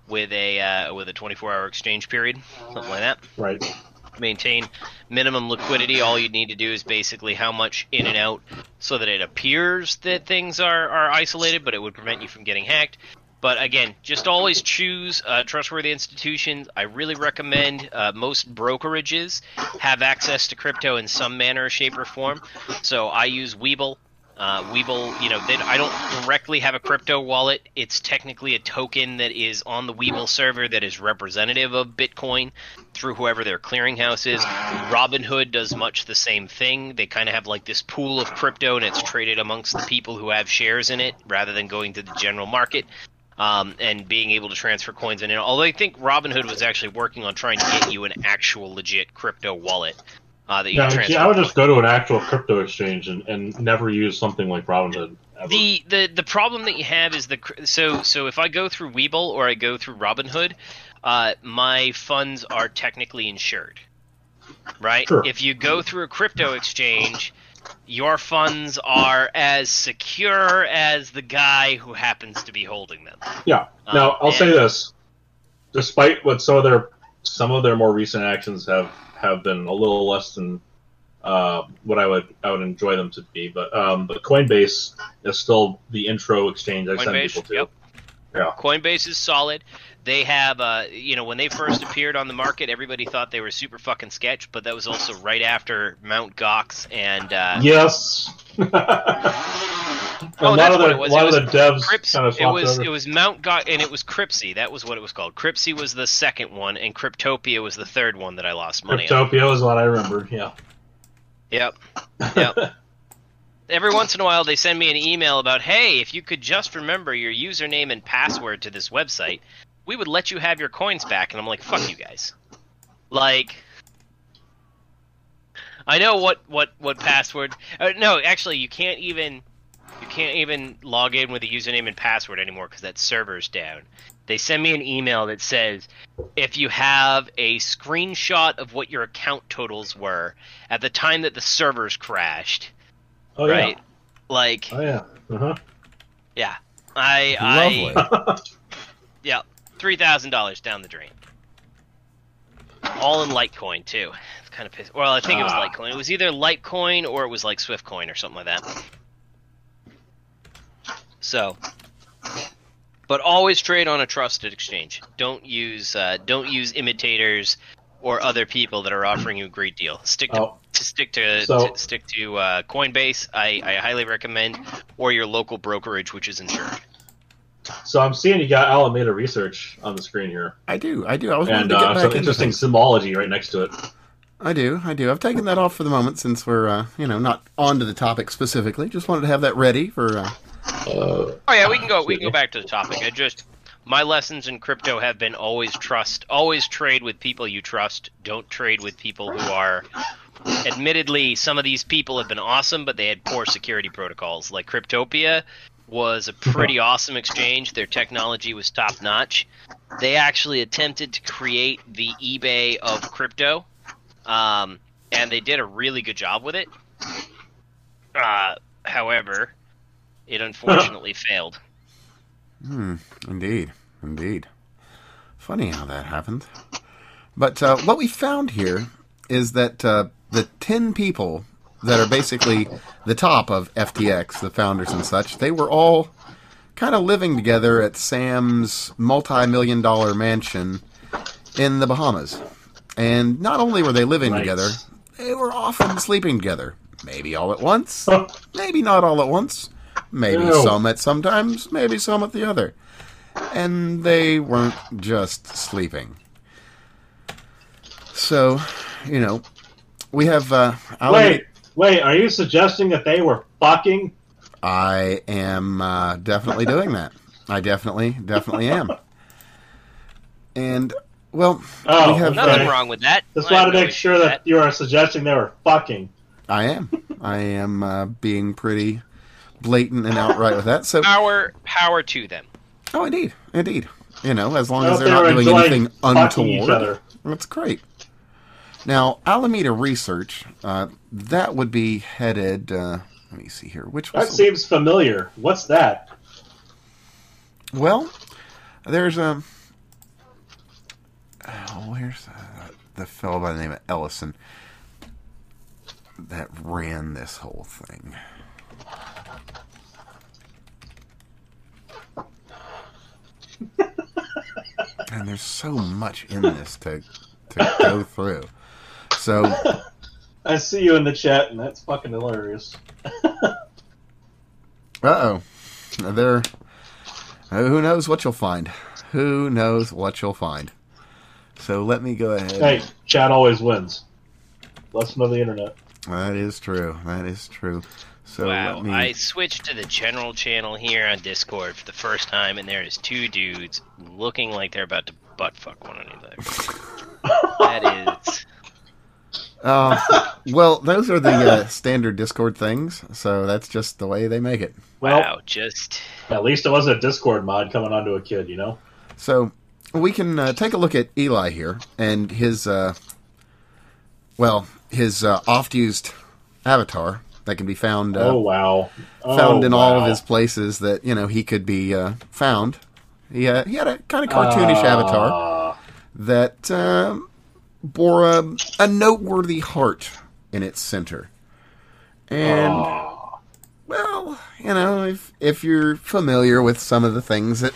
Speaker 3: with a uh, with a 24 hour exchange period, something like that.
Speaker 2: Right.
Speaker 3: Maintain minimum liquidity. All you need to do is basically how much in and out, so that it appears that things are are isolated, but it would prevent you from getting hacked. But again, just always choose uh, trustworthy institutions. I really recommend uh, most brokerages have access to crypto in some manner, shape, or form. So I use Webull. Uh, Webull, you know, they, I don't directly have a crypto wallet. It's technically a token that is on the Webull server that is representative of Bitcoin through whoever their clearinghouse is. Robinhood does much the same thing. They kind of have like this pool of crypto and it's traded amongst the people who have shares in it rather than going to the general market. Um, and being able to transfer coins in. And although I think Robinhood was actually working on trying to get you an actual legit crypto wallet, uh, that you
Speaker 2: Yeah,
Speaker 3: can
Speaker 2: see,
Speaker 3: transfer.
Speaker 2: I would just go to an actual crypto exchange and, and never use something like Robinhood. Ever.
Speaker 3: the the the problem that you have is the so so if I go through Webull or I go through Robinhood, uh, my funds are technically insured, right?
Speaker 2: Sure.
Speaker 3: If you go through a crypto exchange, your funds are as secure as the guy who happens to be holding them.
Speaker 2: yeah. Now
Speaker 3: Um,
Speaker 2: I'll say this: despite what some of their some of their more recent actions have have been a little less than uh, what I would I would enjoy them to be, but um, but Coinbase is still the intro exchange I send people to.
Speaker 3: yep.
Speaker 2: Yeah.
Speaker 3: Coinbase is solid. They have, uh, you know, when they first appeared on the market, everybody thought they were super fucking sketch, but that was also right after Mount Gox and uh,
Speaker 2: Yes.
Speaker 3: Oh,
Speaker 2: a lot
Speaker 3: that's
Speaker 2: of
Speaker 3: what
Speaker 2: the,
Speaker 3: it was.
Speaker 2: a lot
Speaker 3: It
Speaker 2: of the devs
Speaker 3: Crips,
Speaker 2: kind of
Speaker 3: it was
Speaker 2: over.
Speaker 3: it was Mount Gox and it was Cryptsy. That was what it was called. Cryptsy was the second one, and Cryptopia was the third one that I lost money on.
Speaker 2: Cryptopia is what I remember. Yeah.
Speaker 3: Yep. Yep. Every once in a while, they send me an email about, "Hey, if you could just remember your username and password to this website, we would let you have your coins back." And I'm like, "Fuck you guys!" Like, I know what what what password. Uh, no, actually, you can't even you can't even log in with a username and password anymore because that server's down. They send me an email that says if you have a screenshot of what your account totals were at the time that the servers crashed,
Speaker 2: Oh
Speaker 3: right? Like,
Speaker 2: yeah. Oh yeah. Uh-huh.
Speaker 3: yeah, I, I,
Speaker 1: Lovely.
Speaker 3: yeah, three thousand dollars down the drain, all in Litecoin too. It's kind of pissed. Well, I think it was
Speaker 2: Ah.
Speaker 3: Litecoin. It was either Litecoin or it was like Swiftcoin or something like that. So, but always trade on a trusted exchange. Don't use uh, don't use imitators or other people that are offering you a great deal. Stick to,
Speaker 2: Oh.
Speaker 3: to stick to,
Speaker 2: So-
Speaker 3: to stick to uh, Coinbase. I, I highly recommend, or your local brokerage, which is insured.
Speaker 2: So I'm seeing you got Alameda Research on the screen here,
Speaker 1: I do. I do. I was wanting
Speaker 2: and
Speaker 1: to get
Speaker 2: uh,
Speaker 1: back
Speaker 2: some interesting
Speaker 1: things.
Speaker 2: symbology right next to it.
Speaker 1: I do. I do. I've taken that off for the moment since we're, uh, you know, not onto the topic specifically. Just wanted to have that ready for. Uh,
Speaker 2: Uh,
Speaker 3: Oh yeah, we can go. We can go back to the topic. I just my lessons in crypto have been always trust, always trade with people you trust. Don't trade with people who are. Admittedly, some of these people have been awesome, but they had poor security protocols. Like Cryptopia was a pretty awesome exchange. Their technology was top notch. They actually attempted to create the eBay of crypto, um, and they did a really good job with it. Uh, however, it unfortunately failed.
Speaker 1: hmm. Indeed. Indeed. Funny how that happened. But uh, what we found here is that uh, the 10 people that are basically the top of FTX, the founders and such, they were all kind of living together at Sam's multi million dollar mansion in the Bahamas. And not only were they living together, they were often sleeping together. Maybe all at once, maybe not all at once, maybe
Speaker 2: Ew.
Speaker 1: some at sometimes, maybe some at the other. And they weren't just sleeping. So, you know, we have uh,
Speaker 2: wait, wait. Are you suggesting that they were fucking?
Speaker 1: I am uh, definitely doing that. I definitely, definitely am. And well,
Speaker 2: Oh,
Speaker 1: we have.
Speaker 3: Nothing
Speaker 1: Uh,
Speaker 3: wrong with that.
Speaker 2: Just
Speaker 3: I have
Speaker 2: to make sure
Speaker 3: with
Speaker 2: that you are suggesting they were fucking.
Speaker 1: I am. I am uh, being pretty blatant and outright with that. So,
Speaker 3: power power to them.
Speaker 1: oh, indeed, indeed. You know, as long
Speaker 2: I
Speaker 1: as they're
Speaker 2: they
Speaker 1: not doing anything
Speaker 2: fucking each
Speaker 1: untoward,
Speaker 2: other.
Speaker 1: that's great. Now, Alameda Research, uh, that would be headed. Uh, let me see here. Which
Speaker 2: That
Speaker 1: was the-
Speaker 2: seems familiar. What's that?
Speaker 1: Well, there's a. Oh, where's uh, the fellow by the name of Ellison that ran this whole thing? and there's so much in this to to go through. So
Speaker 2: I see you in the chat, and that's fucking hilarious.
Speaker 1: Uh oh. There. Who knows what you'll find? Who knows what you'll find? So let me go ahead.
Speaker 2: Hey, Chad always wins. Lesson of the internet.
Speaker 1: That is true. That is true. So
Speaker 3: wow,
Speaker 1: me.
Speaker 3: I switched to the general channel here on Discord for the first time, and there is two dudes looking like they're about to butt fuck one another. that is
Speaker 1: Uh, well, those are the uh, standard Discord things, so that's just the way they make it.
Speaker 2: Well,
Speaker 3: wow. Just
Speaker 2: at least it wasn't a Discord mod coming onto a kid, you know?
Speaker 1: So we can uh, take a look at Eli here and his, uh, well, his uh, oft-used avatar that can be found uh,
Speaker 2: oh, wow. Oh,
Speaker 1: found in all of his places that you know he could be uh, found. He uh, he had a kind of cartoonish avatar
Speaker 2: Ah,
Speaker 1: that um bore a, a noteworthy heart in its center, and.
Speaker 2: ah.
Speaker 1: Well, you know, if if you're familiar with some of the things that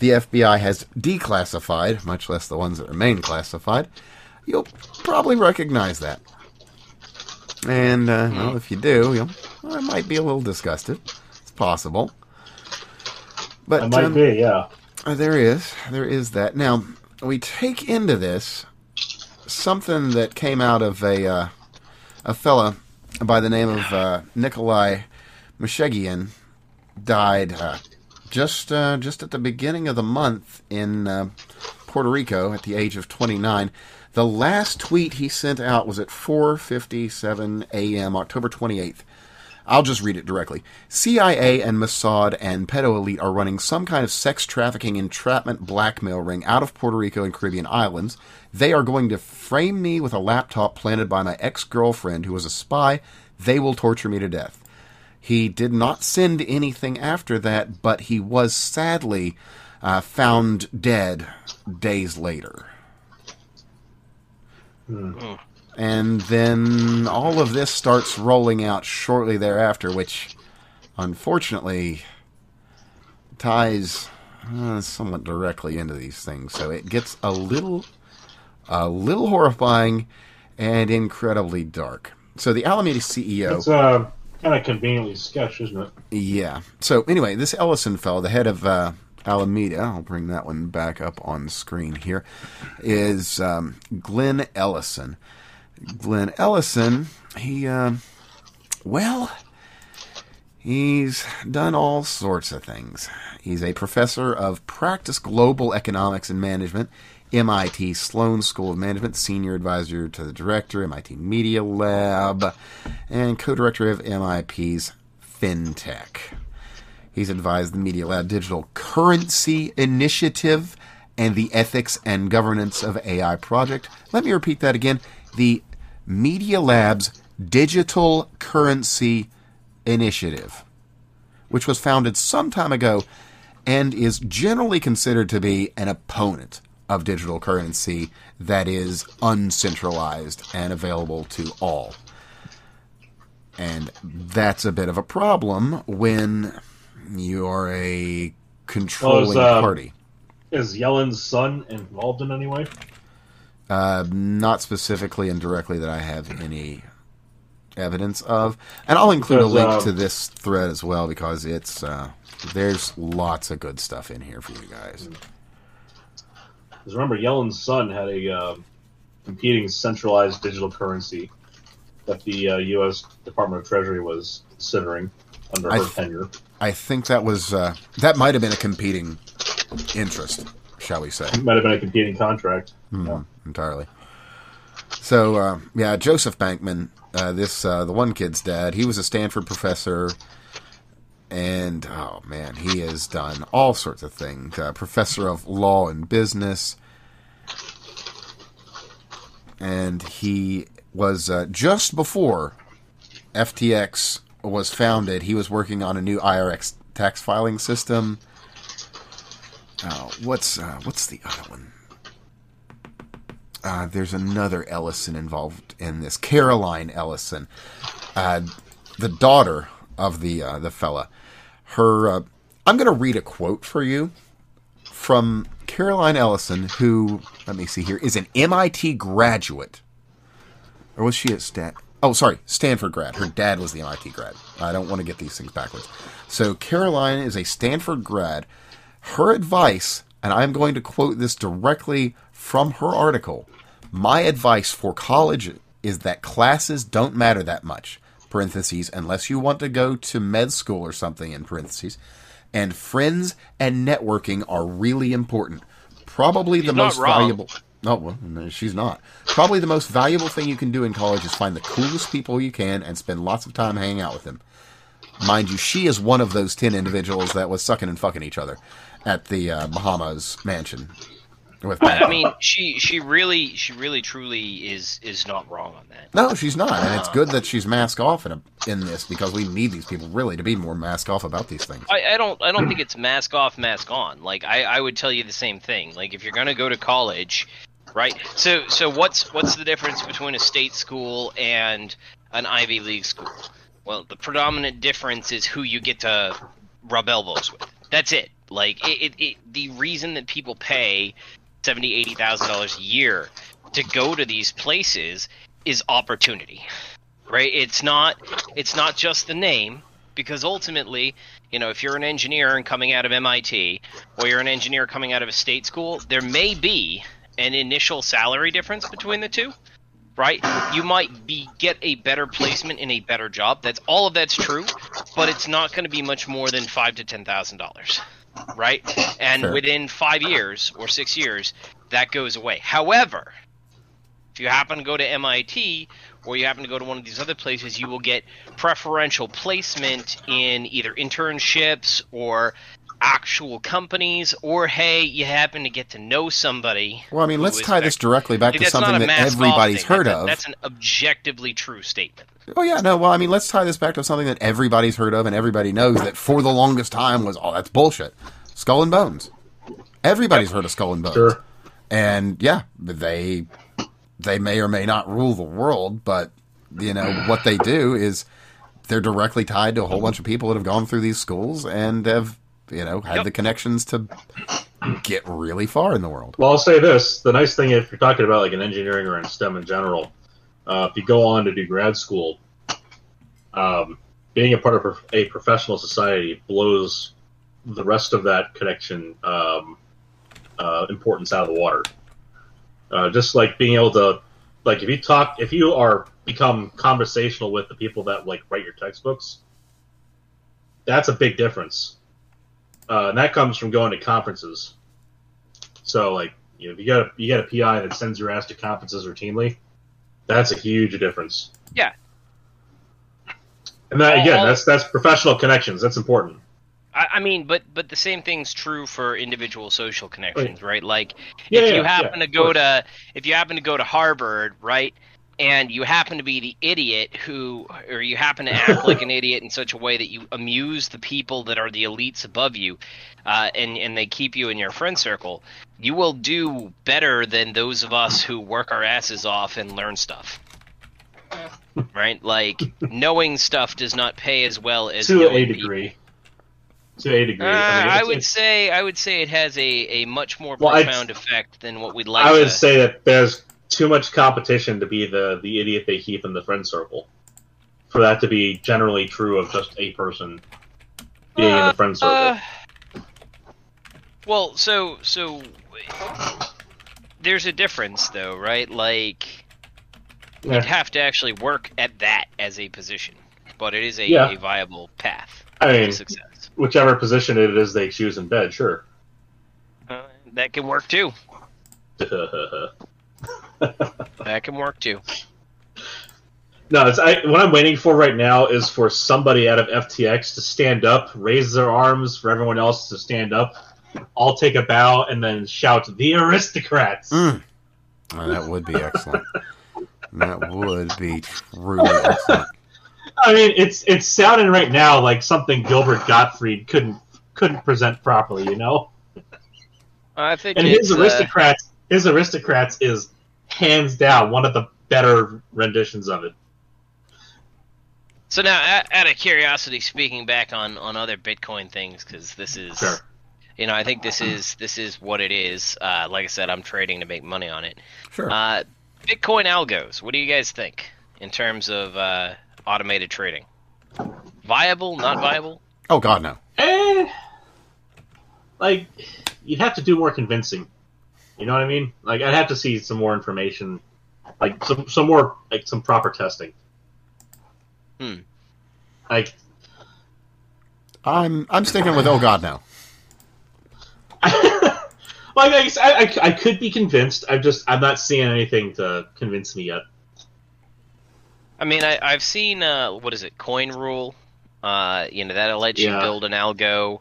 Speaker 1: the FBI has declassified, much less the ones that remain classified, you'll probably recognize that. And uh, well, if you do, you'll well, I might be a little disgusted. It's possible, but
Speaker 2: It might
Speaker 1: um,
Speaker 2: be, yeah.
Speaker 1: uh, There is. There is that. Now, we take into this something that came out of a uh, a fella by the name of uh, Nikolai Mushegian died uh, just uh, just at the beginning of the month in uh, Puerto Rico at the age of 29. The last tweet he sent out was at 4:57 a.m. October 28th. I'll just read it directly. CIA and Mossad and Pedo Elite are running some kind of sex trafficking entrapment blackmail ring out of Puerto Rico and Caribbean islands. They are going to frame me with a laptop planted by my ex girlfriend who was a spy. They will torture me to death. He did not send anything after that, but he was sadly uh, found dead days later. And then all of this starts rolling out shortly thereafter, which unfortunately ties uh, somewhat directly into these things. So it gets a little, a little horrifying and incredibly dark. So the Alameda CEO.
Speaker 2: It's uh, kind of conveniently sketched, isn't it?
Speaker 1: Yeah. So anyway, this Ellison fellow, the head of uh, Alameda, I'll bring that one back up on screen here, is um, Glenn Ellison. Glenn Ellison, he, um, well, he's done all sorts of things. He's a professor of practice global economics and management, MIT Sloan School of Management, senior advisor to the director, MIT Media Lab, and co director of MIT's FinTech. He's advised the Media Lab Digital Currency Initiative and the Ethics and Governance of AI project. Let me repeat that again. The Media Lab's Digital Currency Initiative, which was founded some time ago and is generally considered to be an opponent of digital currency that is uncentralized and available to all. And that's a bit of a problem when you're a controlling
Speaker 2: uh,
Speaker 1: party.
Speaker 2: Is Yellen's son involved in any way?
Speaker 1: Uh, not specifically and directly that I have any evidence of. And I'll include a link
Speaker 2: uh,
Speaker 1: to this thread as well because it's uh, there's lots of good stuff in here for you guys.
Speaker 2: Because remember, Yellen's son had a uh, competing centralized digital currency that the uh, U.S. Department of Treasury was considering under
Speaker 1: I
Speaker 2: her
Speaker 1: th-
Speaker 2: tenure.
Speaker 1: I think that was uh, that might have been a competing interest, shall we say?
Speaker 2: It Might have been a competing contract.
Speaker 1: Mhm, entirely. So uh, yeah, Joseph Bankman, uh, this uh, the one kid's dad. He was a Stanford professor, and oh man, he has done all sorts of things. Uh, professor of law and business, and he was uh, just before FTX was founded. He was working on a new IRS tax filing system. Oh, what's uh, what's the other one? Uh, there's another Ellison involved in this. Caroline Ellison, uh, the daughter of the uh, the fella. Her, uh, I'm going to read a quote for you from Caroline Ellison, who let me see here is an MIT graduate, or was she at Stat? Oh, sorry, Stanford grad. Her dad was the MIT grad. I don't want to get these things backwards. So Caroline is a Stanford grad. Her advice, and I'm going to quote this directly from her article. My advice for college is that classes don't matter that much. Parentheses, unless you want to go to med school or something. In parentheses, and friends and networking are really important. Probably the most
Speaker 3: wrong.
Speaker 1: valuable. No, well, no, she's not. Probably the most valuable thing you can do in college is find the coolest people you can and spend lots of time hanging out with them. Mind you, she is one of those 10 individuals that was sucking and fucking each other at the uh, Bahamas mansion. With
Speaker 3: I mean, she she really she really truly is is not wrong on that.
Speaker 1: no, she's not, and it's uh, good that she's mask off in a, in this because we need these people really to be more mask off about these things.
Speaker 3: I, I don't I don't think it's mask off, mask on. Like I, I would tell you the same thing. Like if you're gonna go to college, right? So so what's what's the difference between a state school and an Ivy League school? Well, the predominant difference is who you get to rub elbows with. That's it. Like it, it, it the reason that people pay seventy eighty thousand dollars a year to go to these places is opportunity right? It's not it's not just the name because ultimately you know if you're an engineer and coming out of mit or you're an engineer coming out of a state school there may be an initial salary difference between the two right? You might be get a better placement in a better job. That's all of that's true but it's not going to be much more than five to ten thousand dollars right and
Speaker 1: Sure.
Speaker 3: within five years or six years that goes away however if you happen to go to MIT or you happen to go to one of these other places, you will get preferential placement in either internships or actual companies, or hey, you happen to get to know somebody.
Speaker 1: Well, I mean, let's tie this directly back to something that everybody's heard
Speaker 3: That's a-
Speaker 1: of.
Speaker 3: That's an objectively true statement.
Speaker 1: Oh yeah, no. Well, I mean, let's tie this back to something that everybody's heard of and everybody knows that for the longest time was, oh, that's bullshit. Skull and Bones. Everybody's heard of Skull and Bones.
Speaker 2: Sure.
Speaker 1: And yeah, they they may or may not rule the world, but you know what they do is they're directly tied to a whole bunch of people that have gone through these schools and have you know had
Speaker 3: Yep.
Speaker 1: the connections to get really far in the world.
Speaker 2: Well, I'll say this: the nice thing, if you're talking about like an engineering or in STEM in general, uh, if you go on to do grad school, um, being a part of a professional society blows the rest of that connection um, uh, importance out of the water. Uh, just like being able to, like, if you talk, if you are become conversational with the people that like write your textbooks, that's a big difference, uh, and that comes from going to conferences. So like you know, if you got a you got a PI that sends your ass to conferences routinely, that's a huge difference.
Speaker 3: Yeah.
Speaker 2: And that again, that's that's professional connections. That's important.
Speaker 3: I, I mean, but but the same thing's true for individual social connections, right? Like
Speaker 2: Yeah,
Speaker 3: if
Speaker 2: yeah,
Speaker 3: you happen
Speaker 2: yeah,
Speaker 3: to go to if you happen to go to Harvard, right? And you happen to be the idiot who, or you happen to act like an idiot in such a way that you amuse the people that are the elites above you, uh, and and they keep you in your friend circle. You will do better than those of us who work our asses off and learn stuff. Right? Like knowing stuff does not pay as well as
Speaker 2: to a
Speaker 3: people.
Speaker 2: degree. To a degree.
Speaker 3: Uh,
Speaker 2: I, mean,
Speaker 3: I would
Speaker 2: it's-
Speaker 3: say I would say it has a, a much more
Speaker 2: Well, I'd-
Speaker 3: profound effect than what we'd like
Speaker 2: I would
Speaker 3: to.
Speaker 2: say that there's too much competition to be the the idiot they keep in the friend circle. For that to be generally true of just a person being in the friend circle.
Speaker 3: Uh, well, so so there's a difference though, right? Like
Speaker 2: Yeah.
Speaker 3: you'd have to actually work at that as a position, but it is a,
Speaker 2: Yeah.
Speaker 3: a viable path
Speaker 2: I
Speaker 3: to
Speaker 2: mean,
Speaker 3: success.
Speaker 2: whichever position it is they choose in bed, sure.
Speaker 3: Uh, that can work too. That can work too.
Speaker 2: No, it's I, what I'm waiting for right now is for somebody out of FTX to stand up, raise their arms for everyone else to stand up. I'll take a bow and then shout, "The aristocrats!"
Speaker 1: Mm. Oh, that would be excellent. that would be truly excellent.
Speaker 2: I mean, it's it's sounding right now like something Gilbert Gottfried couldn't couldn't present properly, you know.
Speaker 3: I think
Speaker 2: And
Speaker 3: it's,
Speaker 2: his
Speaker 3: uh,
Speaker 2: aristocrats, his aristocrats is hands down one of the better renditions of it.
Speaker 3: So now, out, out of curiosity, speaking back on on other Bitcoin things, because this is,
Speaker 2: Sure.
Speaker 3: you know, I think this is this is what it is. Uh, like I said, I'm trading to make money on it.
Speaker 1: Sure.
Speaker 3: Uh, Bitcoin algos. What do you guys think? in terms of uh, automated trading. Viable, not viable?
Speaker 1: Oh God, no.
Speaker 2: Eh, like you'd have to do more convincing. You know what I mean? Like I'd have to see some more information, like some some more like some proper testing.
Speaker 3: Hmm.
Speaker 2: Like
Speaker 1: I'm I'm sticking with oh God, now.
Speaker 2: like I, guess I, I, I could be convinced. I'm just I'm not seeing anything to convince me yet.
Speaker 3: I mean, I, I've seen uh, what is it, Coinrule? Uh, you know that'll let you
Speaker 2: Yeah.
Speaker 3: build an algo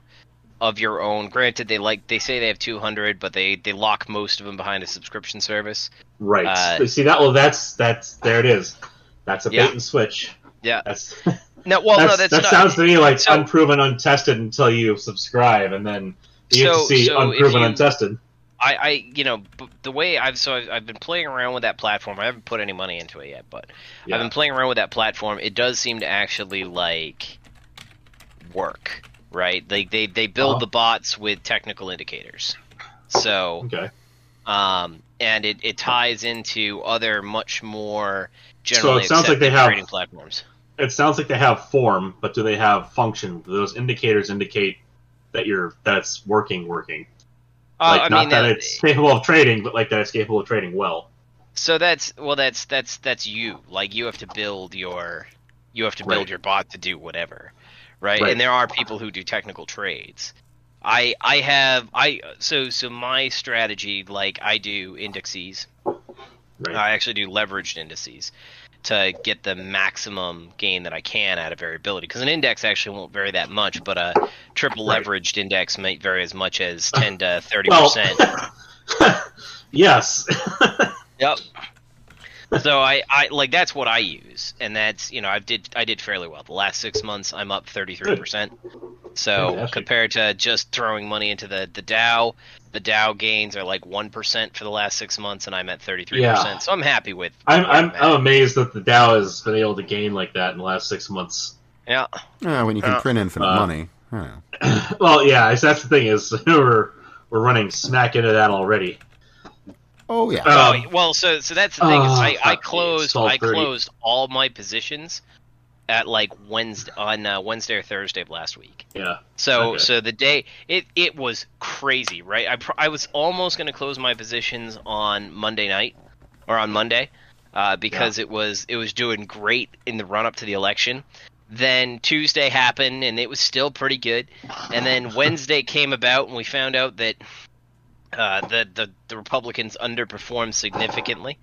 Speaker 3: of your own. Granted, they like they say they have 200, but they they lock most of them behind a subscription service.
Speaker 2: Right.
Speaker 3: Uh,
Speaker 2: see that? Well, that's that's there it is. That's a bait and switch.
Speaker 3: Yeah.
Speaker 2: That's,
Speaker 3: No, well,
Speaker 2: that's
Speaker 3: no, that's
Speaker 2: that
Speaker 3: not.
Speaker 2: sounds to me like
Speaker 3: so-
Speaker 2: unproven, untested until you subscribe, and then you get
Speaker 3: So-
Speaker 2: to see
Speaker 3: so
Speaker 2: unproven,
Speaker 3: you-
Speaker 2: untested.
Speaker 3: I, I, you know, the way I've so I've, I've been playing around with that platform. I haven't put any money into it yet, but
Speaker 2: Yeah.
Speaker 3: I've been playing around with that platform. It does seem to actually like work, right? Like they they build
Speaker 2: Uh-huh.
Speaker 3: the bots with technical indicators, so
Speaker 2: Okay.
Speaker 3: um, and it, it ties into other much more
Speaker 2: So it sounds like they have-
Speaker 3: trading platforms.
Speaker 2: It sounds like they have form, but do they have function? Do those indicators indicate that you're that it's working, working.
Speaker 3: Uh,
Speaker 2: Like
Speaker 3: I
Speaker 2: not
Speaker 3: mean,
Speaker 2: that
Speaker 3: uh,
Speaker 2: it's capable of trading, but like that it's capable of trading well.
Speaker 3: So that's well, that's that's that's you. Like you have to build your, you have to build
Speaker 2: Right.
Speaker 3: your bot to do whatever, right?
Speaker 2: Right.
Speaker 3: And there are people who do technical trades. I I have I so so my strategy like I do indices.
Speaker 2: Right.
Speaker 3: I actually do leveraged indices to get the maximum gain that I can out of variability because an index actually won't vary that much, but a triple
Speaker 2: Right.
Speaker 3: leveraged index might vary as much as ten to thirty percent.
Speaker 2: yes.
Speaker 3: Yep. So I, I like that's what I use, and that's you know I did I did fairly well. The last six months I'm up thirty three percent. So
Speaker 2: Fantastic.
Speaker 3: compared to just throwing money into the the Dow, the Dow gains are like one percent for the last six months, and I'm at thirty three
Speaker 2: Yeah.
Speaker 3: percent. So I'm happy with.
Speaker 2: I'm
Speaker 3: where
Speaker 2: I'm. I'm amazed that the Dow has been able to gain like that in the last six months.
Speaker 3: yeah.
Speaker 1: Yeah, when you can
Speaker 3: Uh,
Speaker 1: print infinite
Speaker 2: uh,
Speaker 1: money. Yeah.
Speaker 2: Well, yeah, that's the thing is we're we're running smack into that already.
Speaker 1: Oh yeah.
Speaker 2: Uh,
Speaker 3: oh well, so so that's the thing is
Speaker 2: oh,
Speaker 3: I, I closed I closed all my positions at like Wednesday on uh, Wednesday or Thursday of last week.
Speaker 2: Yeah.
Speaker 3: So
Speaker 2: Okay.
Speaker 3: so the day it it was crazy, right? I pr- I was almost going to close my positions on Monday night or on Monday uh, because it was it was doing great in the run up to the election. Then Tuesday happened and it was still pretty good. And then Wednesday came about and we found out that uh, the, the the Republicans underperformed significantly.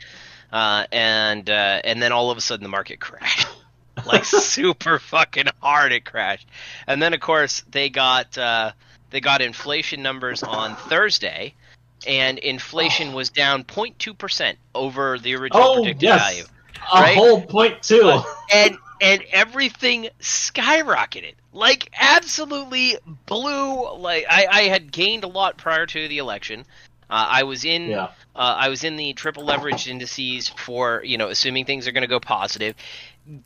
Speaker 3: Uh, and uh, and then all of a sudden the market crashed. like super fucking hard it crashed. And then of course they got uh, they got inflation numbers on Thursday, and inflation was down 0.2 percent over the original
Speaker 2: Oh
Speaker 3: predicted
Speaker 2: yes,
Speaker 3: value,
Speaker 2: a
Speaker 3: right?
Speaker 2: whole two, too.
Speaker 3: and and everything skyrocketed, like absolutely blew. Like I, I had gained a lot prior to the election. Uh, I was in
Speaker 2: yeah.
Speaker 3: uh, I was in the triple leveraged indices for you know assuming things are going to go positive.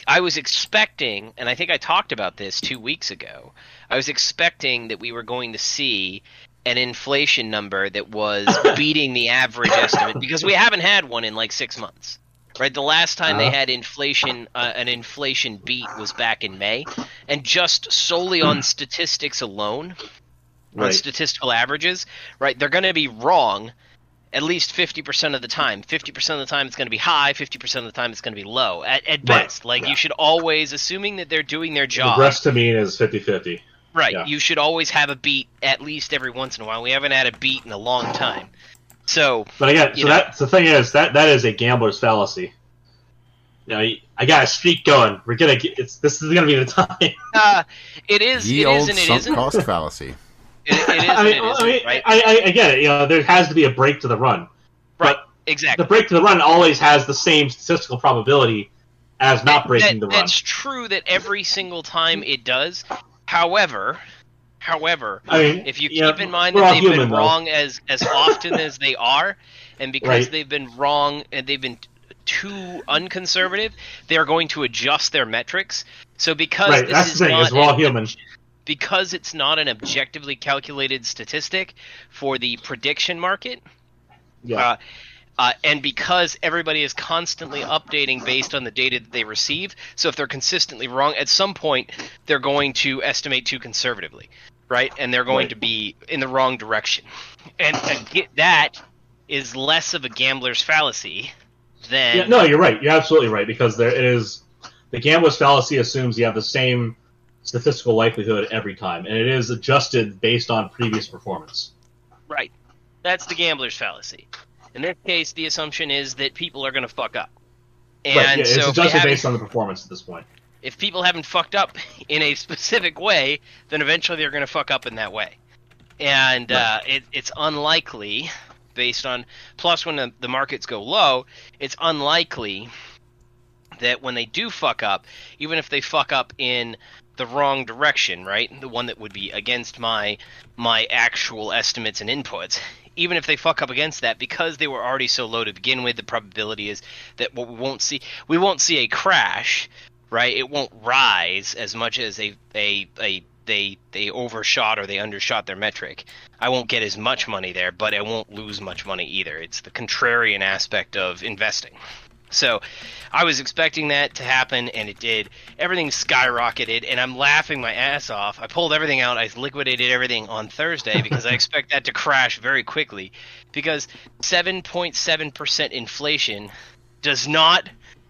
Speaker 3: I was expecting, and I think I talked about this two weeks ago. I was expecting that we were going to see an inflation number that was beating the average estimate because we haven't had one in like six months. Right, the last time they
Speaker 2: Uh-huh.
Speaker 3: had inflation, uh, an inflation beat was back in May, and just solely on statistics alone, on statistical averages, right, they're going to be wrong at least 50% of the time. 50% of the time it's going to be high, 50% of the time it's going to be low at, at
Speaker 2: Right.
Speaker 3: best. Like
Speaker 2: Yeah.
Speaker 3: you should always, assuming that they're doing their
Speaker 2: The
Speaker 3: job,
Speaker 2: rest to mean is 50-50.
Speaker 3: right,
Speaker 2: yeah.
Speaker 3: you should always have a beat at least every once in a while. We haven't had a beat in a long time. So,
Speaker 2: But again, so
Speaker 3: know.
Speaker 2: that's the thing is that that is a gambler's fallacy. You know, I got a streak going. We're gonna get. It's this is gonna be the time.
Speaker 3: uh, it is,
Speaker 1: Ye
Speaker 3: it
Speaker 1: old
Speaker 3: is and it
Speaker 1: sunk
Speaker 3: isn't.
Speaker 1: cost fallacy.
Speaker 3: It, it is
Speaker 2: I mean, I, mean
Speaker 3: right?
Speaker 2: I, I, I get it. You know, there has to be a break to the run.
Speaker 3: Right,
Speaker 2: But
Speaker 3: exactly.
Speaker 2: the break to the run always has the same statistical probability as not breaking
Speaker 3: that,
Speaker 2: the run.
Speaker 3: That's true that every single time it does. However, however,
Speaker 2: I mean,
Speaker 3: if you
Speaker 2: yeah,
Speaker 3: keep in mind that they've
Speaker 2: human,
Speaker 3: been
Speaker 2: though.
Speaker 3: wrong as as often as they are, and because
Speaker 2: Right.
Speaker 3: they've been wrong and they've been too unconservative, they're going to adjust their metrics. So because
Speaker 2: Right,
Speaker 3: this
Speaker 2: that's
Speaker 3: is
Speaker 2: the thing,
Speaker 3: not
Speaker 2: we're all
Speaker 3: an
Speaker 2: human.
Speaker 3: because it's not an objectively calculated statistic for the prediction market,
Speaker 2: Yeah.
Speaker 3: uh, Uh, and because everybody is constantly updating based on the data that they receive, so if they're consistently wrong, at some point they're going to estimate too conservatively, right? And they're going
Speaker 2: Right.
Speaker 3: to be in the wrong direction. And, that is less of a gambler's fallacy than
Speaker 2: Yeah, no, you're right. You're absolutely right because there it is. The gambler's fallacy assumes you have the same statistical likelihood every time, and it is adjusted based on previous performance.
Speaker 3: Right. That's the gambler's fallacy. In this case, the assumption is that people are going to fuck up. And
Speaker 2: right, yeah, it's
Speaker 3: so
Speaker 2: adjusted based on the performance at this point.
Speaker 3: If people haven't fucked up in a specific way, then eventually they're going to fuck up in that way. And uh, it, it's unlikely, based on. Plus, when the, the markets go low, it's unlikely that when they do fuck up, even if they fuck up in the wrong direction, right? The one that would be against my my actual estimates and inputs. Even if they fuck up against that, because they were already so low to begin with, the probability is that what we won't see we won't see a crash, right? It won't rise as much as a a, a they they overshot or they undershot their metric. I won't get as much money there, but I won't lose much money either. It's the contrarian aspect of investing. So I was expecting that to happen, and it did. Everything skyrocketed, and I'm laughing my ass off. I pulled everything out. I liquidated everything on Thursday because I expect that to crash very quickly. Because 7.7% inflation does not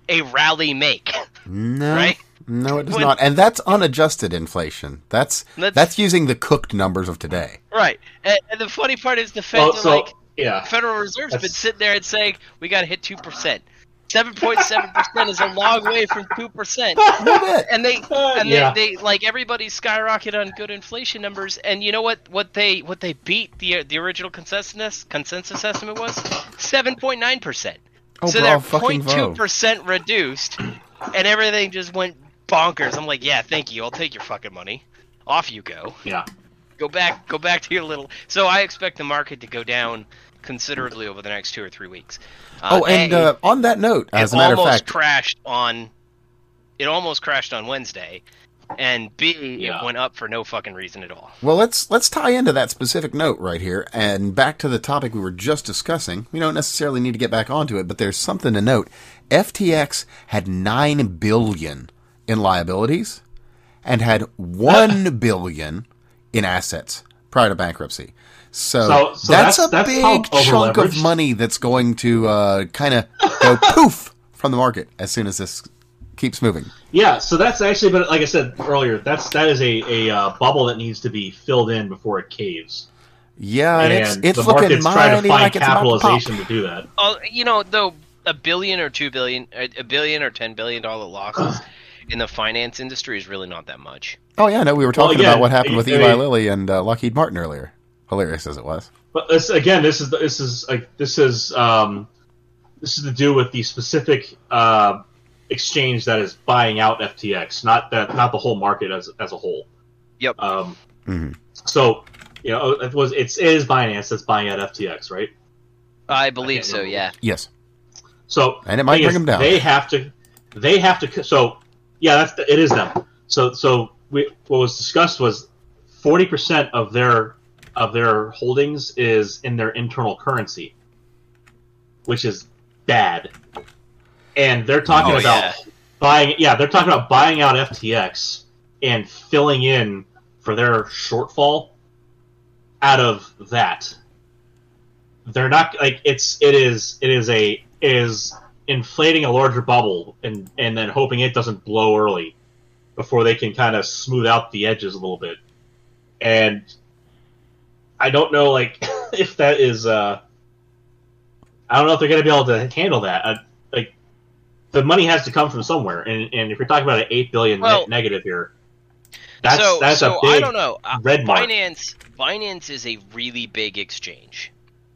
Speaker 3: a rally make.
Speaker 1: No,
Speaker 3: Right?
Speaker 1: no, it does
Speaker 3: When-
Speaker 1: not, and that's unadjusted inflation. That's
Speaker 3: Let's-
Speaker 1: that's using the cooked numbers of today.
Speaker 3: Right. And, and the funny part is the Fed, oh,
Speaker 2: Well, so
Speaker 3: like,
Speaker 2: yeah,
Speaker 3: Federal Reserve's been sitting there and saying, we got to hit 2%. 7.7% is a long way from 2%.
Speaker 1: A little
Speaker 3: and they and
Speaker 2: yeah.
Speaker 3: they, they like everybody skyrocketed on good inflation numbers and you know what what they what they beat the the original consensus consensus estimate was 7.9%
Speaker 1: Oh,
Speaker 3: so
Speaker 1: bro,
Speaker 3: they're
Speaker 1: fucking
Speaker 3: 0.2% reduced and everything just went bonkers. I'm like yeah thank you. I'll take your fucking money. Off you go.
Speaker 2: Yeah.
Speaker 3: go back go back to your little so i expect the market to go down considerably over the next two or three weeks. Uh,
Speaker 1: Oh, and
Speaker 3: A,
Speaker 1: uh, on that note, as a matter of
Speaker 3: almost
Speaker 1: fact,
Speaker 3: crashed on it almost crashed on Wednesday, and B
Speaker 2: Yeah.
Speaker 3: it went up for no fucking reason at all.
Speaker 1: Well, let's let's tie into that specific note right here and back to the topic we were just discussing. We don't necessarily need to get back onto it, but there's something to note. FTX had 9 billion in liabilities and had 1 billion in assets prior to bankruptcy. So,
Speaker 2: So- so
Speaker 1: that's,
Speaker 2: that's-
Speaker 1: a
Speaker 2: that's
Speaker 1: big chunk of money that's going to uh, kind of go poof from the market as soon as this keeps moving.
Speaker 2: Yeah, so that's actually, but like I said earlier, that's that is a, a uh, bubble that needs to be filled in before it caves.
Speaker 1: Yeah, and, it's
Speaker 2: and
Speaker 1: it's
Speaker 2: the
Speaker 1: looking
Speaker 2: market's trying
Speaker 1: mighty
Speaker 2: to find
Speaker 1: like it's about to
Speaker 2: capitalization to do that.
Speaker 3: Oh, you know, though a billion or two billion, a a billion or ten billion dollar losses in the finance industry is really not that much.
Speaker 1: Oh yeah, no, we were talking
Speaker 2: again,
Speaker 1: about what happened with
Speaker 2: I
Speaker 1: Eli Lilly and uh, Lockheed Martin earlier. Hilarious as it was.
Speaker 2: But this again, this is this is like this is um, this is to do with the specific uh, exchange that is buying out FTX, not that not the whole market as as a whole.
Speaker 3: Yep.
Speaker 2: Um,
Speaker 1: Mhm.
Speaker 2: So you know, it was it's it is Binance that's buying out FTX, right?
Speaker 3: I believe
Speaker 2: can't
Speaker 3: so.
Speaker 2: remember.
Speaker 3: Yeah.
Speaker 1: Yes,
Speaker 2: So
Speaker 1: And it might bring
Speaker 2: is,
Speaker 1: them down.
Speaker 2: They have to. They have to. So yeah, that's the, it is them. So so we, what was discussed was forty percent of their of their holdings is in their internal currency, which is bad. And they're talking
Speaker 3: Oh,
Speaker 2: about
Speaker 3: yeah.
Speaker 2: buying. Yeah, they're talking about buying out FTX and filling in for their shortfall out of that they're not like it's it is it is a it is inflating a larger bubble and and then hoping it doesn't blow early before they can kind of smooth out the edges a little bit and i don't know like if that is uh i don't know if they're going to be able to handle that like the money has to come from somewhere and and if you're talking about an 8 billion
Speaker 3: Well-
Speaker 2: net negative here that's
Speaker 3: so
Speaker 2: that's
Speaker 3: so
Speaker 2: a big
Speaker 3: I don't know. Uh,
Speaker 2: red mark.
Speaker 3: Binance Binance is a really big exchange.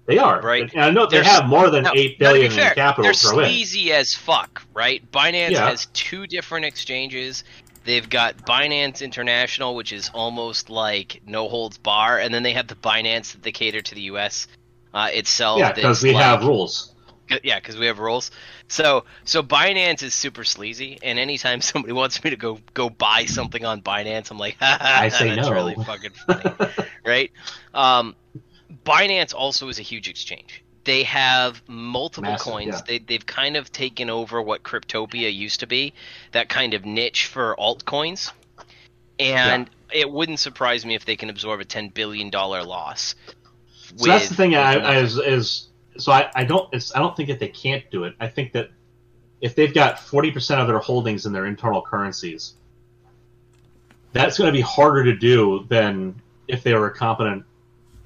Speaker 2: they are
Speaker 3: Right.
Speaker 2: and i know they
Speaker 3: They're
Speaker 2: have more than
Speaker 3: Now,
Speaker 2: 8
Speaker 3: now, to be
Speaker 2: billion
Speaker 3: fair,
Speaker 2: in capital
Speaker 3: they're
Speaker 2: in
Speaker 3: sleazy as fuck, right? Binance
Speaker 2: Yeah.
Speaker 3: has two different exchanges. They've got Binance International, which is almost like no holds bar, and then they have the Binance that they cater to the U.S. Uh, itself.
Speaker 2: yeah because we
Speaker 3: like-
Speaker 2: have rules
Speaker 3: yeah, because we have rules. So so Binance is super sleazy, and anytime somebody wants me to go go buy something on Binance, I'm like, ha, ha,
Speaker 2: I say
Speaker 3: that's
Speaker 2: no.
Speaker 3: really fucking funny, right? Um, Binance also is a huge exchange. they have multiple
Speaker 2: Massive,
Speaker 3: coins.
Speaker 2: yeah.
Speaker 3: They they've kind of taken over what Cryptopia used to be, that kind of niche for altcoins. And it wouldn't surprise me if they can absorb a ten billion dollar loss.
Speaker 2: So that's the thing. I,
Speaker 3: with
Speaker 2: I is, is so I, I don't it's, I don't think that they can't do it. I think that if they've got forty percent of their holdings in their internal currencies, that's going to be harder to do than if they were a competent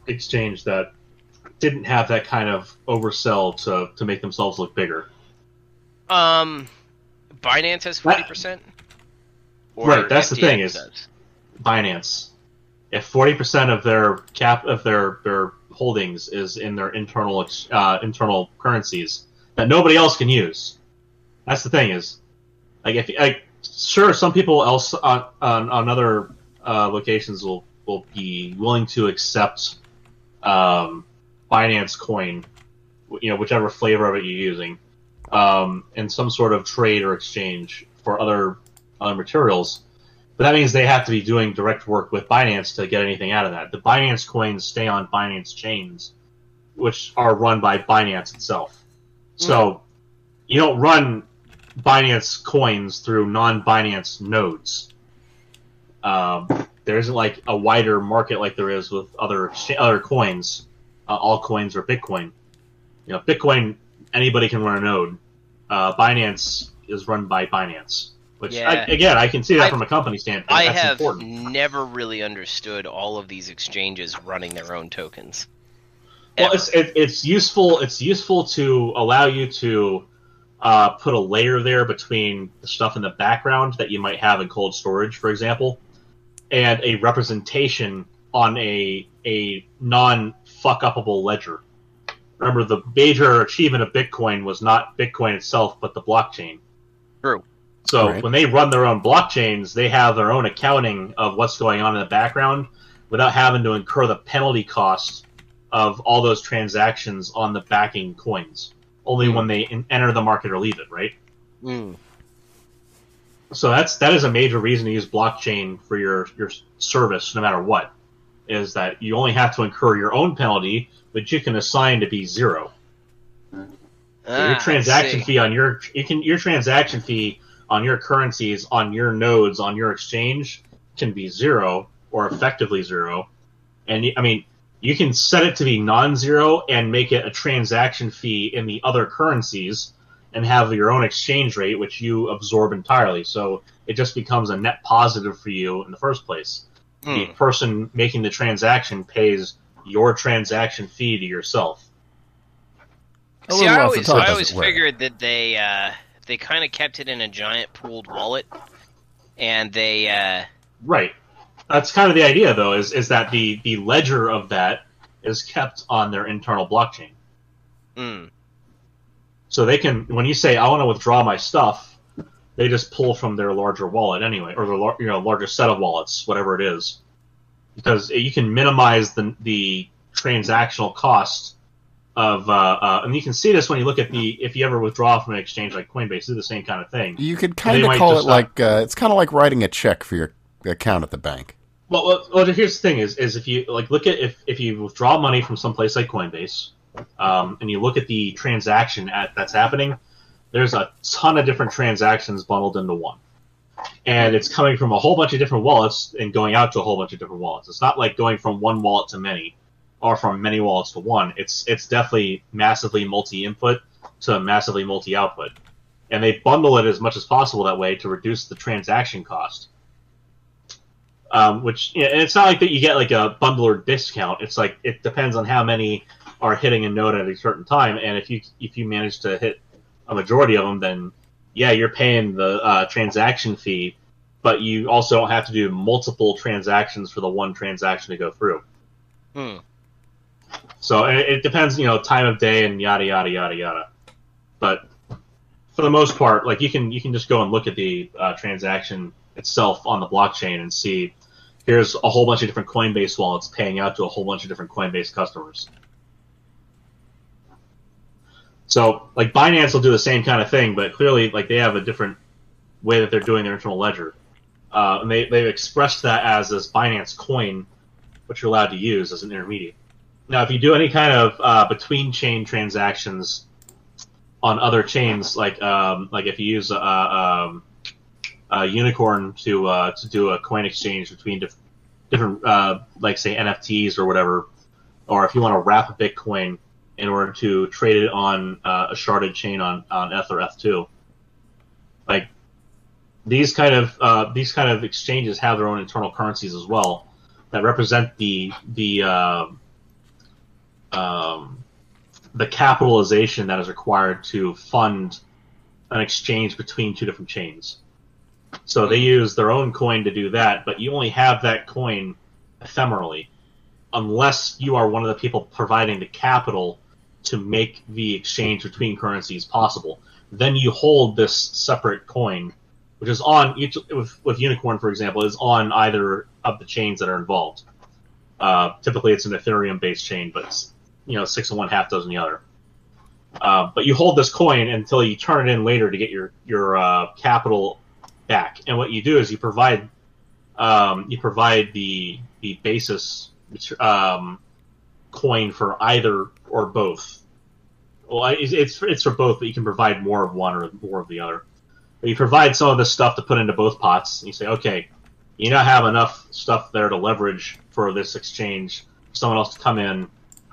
Speaker 2: exchange that didn't have that kind of oversell to to make themselves look bigger.
Speaker 3: Um, Binance has forty percent.
Speaker 2: Right, that's the thing is- Binance, if forty percent of their cap of their their holdings is in their internal uh, internal currencies that nobody else can use, that's the thing is, like if like sure some people else on on, on other uh, locations will will be willing to accept um, Binance coin, you know whichever flavor of it you're using, um, in some sort of trade or exchange for other other materials. But that means they have to be doing direct work with Binance to get anything out of that. The Binance coins stay on Binance chains, which are run by Binance itself. So you don't run Binance coins through non-Binance nodes. Um, there isn't like a wider market like there is with other other coins, uh, all coins or Bitcoin. You know, Bitcoin anybody can run a node. Uh, Binance is run by Binance, which
Speaker 3: Yeah.
Speaker 2: I, again I can see that
Speaker 3: I've-
Speaker 2: from a company standpoint.
Speaker 3: I
Speaker 2: That's
Speaker 3: have
Speaker 2: important.
Speaker 3: never really understood all of these exchanges running their own tokens.
Speaker 2: Well, it's it, it's useful. It's useful to allow you to uh, put a layer there between the stuff in the background that you might have in cold storage, for example, and a representation on a a non fuck upable ledger. Remember, the major achievement of Bitcoin was not Bitcoin itself, but the blockchain.
Speaker 3: True.
Speaker 2: So
Speaker 1: Right.
Speaker 2: when they run their own blockchains, they have their own accounting of what's going on in the background without having to incur the penalty cost of all those transactions on the backing coins. Only when they in- enter the market or leave it, right?
Speaker 3: Mm.
Speaker 2: So that's that is a major reason to use blockchain for your your service, no matter what. Is that you only have to incur your own penalty, which you can assign to be zero. So
Speaker 3: Ah,
Speaker 2: your transaction fee on your you can your transaction fee on your currencies on your nodes on your exchange can be zero or effectively zero, and I mean you can set it to be non-zero and make it a transaction fee in the other currencies and have your own exchange rate which you absorb entirely. So it just becomes a net positive for you in the first place. The
Speaker 3: Hmm.
Speaker 2: person making the transaction pays your transaction fee to yourself.
Speaker 1: A
Speaker 3: See, I always, I always figured that they uh, they kind of kept it in a giant pooled wallet, and they uh,
Speaker 2: Right. That's kind of the idea, though, is is that the the ledger of that is kept on their internal blockchain,
Speaker 3: mm,
Speaker 2: so they can when you say I want to withdraw my stuff, they just pull from their larger wallet anyway, or the lar- you know larger set of wallets, whatever it is, because you can minimize the the transactional cost of uh, uh, and you can see this when you look at the if you ever withdraw from an exchange like Coinbase, do the same kind of thing.
Speaker 1: You could kind of call it like uh, it's kind of like writing a check for your account at the bank.
Speaker 2: Well, well, well, here's the thing: is is if you like look at if if you withdraw money from some place like Coinbase, um, and you look at the transaction at, that's happening, there's a ton of different transactions bundled into one, and it's coming from a whole bunch of different wallets and going out to a whole bunch of different wallets. It's not like going from one wallet to many, or from many wallets to one. It's it's definitely massively multi-input to massively multi-output, and they bundle it as much as possible that way to reduce the transaction cost um, which and it's not like that you get like a bundler discount. It's like it depends on how many are hitting a node at a certain time, and if you if you manage to hit a majority of them, then yeah, you're paying the uh, transaction fee, but you also don't have to do multiple transactions for the one transaction to go through.
Speaker 3: hmm.
Speaker 2: So it, it depends, you know, time of day and yada yada yada yada. But for the most part, like you can you can just go and look at the uh, transaction itself on the blockchain and see here's a whole bunch of different Coinbase wallets paying out to a whole bunch of different Coinbase customers. So like Binance will do the same kind of thing, but clearly like they have a different way that they're doing their internal ledger. Uh, and they, they've expressed that as this Binance coin, which you're allowed to use as an intermediate. Now, if you do any kind of uh, between chain transactions on other chains, like um, like if you use a, um, a unicorn to uh, to do a coin exchange between diff- different, uh, like say NFTs or whatever, or if you want to wrap a Bitcoin in order to trade it on uh, a sharded chain on on ETH or ETH2, like these kind of uh, these kind of exchanges have their own internal currencies as well that represent the the uh, um, the capitalization that is required to fund an exchange between two different chains. So they use their own coin to do that, but you only have that coin ephemerally, unless you are one of the people providing the capital to make the exchange between currencies possible. Then you hold this separate coin, which is on each with, with Unicorn, for example, is on either of the chains that are involved. Uh, typically, it's an Ethereum-based chain, but you know six and one half dozen the other. Uh, but you hold this coin until you turn it in later to get your your uh, capital back. And what you do is you provide um, you provide the the basis um, coin for either or both. Well, it's it's for both, but you can provide more of one or more of the other. But you provide some of this stuff to put into both pots, and you say, okay, you now have enough stuff there to leverage for this exchange. Someone else to come in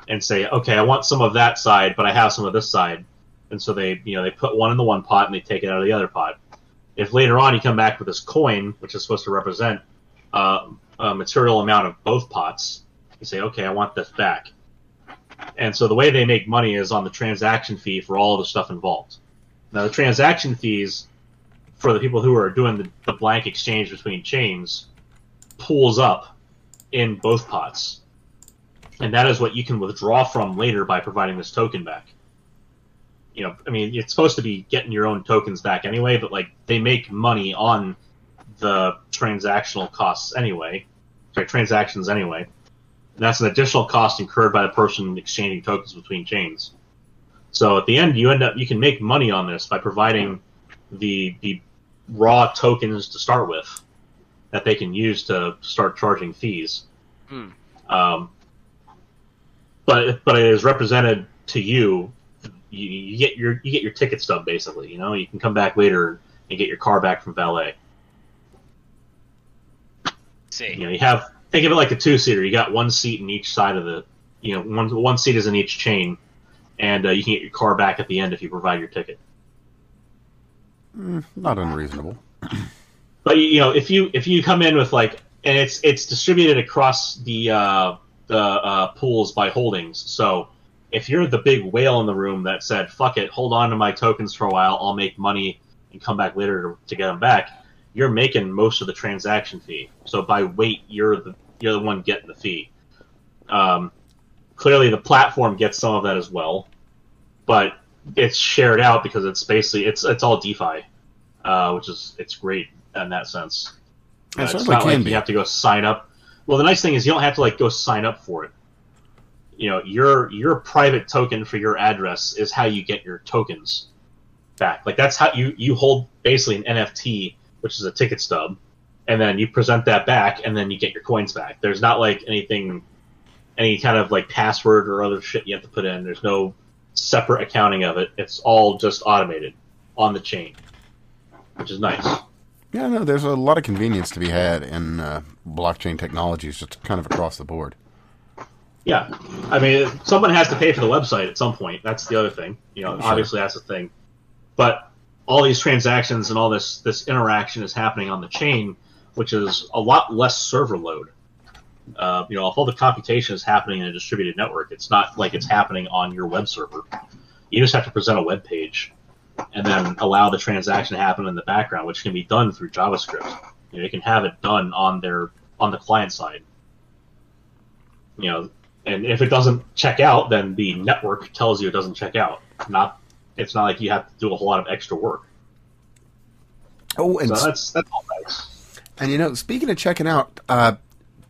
Speaker 2: and say, okay, I want some of that side, but I have some of this side, and so they you know they put one in the one pot and they take it out of the other pot. If later on you come back with this coin, which is supposed to represent uh, a material amount of both pots, you say, okay, I want this back. And so the way they make money is on the transaction fee for all the stuff involved. Now the transaction fees for the people who are doing the, the blank exchange between chains pulls up in both pots. And that is what you can withdraw from later by providing this token back you know, I mean, it's supposed to be getting your own tokens back anyway, but like they make money on the transactional costs anyway, sorry, transactions anyway. And that's an additional cost incurred by the person exchanging tokens between chains. So at the end, you end up you can make money on this by providing the the raw tokens to start with that they can use to start charging fees. Hmm. Um, but but it is represented to you you, you get your you get your ticket stub basically. You know, you can come back later and get your car back from valet.
Speaker 3: See,
Speaker 2: you know, you have think of it like a two seater. You got one seat in each side of the, you know, one one seat is in each chain, and uh, you can get your car back at the end if you provide your ticket.
Speaker 1: Mm, not unreasonable.
Speaker 2: But you know, if you if you come in with like, and it's it's distributed across the uh, the uh, pools by holdings, so if you're the big whale in the room that said, "Fuck it, hold on to my tokens for a while, I'll make money and come back later to, to get them back," you're making most of the transaction fee. So by weight, you're the you're the one getting the fee. Um, clearly, the platform gets some of that as well, but it's shared out because it's basically it's it's all DeFi, uh, which is it's great in that sense. Uh, it's not like be. you have to go sign up. Well, the nice thing is you don't have to like go sign up for it. You know your your private token for your address is how you get your tokens back. Like that's how you you hold basically an nft which is a ticket stub and then you present that back and then you get your coins back. There's not like anything any kind of like password or other shit you have to put in. There's no separate accounting of it. It's all just automated on the chain which is nice
Speaker 1: yeah no there's a lot of convenience to be had in uh, blockchain technologies just kind of across the board
Speaker 2: yeah, I mean, someone has to pay for the website at some point. That's the other thing. You know, sure. obviously that's the thing. But all these transactions and all this this interaction is happening on the chain, which is a lot less server load. Uh, you know, if all the computation is happening in a distributed network, it's not like it's happening on your web server. You just have to present a web page and then allow the transaction to happen in the background, which can be done through JavaScript. You know, you can have it done on their on the client side. You know, and if it doesn't check out, then the network tells you it doesn't check out. Not it's not like you have to do a whole lot of extra work.
Speaker 1: Oh, and
Speaker 2: so that's that's all nice.
Speaker 1: And you know, speaking of checking out, uh,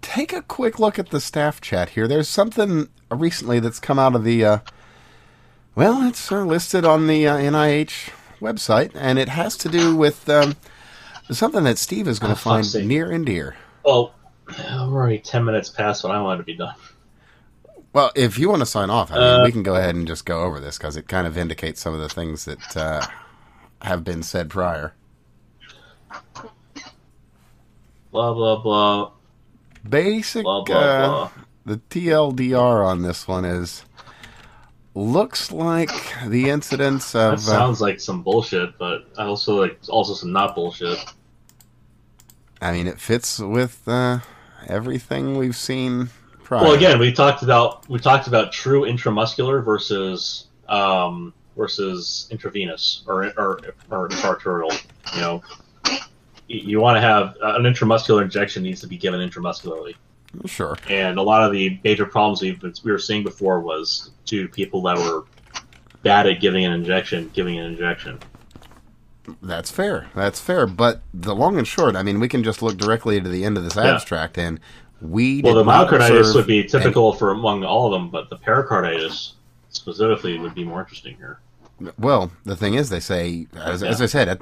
Speaker 1: take a quick look at the staff chat here. There's something recently that's come out of the. Uh, well, it's uh, listed on the uh, NIH website, and it has to do with um, something that Steve is going to oh, find near and dear.
Speaker 2: Well, we're already ten minutes past what I wanted to be done.
Speaker 1: Well, if you want to sign off, I mean,
Speaker 2: Uh,
Speaker 1: we can go ahead and just go over this because it kind of indicates some of the things that uh, have been said prior.
Speaker 2: Blah blah blah
Speaker 1: Basic,
Speaker 2: blah blah
Speaker 1: uh,
Speaker 2: blah.
Speaker 1: the TLDR on this one is looks like the incidence
Speaker 2: That
Speaker 1: of uh,
Speaker 2: sounds like some bullshit, but also like also some not bullshit.
Speaker 1: I mean, it fits with uh, everything we've seen prior.
Speaker 2: Well, again, we talked about we talked about true intramuscular versus um, versus intravenous or or, or intraarterial. You know, you want to have uh, an intramuscular injection needs to be given intramuscularly,
Speaker 1: sure.
Speaker 2: and a lot of the major problems we've been, we were seeing before was to people that were bad at giving an injection, giving an injection.
Speaker 1: That's fair. That's fair. But the long and short, I mean, we can just look directly to the end of this
Speaker 2: Yeah.
Speaker 1: abstract, and we
Speaker 2: Well, the myocarditis would be typical for among all of them, but the pericarditis specifically would be more interesting here.
Speaker 1: Well, the thing is, they say, as, as I said, at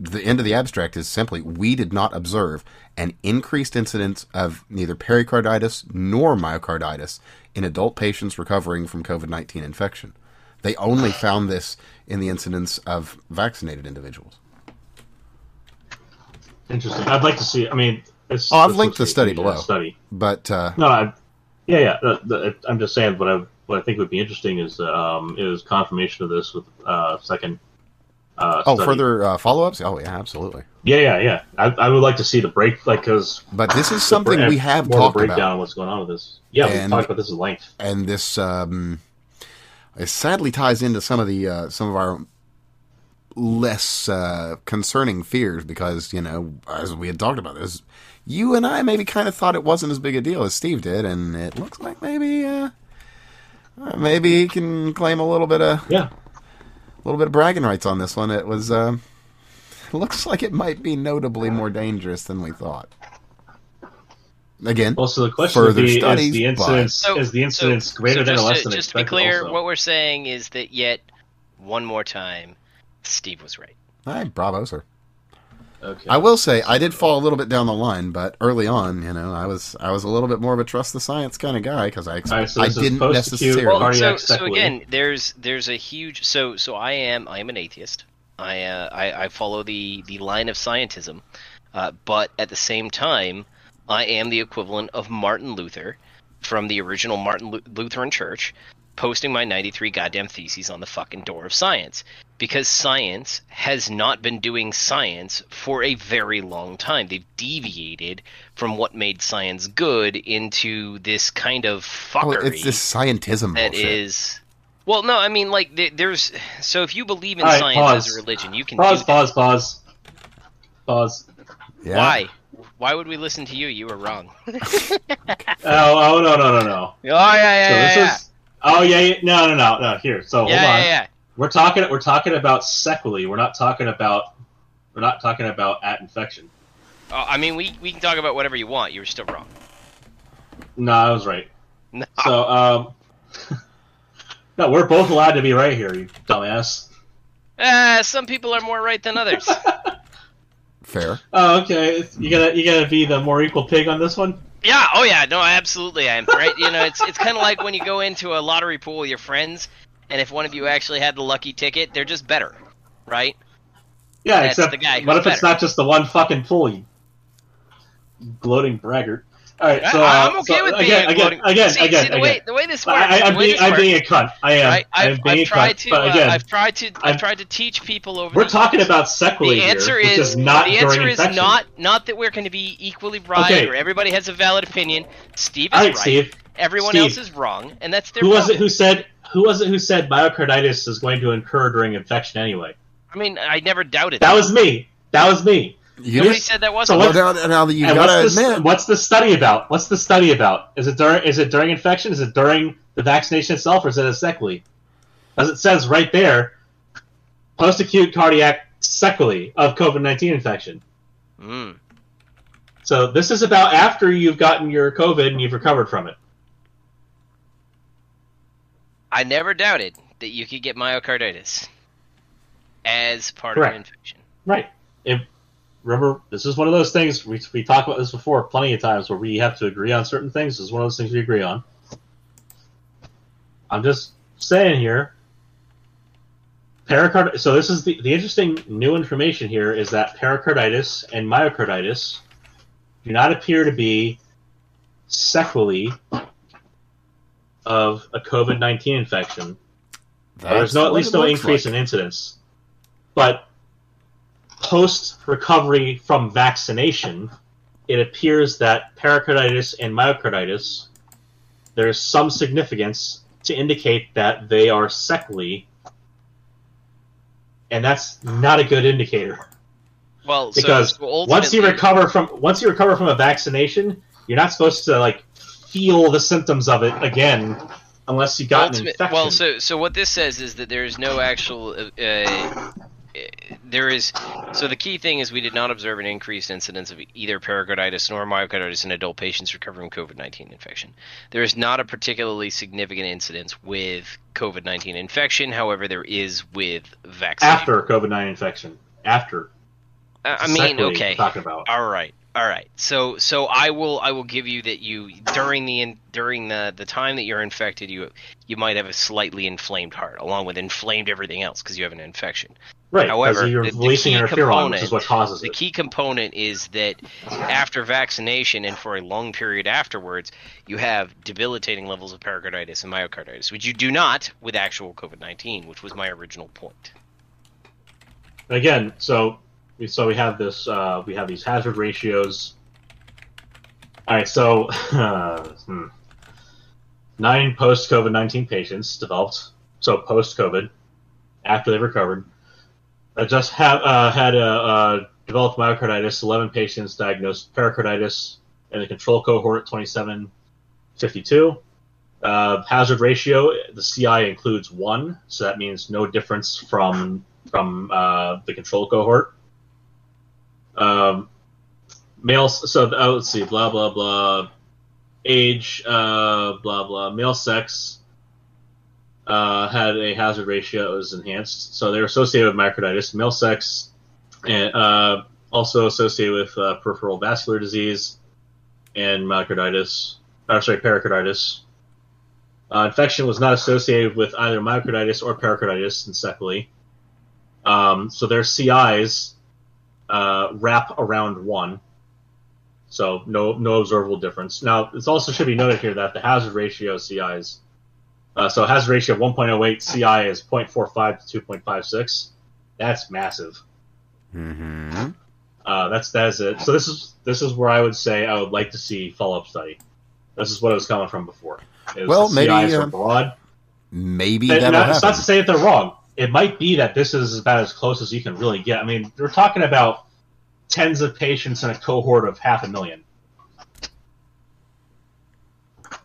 Speaker 1: the end of the abstract is simply we did not observe an increased incidence of neither pericarditis nor myocarditis in adult patients recovering from COVID 19 infection. They only found this in the incidence of vaccinated individuals.
Speaker 2: Interesting. I'd like to see. I mean, it's,
Speaker 1: Oh, I've linked the study below.
Speaker 2: Study.
Speaker 1: But uh,
Speaker 2: No, I, yeah, yeah. The, the, I'm just saying. What I what I think would be interesting is um, is confirmation of this with uh, second. Uh,
Speaker 1: oh,
Speaker 2: study.
Speaker 1: further uh, follow ups? Oh, yeah, absolutely.
Speaker 2: Yeah, yeah, yeah. I, I would like to see the break, like, because
Speaker 1: But this is something we have
Speaker 2: more
Speaker 1: talked
Speaker 2: breakdown
Speaker 1: about.
Speaker 2: of what's going on with this. Yeah, we
Speaker 1: And-
Speaker 2: talked about this at length.
Speaker 1: and this um, it sadly ties into some of the uh, some of our less uh, concerning fears because you know as we had talked about this, you and I maybe kind of thought it wasn't as big a deal as Steve did, and it looks like maybe uh, uh, maybe he can claim a little bit of
Speaker 2: Yeah.
Speaker 1: a little bit of bragging rights on this one. It was um, looks like it might be notably more dangerous than we thought. Again,
Speaker 2: Well, so the question would
Speaker 1: Further
Speaker 2: be:
Speaker 1: studies,
Speaker 2: Is the incidence
Speaker 3: So-
Speaker 2: is the incidence
Speaker 3: so,
Speaker 2: greater
Speaker 3: so
Speaker 2: than or less
Speaker 3: to,
Speaker 2: than
Speaker 3: just to be clear,
Speaker 2: also?
Speaker 3: what we're saying is that yet one more time, Steve was right.
Speaker 1: Hi, bravo, sir.
Speaker 2: Okay.
Speaker 1: I will say I did fall a little bit down the line, but early on, you know, I was I was a little bit more of a trust the science kind of guy because I ex-
Speaker 2: All right, so
Speaker 1: I didn't necessarily.
Speaker 3: Well, so, so again, there's there's a huge so so I am I am an atheist. I uh, I, I follow the the line of scientism, uh, but at the same time, I am the equivalent of Martin Luther from the original Martin Lu- Lutheran Church, posting my 93 goddamn theses on the fucking door of science because science has not been doing science for a very long time. They've deviated from what made science good into this kind of
Speaker 1: Oh,
Speaker 3: fuckery
Speaker 1: it's this scientism
Speaker 3: that
Speaker 1: bullshit.
Speaker 3: is well no i mean like there's so if you believe in
Speaker 2: All right,
Speaker 3: science
Speaker 2: pause.
Speaker 3: as a religion you can
Speaker 2: pause,
Speaker 3: do
Speaker 2: pause, pause, pause.
Speaker 1: yeah.
Speaker 3: why why would we listen to you you were wrong
Speaker 2: Oh, oh no, no, no, no.
Speaker 3: oh yeah yeah
Speaker 2: So
Speaker 3: yeah,
Speaker 2: this
Speaker 3: yeah.
Speaker 2: is. Oh yeah, yeah, no, no, no, no. Here, so
Speaker 3: yeah,
Speaker 2: hold on.
Speaker 3: yeah, yeah.
Speaker 2: We're talking. We're talking about sequelae. We're not talking about. We're not talking about at infection.
Speaker 3: Oh, i mean we, we can talk about whatever you want you were still wrong
Speaker 2: No, I was right.
Speaker 3: no.
Speaker 2: So, um, no, we're both allowed to be right here, you dumbass.
Speaker 3: Ah, some people are more right than others
Speaker 1: Fair.
Speaker 2: Oh, okay. You gotta, you gotta be the more equal pig on this one.
Speaker 3: Yeah oh yeah no absolutely i am right you know it's it's kind of like when you go into a lottery pool with your friends and if one of you actually had the lucky ticket they're just better right
Speaker 2: Yeah,
Speaker 3: That's
Speaker 2: except
Speaker 3: the guy
Speaker 2: what if it's not just the one fucking pool? You gloating braggart. All right, so
Speaker 3: I,
Speaker 2: uh,
Speaker 3: am okay
Speaker 2: so
Speaker 3: with being
Speaker 2: again, again, again,
Speaker 3: see,
Speaker 2: again,
Speaker 3: see, the
Speaker 2: again.
Speaker 3: way the way this works.
Speaker 2: I, I'm
Speaker 3: the
Speaker 2: being, I'm
Speaker 3: works,
Speaker 2: being a cunt. I am.
Speaker 3: right?
Speaker 2: I'm
Speaker 3: I've, I've tried
Speaker 2: cunt.
Speaker 3: to.
Speaker 2: Again,
Speaker 3: uh, I've tried to. I've tried to teach people over.
Speaker 2: we're talking about sequelae
Speaker 3: The answer
Speaker 2: here,
Speaker 3: is
Speaker 2: is not
Speaker 3: the answer is not not that we're going to be equally right
Speaker 2: Okay.
Speaker 3: or everybody has a valid opinion. Steve is
Speaker 2: right,
Speaker 3: right.
Speaker 2: Steve.
Speaker 3: Everyone
Speaker 2: Steve.
Speaker 3: else is wrong, and that's their
Speaker 2: Who was it who said? Who was it who said myocarditis is going to occur during infection anyway?
Speaker 3: I mean, I never doubted
Speaker 2: That was me. That was me.
Speaker 1: You
Speaker 3: Nobody
Speaker 1: just,
Speaker 3: said that wasn't.
Speaker 2: what-
Speaker 1: well, now, now that you gotta
Speaker 2: what's the,
Speaker 1: admit,
Speaker 2: what's the study about? What's the study about? Is it during is it during infection? Is it during the vaccination itself, or is it a sequelae? As it says right there, post acute cardiac sequelae of COVID nineteen infection.
Speaker 3: Mm.
Speaker 2: So this is about after you've gotten your COVID and you've recovered from it.
Speaker 3: I never doubted that you could get myocarditis as part
Speaker 2: Correct.
Speaker 3: of an infection.
Speaker 2: Right. If remember, this is one of those things we we talked about this before plenty of times where we have to agree on certain things. This is one of those things we agree on. I'm just saying here. Pericard. So this is the the interesting new information here is that pericarditis and myocarditis do not appear to be sequelae of a COVID nineteen infection. There's no at least no increase like. in incidence, but post recovery from vaccination, it appears that pericarditis and myocarditis there's some significance to indicate that they are sequelae, and that's not a good indicator.
Speaker 3: Well,
Speaker 2: because
Speaker 3: so, so
Speaker 2: once you recover from once you recover from a vaccination, you're not supposed to like feel the symptoms of it again unless you got ultimate, an infection.
Speaker 3: Well, so so what this says is that there is no actual uh, uh there is so the key thing is we did not observe an increased incidence of either pericarditis nor myocarditis in adult patients recovering from COVID-19 infection. There is not a particularly significant incidence with COVID-19 infection. However, there is with vaccine.
Speaker 2: After COVID-19 infection. After.
Speaker 3: I mean, okay. Talking about. All right. All right. So so I will I will give you that you during the during the the time that you're infected you you might have a slightly inflamed heart along with inflamed everything else because you have an infection.
Speaker 2: Right.
Speaker 3: However,
Speaker 2: you're
Speaker 3: the,
Speaker 2: releasing the interferon, which is what causes
Speaker 3: the
Speaker 2: it.
Speaker 3: key component is that after vaccination and for a long period afterwards, you have debilitating levels of pericarditis and myocarditis, which you do not with actual COVID-19, which was my original point.
Speaker 2: Again, so so we have this uh, we have these hazard ratios. All right, so uh, hmm. nine post COVID nineteen patients developed so post COVID after they recovered. I just have uh, had a, developed myocarditis. Eleven patients diagnosed pericarditis in the control cohort. Twenty seven fifty two. Uh, hazard ratio, the CI includes one, so that means no difference from from uh, the control cohort. Um, male, so uh, let's see, blah blah blah, age, uh, blah blah, male sex uh, had a hazard ratio that was enhanced, so they were associated with myocarditis. Male sex, and uh, also associated with uh, peripheral vascular disease and myocarditis. Or sorry, pericarditis. Uh, infection was not associated with either myocarditis or pericarditis in sequelae. Um, so their CIs uh, wrap around one. So no no observable difference. Now it also should be noted here that the hazard ratio of CI is uh, so hazard ratio of 1.08, CI is 0.45 to 2.56. That's massive.
Speaker 1: Mm-hmm.
Speaker 2: Uh, that's that is it. So this is this is where I would say I would like to see follow up study. This is what I was coming from before.
Speaker 1: Well, maybe
Speaker 2: uh, broad.
Speaker 1: Maybe that. Not,
Speaker 2: it's not to say that they're wrong it might be that this is about as close as you can really get. I mean, we're talking about tens of patients in a cohort of half a million.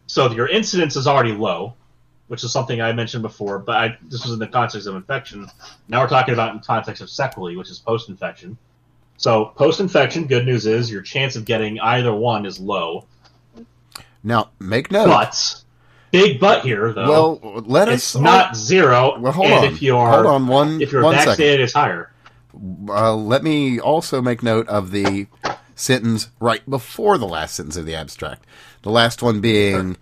Speaker 2: So your incidence is already low, which is something I mentioned before, but I, this was in the context of infection. Now we're talking about in the context of sequelae, which is post-infection. So post-infection, good news is your chance of getting either one is low.
Speaker 1: Now, make note.
Speaker 2: But big but here, though.
Speaker 1: Well, let us.
Speaker 2: It's not zero.
Speaker 1: Well, hold on.
Speaker 2: If you are,
Speaker 1: hold on one.
Speaker 2: If you're
Speaker 1: one
Speaker 2: vaccinated,
Speaker 1: second.
Speaker 2: it's higher.
Speaker 1: Uh, let me also make note of the sentence right before the last sentence of the abstract. The last one being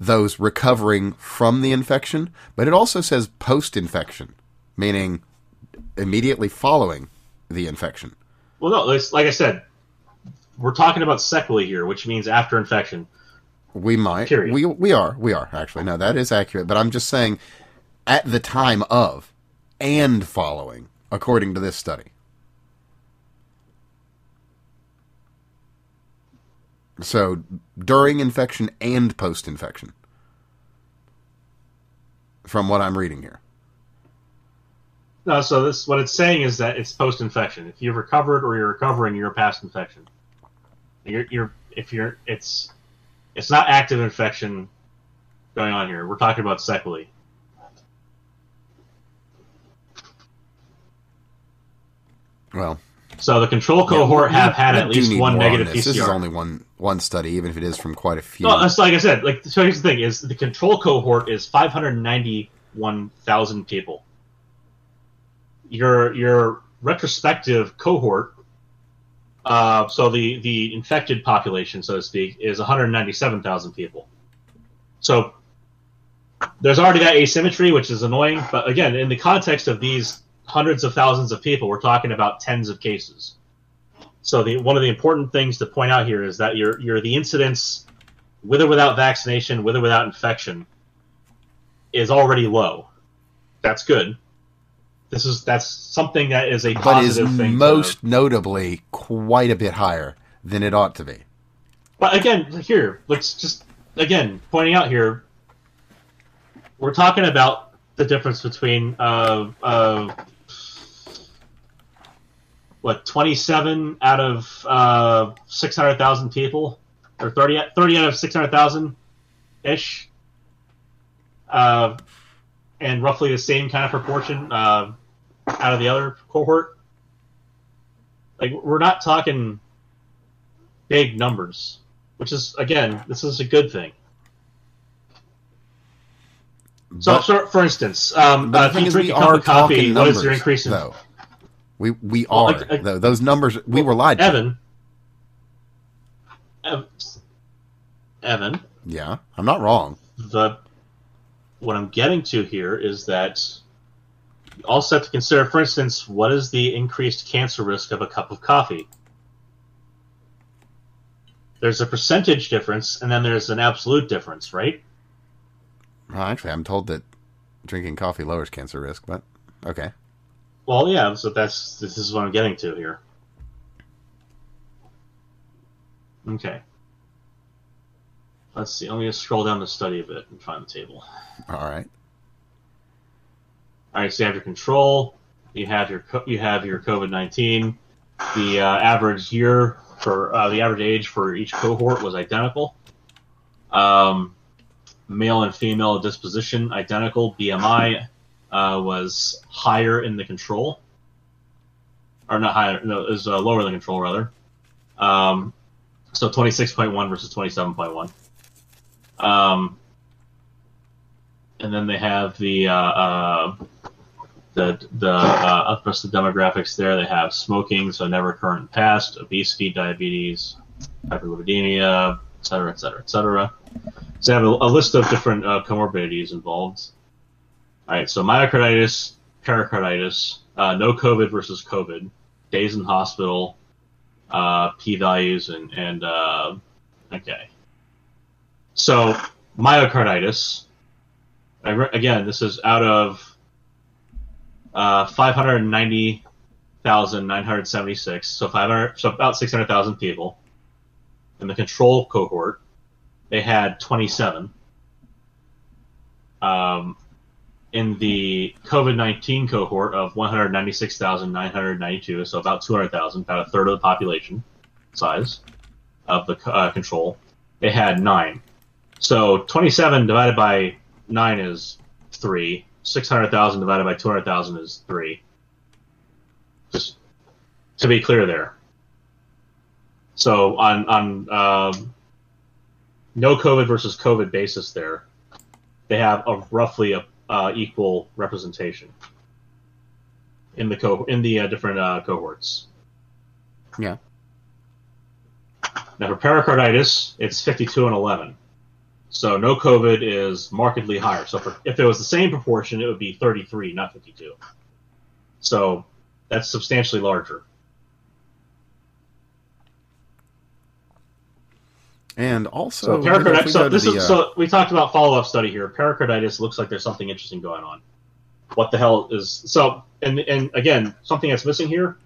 Speaker 1: those recovering from the infection, but it also says post-infection, meaning immediately following the infection.
Speaker 2: Well, no, like I said, we're talking about sequelae here, which means after infection.
Speaker 1: We might.
Speaker 2: Period.
Speaker 1: We we are. We are actually. No, that is accurate. But I'm just saying, at the time of and following, according to this study. So during infection and post infection. From what I'm reading here.
Speaker 2: No, so this what it's saying is that it's post infection. If you've recovered or you're recovering, you're past infection. You're, you're if you're it's it's not active infection going on here. We're talking about sequelae.
Speaker 1: Well,
Speaker 2: so the control cohort yeah, have had at least one negative on
Speaker 1: PCR. This is only one one study, even if it is from quite a few.
Speaker 2: No, that's like I said. Like so, here's the thing: is the control cohort is 591,000 people. Your your retrospective cohort uh, so the the infected population, so to speak, is 197,000 people. So there's already that asymmetry, which is annoying. But again, in the context of these hundreds of thousands of people, we're talking about tens of cases. So the one of the important things to point out here is that your your the incidence, with or without vaccination, with or without infection, is already low. That's good. This is that's something that is a
Speaker 1: but is
Speaker 2: positive thing.
Speaker 1: most notably quite a bit higher than it ought to be.
Speaker 2: But again, here, let's just again pointing out here, we're talking about the difference between uh, uh, what twenty seven out of uh, six hundred thousand people, or 30, 30 out of six hundred thousand ish, uh, and roughly the same kind of proportion uh, out of the other cohort. Like we're not talking big numbers which is again, this is a good thing. So,
Speaker 1: But-
Speaker 2: so for instance, um, uh, if you drink a cup of coffee,
Speaker 1: numbers,
Speaker 2: is your increase in
Speaker 1: though. We we are
Speaker 2: like- like-
Speaker 1: though. Those numbers we were lied to.
Speaker 2: Evan? Ev- Evan,
Speaker 1: Yeah, I'm not wrong.
Speaker 2: the what I'm getting to here is that you also have to consider, for instance, what is the increased cancer risk of a cup of coffee? There's a percentage difference, and then there's an absolute difference, right?
Speaker 1: Well, actually, I'm told that drinking coffee lowers cancer risk, but okay.
Speaker 2: Well, yeah. So that's this is what I'm getting to here. Okay. Let's see. Let me just scroll down the study a bit and find the table.
Speaker 1: All right.
Speaker 2: All right. So you have your control. You have your you have your COVID nineteen. The uh, average year for uh, the average age for each cohort was identical. Um, male and female disposition identical. BMI uh, was higher in the control, or not higher. No, was uh, lower than control rather. Um, so twenty six point one versus twenty seven point one. Um, and then they have the uh, uh, the the uh, up of the demographics there. They have smoking, so never current past, obesity, diabetes, hyperlipidemia, et cetera, et cetera, et cetera. So they have a, a list of different uh, comorbidities involved. All right, so myocarditis, pericarditis, uh, no COVID versus COVID, days in hospital, uh, p values, and and uh, okay. So myocarditis. I re- Again, this is out of uh, 590,976, so 500, so about 600,000 people. In the control cohort, they had 27. Um, in the COVID 19 cohort of 196,992, so about 200,000, about a third of the population size of the uh, control, they had nine. So 27 divided by 9 is 3. 600,000 divided by 200,000 is 3. Just to be clear there. So on, on um, no COVID versus COVID basis there, they have a roughly a, uh, equal representation in the co- in the uh, different uh, cohorts.
Speaker 1: Yeah.
Speaker 2: Now for pericarditis, it's 52 and 11. So no COVID is markedly higher. So for, if it was the same proportion, it would be 33, not 52. So that's substantially larger.
Speaker 1: And also,
Speaker 2: So
Speaker 1: you know, if
Speaker 2: pericarditis.
Speaker 1: we
Speaker 2: So this
Speaker 1: the,
Speaker 2: is
Speaker 1: uh,
Speaker 2: so we talked about follow up study here. Pericarditis looks like there's something interesting going on. What the hell is so? And and again, something that's missing here,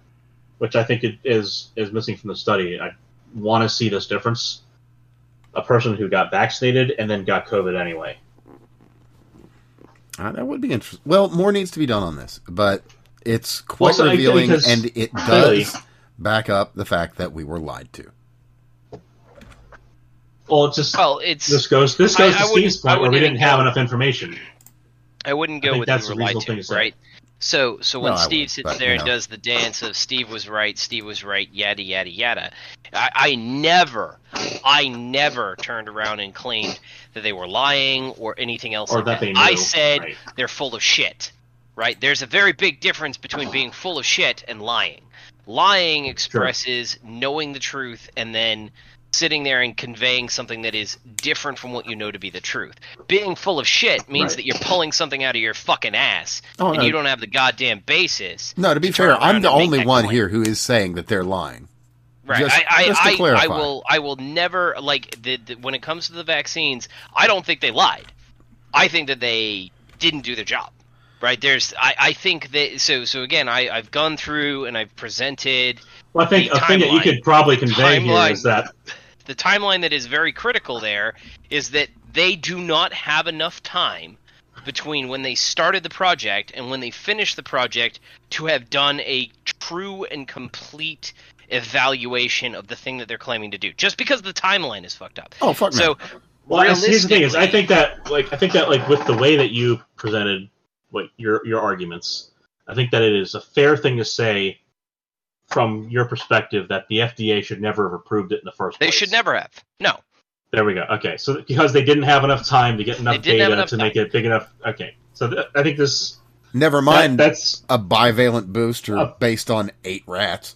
Speaker 2: which I think it is is missing from the study. I want to see this difference. A person who got vaccinated and then got COVID anyway.
Speaker 1: Uh, that would be interesting. Well, more needs to be done on this, but it's quite
Speaker 2: so
Speaker 1: revealing,
Speaker 2: because
Speaker 1: and it
Speaker 2: clearly-
Speaker 1: does back up the fact that we were lied to.
Speaker 2: Well, it just
Speaker 3: Well, it's
Speaker 2: this goes this goes
Speaker 3: I
Speaker 2: to
Speaker 3: wouldn't-
Speaker 2: Steve's point where we
Speaker 3: wouldn't
Speaker 2: didn't have enough information.
Speaker 3: I wouldn't go
Speaker 2: think
Speaker 3: with
Speaker 2: that's
Speaker 3: you
Speaker 2: a
Speaker 3: were lied
Speaker 2: reasonable thing
Speaker 3: to,
Speaker 2: to say.
Speaker 3: right? So, so when
Speaker 1: No,
Speaker 3: Steve sits
Speaker 1: but,
Speaker 3: there and
Speaker 1: know.
Speaker 3: does the dance of Steve was right, Steve was right, yada yada yada, I, I never, I never turned around and claimed that they were lying or anything else
Speaker 2: Or
Speaker 3: like
Speaker 2: that
Speaker 3: that.
Speaker 2: they
Speaker 3: I said
Speaker 2: right.
Speaker 3: they're full of shit, right? There's a very big difference between being full of shit and lying. Lying expresses knowing the truth and then sitting there and conveying something that is different from what you know to be the truth. Being full of shit means
Speaker 2: Right.
Speaker 3: that you're pulling something out of your fucking ass,
Speaker 1: Oh,
Speaker 3: and
Speaker 1: no.
Speaker 3: you uh, don't have the goddamn basis.
Speaker 1: No, to be
Speaker 3: turn
Speaker 1: fair, I'm the only one
Speaker 3: claim.
Speaker 1: here who is saying that they're lying.
Speaker 3: Right.
Speaker 1: Just-
Speaker 3: I, I,
Speaker 1: just to
Speaker 3: I, I will. I will never like the, the, when it comes to the vaccines. I don't think they lied. I think that they didn't do their job. Right. There's. I, I think that. So. So again, I, I've gone through and I've presented
Speaker 2: Well, I think
Speaker 3: The
Speaker 2: a thing that you could probably convey here
Speaker 3: Timeline.
Speaker 2: is that
Speaker 3: the timeline that is very critical. There is that they do not have enough time between when they started the project and when they finished the project to have done a true and complete evaluation of the thing that they're claiming to do. Just because the timeline is fucked up.
Speaker 1: Oh, fuck no.
Speaker 3: So
Speaker 2: Well, here's the thing: is I think that like I think that like with the way that you presented what your your arguments, I think that it is a fair thing to say from your perspective that the FDA should never have approved it in the first place.
Speaker 3: They
Speaker 2: place.
Speaker 3: should never have. No.
Speaker 2: There we go. Okay, so because they didn't have enough time to get enough data
Speaker 3: enough
Speaker 2: to make it big enough. Okay, so th- I think this
Speaker 1: Never
Speaker 2: that,
Speaker 1: mind
Speaker 2: that's
Speaker 1: a bivalent booster
Speaker 2: Uh,
Speaker 1: based on eight rats.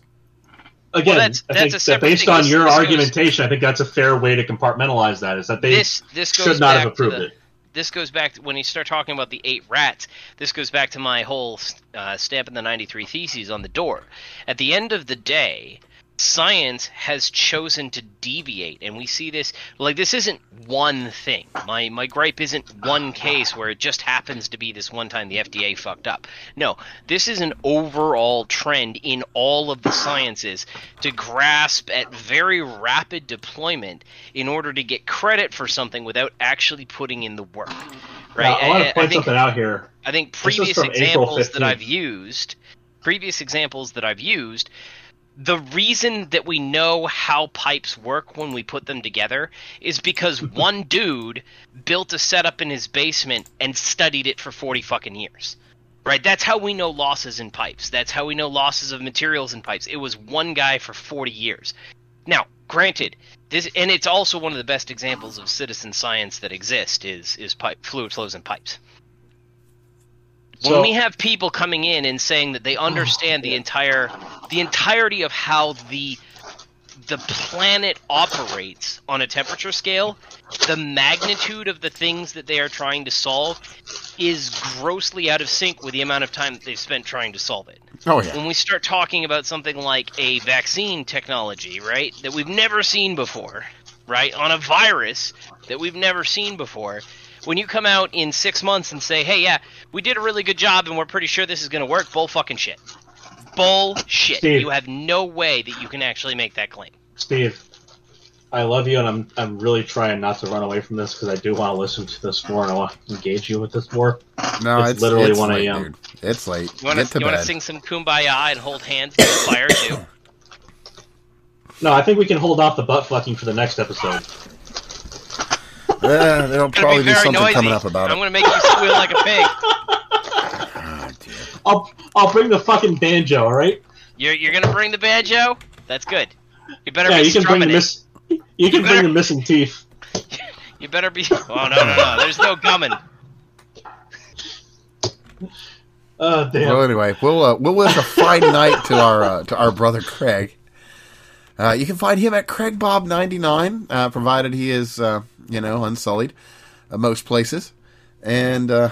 Speaker 2: again.
Speaker 3: that's-
Speaker 2: I
Speaker 3: that's
Speaker 2: think
Speaker 3: a
Speaker 2: that based
Speaker 3: thing.
Speaker 2: on
Speaker 3: This-
Speaker 2: your
Speaker 3: this goes-
Speaker 2: argumentation, I think that's a fair way to compartmentalize that. Is that they
Speaker 3: This this
Speaker 2: should not have approved
Speaker 3: the,
Speaker 2: it.
Speaker 3: This goes back to when you start talking about the eight rats. This goes back to my whole uh, stamp in the 93 theses on the door. At the end of the day, science has chosen to deviate and we see this like this isn't one thing. My my gripe isn't one case where it just happens to be this one time the FDA fucked up. No this is an overall trend in all of the sciences to grasp at very rapid deployment in order to get credit for something without actually putting in the work right?
Speaker 2: Now, I want
Speaker 3: I-
Speaker 2: to
Speaker 3: I
Speaker 2: point
Speaker 3: think-
Speaker 2: something out here.
Speaker 3: I think previous examples that I've used, previous examples that I've used, the reason that we know how pipes work when we put them together is because one dude built a setup in his basement and studied it for 40 fucking years. Right? That's how we know losses in pipes. That's how we know losses of materials in pipes. It was one guy for 40 years. Now, granted, this and it's also one of the best examples of citizen science that exist is is pipe fluid flows in pipes when
Speaker 2: So-
Speaker 3: we have people coming in and saying that they understand the entire the entirety of how the the planet operates on a temperature scale, the magnitude of the things that they are trying to solve is grossly out of sync with the amount of time that they've spent trying to solve it.
Speaker 1: Oh yeah.
Speaker 3: When we start talking about something like a vaccine technology, right, that we've never seen before, right, on a virus that we've never seen before, when you come out in six months and say, hey, yeah, we did a really good job and we're pretty sure this is going to work, bull fucking shit. Bullshit.
Speaker 2: Steve.
Speaker 3: You have no way that you can actually make that claim.
Speaker 2: Steve, I love you, and I'm I'm really trying not to run away from this because I do want to listen to this more and I want to engage you with this more.
Speaker 1: No,
Speaker 2: It's
Speaker 1: it's,
Speaker 2: literally
Speaker 1: it's
Speaker 2: 1
Speaker 1: late,
Speaker 2: a.m..
Speaker 1: dude. It's late.
Speaker 3: You want to
Speaker 1: to
Speaker 3: you want to sing some kumbaya and hold hands by the fire too?
Speaker 2: No, I think we can hold off the butt fucking for the next episode.
Speaker 1: Eh, there'll
Speaker 3: It's
Speaker 1: probably
Speaker 3: be
Speaker 1: be something
Speaker 3: noisy.
Speaker 1: coming up about it.
Speaker 3: I'm going to make you squeal like a pig.
Speaker 1: Dear.
Speaker 2: I'll I'll bring the fucking banjo. All right.
Speaker 3: You're, you're going to bring the banjo? That's good. You better
Speaker 2: Yeah,
Speaker 3: be
Speaker 2: you can bring
Speaker 3: strumming
Speaker 2: the
Speaker 3: it.
Speaker 2: miss. You can
Speaker 3: better-
Speaker 2: bring the missing teeth.
Speaker 3: You better be. Oh no no no! There's no gumming.
Speaker 2: Oh damn.
Speaker 1: Well, anyway, we'll uh, we'll wish a fine night to our uh, to our brother Craig. Uh, you can find him at CraigBob99, uh, provided he is uh, you know unsullied uh, most places. And uh,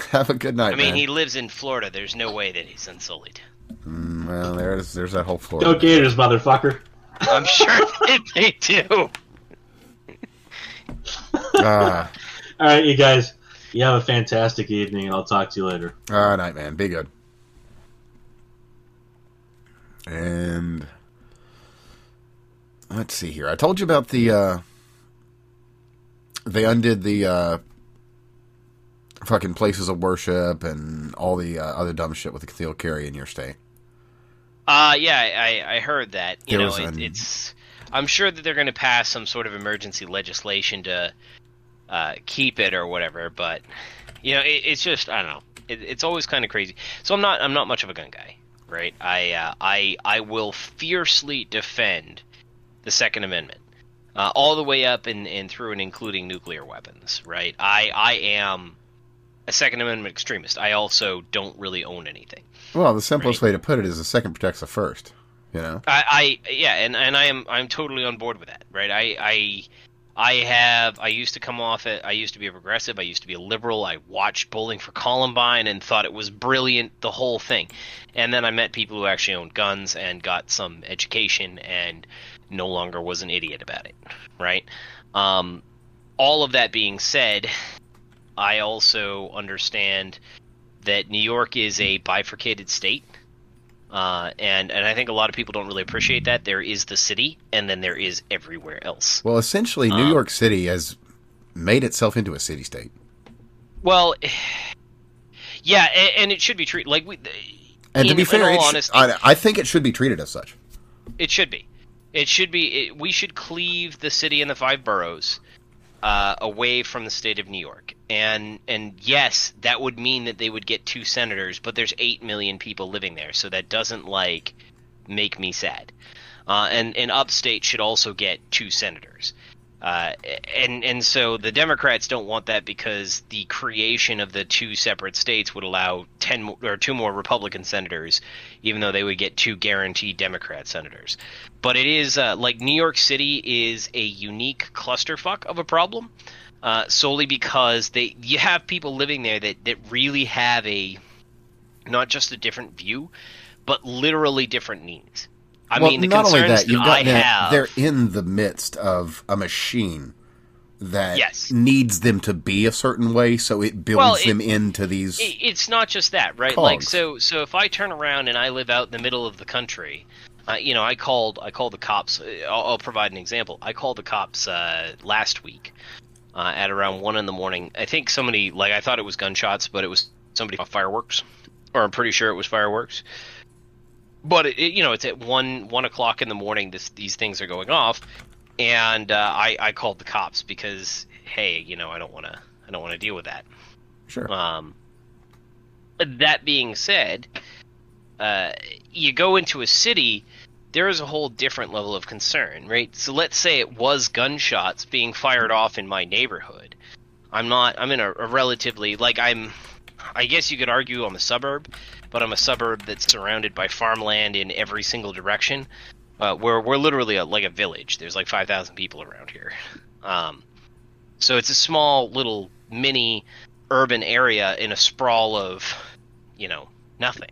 Speaker 1: have a good night,
Speaker 3: I mean,
Speaker 1: man.
Speaker 3: he lives in Florida. There's no way that he's unsullied.
Speaker 1: Mm, well, there's there's that whole floor.
Speaker 2: Go Gators, motherfucker.
Speaker 3: I'm sure that they do.
Speaker 1: Uh,
Speaker 2: All right, you guys. You have a fantastic evening, and I'll talk to you later.
Speaker 1: all right, man. Be good. And let's see here. I told you about the uh they undid the uh fucking places of worship and all the uh, other dumb shit with the concealed carry in your state.
Speaker 3: Uh, yeah, I, I heard that. You
Speaker 1: There
Speaker 3: know, it,
Speaker 1: an-
Speaker 3: it's. I'm sure that they're going to pass some sort of emergency legislation to uh, keep it or whatever. But you know, it, it's just I don't know. It, it's always kind of crazy. So I'm not I'm not much of a gun guy, right? I uh, I I will fiercely defend the Second Amendment. Uh, all the way up and, and through and including nuclear weapons, right? I I am a Second Amendment extremist. I also don't really own anything.
Speaker 1: Well, the simplest way to put it is the second protects the first. You know,
Speaker 3: I, I yeah, and, and I am I'm totally on board with that, right? I I I have I used to come off it. I used to be a progressive. I used to be a liberal. I watched Bowling for Columbine and thought it was brilliant, the whole thing. And then I met people who actually owned guns and got some education and no longer was an idiot about it, right? Um, all of that being said, I also understand that New York is a bifurcated state. Uh, and and I think a lot of people don't really appreciate that. There is the city, and then there is everywhere else.
Speaker 1: well, essentially, New
Speaker 3: Um,
Speaker 1: York City has made itself into a city state,
Speaker 3: Well, yeah, and, and it should be treated like we.
Speaker 1: and to be fair, sh-
Speaker 3: honesty-
Speaker 1: I, I think it should be treated as such.
Speaker 3: It should be. It should be. It, we should cleave the city and the five boroughs uh, away from the state of New York. And and yes, that would mean that they would get two senators, but there's eight million people living there, so that doesn't like make me sad. Uh, and and upstate should also get two senators. Uh, and and so the Democrats don't want that because the creation of the two separate states would allow ten or two more Republican senators, even though they would get two guaranteed Democrat senators. But it is uh, like New York City is a unique clusterfuck of a problem, uh, solely because they you have people living there that that really have a not just a different view, but literally different needs. I
Speaker 1: well,
Speaker 3: mean, the
Speaker 1: not only that, you've got that
Speaker 3: have.
Speaker 1: they're in the midst of a machine that
Speaker 3: Yes.
Speaker 1: needs them to be a certain way, so it builds
Speaker 3: Well, it-
Speaker 1: them into these.
Speaker 3: it, it's not just that, right? Like so so if I turn around and I live out in the middle of the country, uh, you know, I called I called the cops. uh, I'll, I'll provide an example. I called the cops uh, last week uh, at around one in the morning. I think somebody like I thought it was gunshots, but it was somebody fireworks, or I'm pretty sure it was fireworks. But it, it, you know, it's at one one o'clock in the morning. This these things are going off, and uh, I I called the cops because hey, you know, I don't want to I don't want to deal with that.
Speaker 1: sure.
Speaker 3: Um, that being said, uh, you go into a city, there is a whole different level of concern, right? So let's say it was gunshots being fired off in my neighborhood. I'm not. I'm in a, a relatively like I'm. I guess you could argue I'm a suburb, but I'm a suburb that's surrounded by farmland in every single direction. Uh, we're we're literally a, like a village. There's like five thousand people around here. Um, so it's a small little mini urban area in a sprawl of, you know, nothing.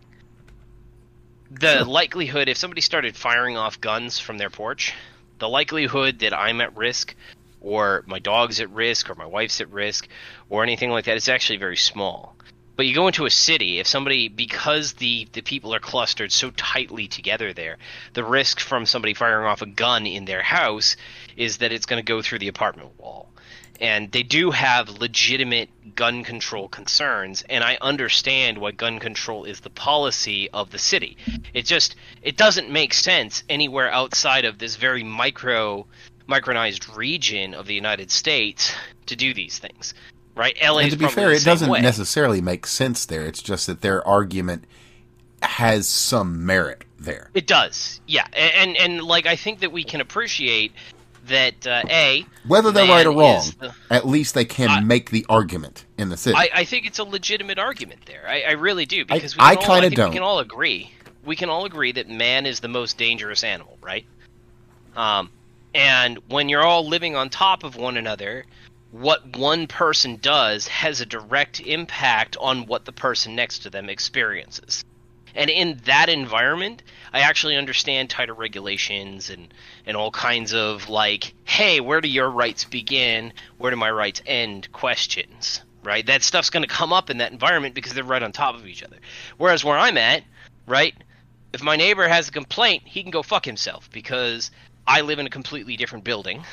Speaker 3: The likelihood, if somebody started firing off guns from their porch, the likelihood that I'm at risk, or my dog's at risk, or my wife's at risk, or anything like that is actually very small. But you go into a city, if somebody, because the, the people are clustered so tightly together there, the risk from somebody firing off a gun in their house is that it's going to go through the apartment wall. And they do have legitimate gun control concerns and i understand why gun control is the policy of the city. It just it doesn't make sense anywhere outside of this very micro micronized region of the united states to do these things right la
Speaker 1: and to be fair, it doesn't
Speaker 3: way.
Speaker 1: necessarily make sense there. It's just that their argument has some merit there.
Speaker 3: it does yeah and, and and like i think that we can appreciate that uh, a
Speaker 1: Whether they're right or wrong,
Speaker 3: the-
Speaker 1: at least they can
Speaker 3: I-
Speaker 1: make the argument in the city.
Speaker 3: I, I think it's a legitimate argument there. I, I really do because
Speaker 1: I
Speaker 3: all-
Speaker 1: kinda don't.
Speaker 3: We can all agree. We can all agree that man is the most dangerous animal, right? Um, and when you're all living on top of one another, what one person does has a direct impact on what the person next to them experiences. And in that environment, I actually understand tighter regulations and, and all kinds of like, hey, where do your rights begin? Where do my rights end? Questions, right? That stuff's going to come up in that environment because they're right on top of each other. Whereas where I'm at, right, if my neighbor has a complaint, he can go fuck himself because I live in a completely different building.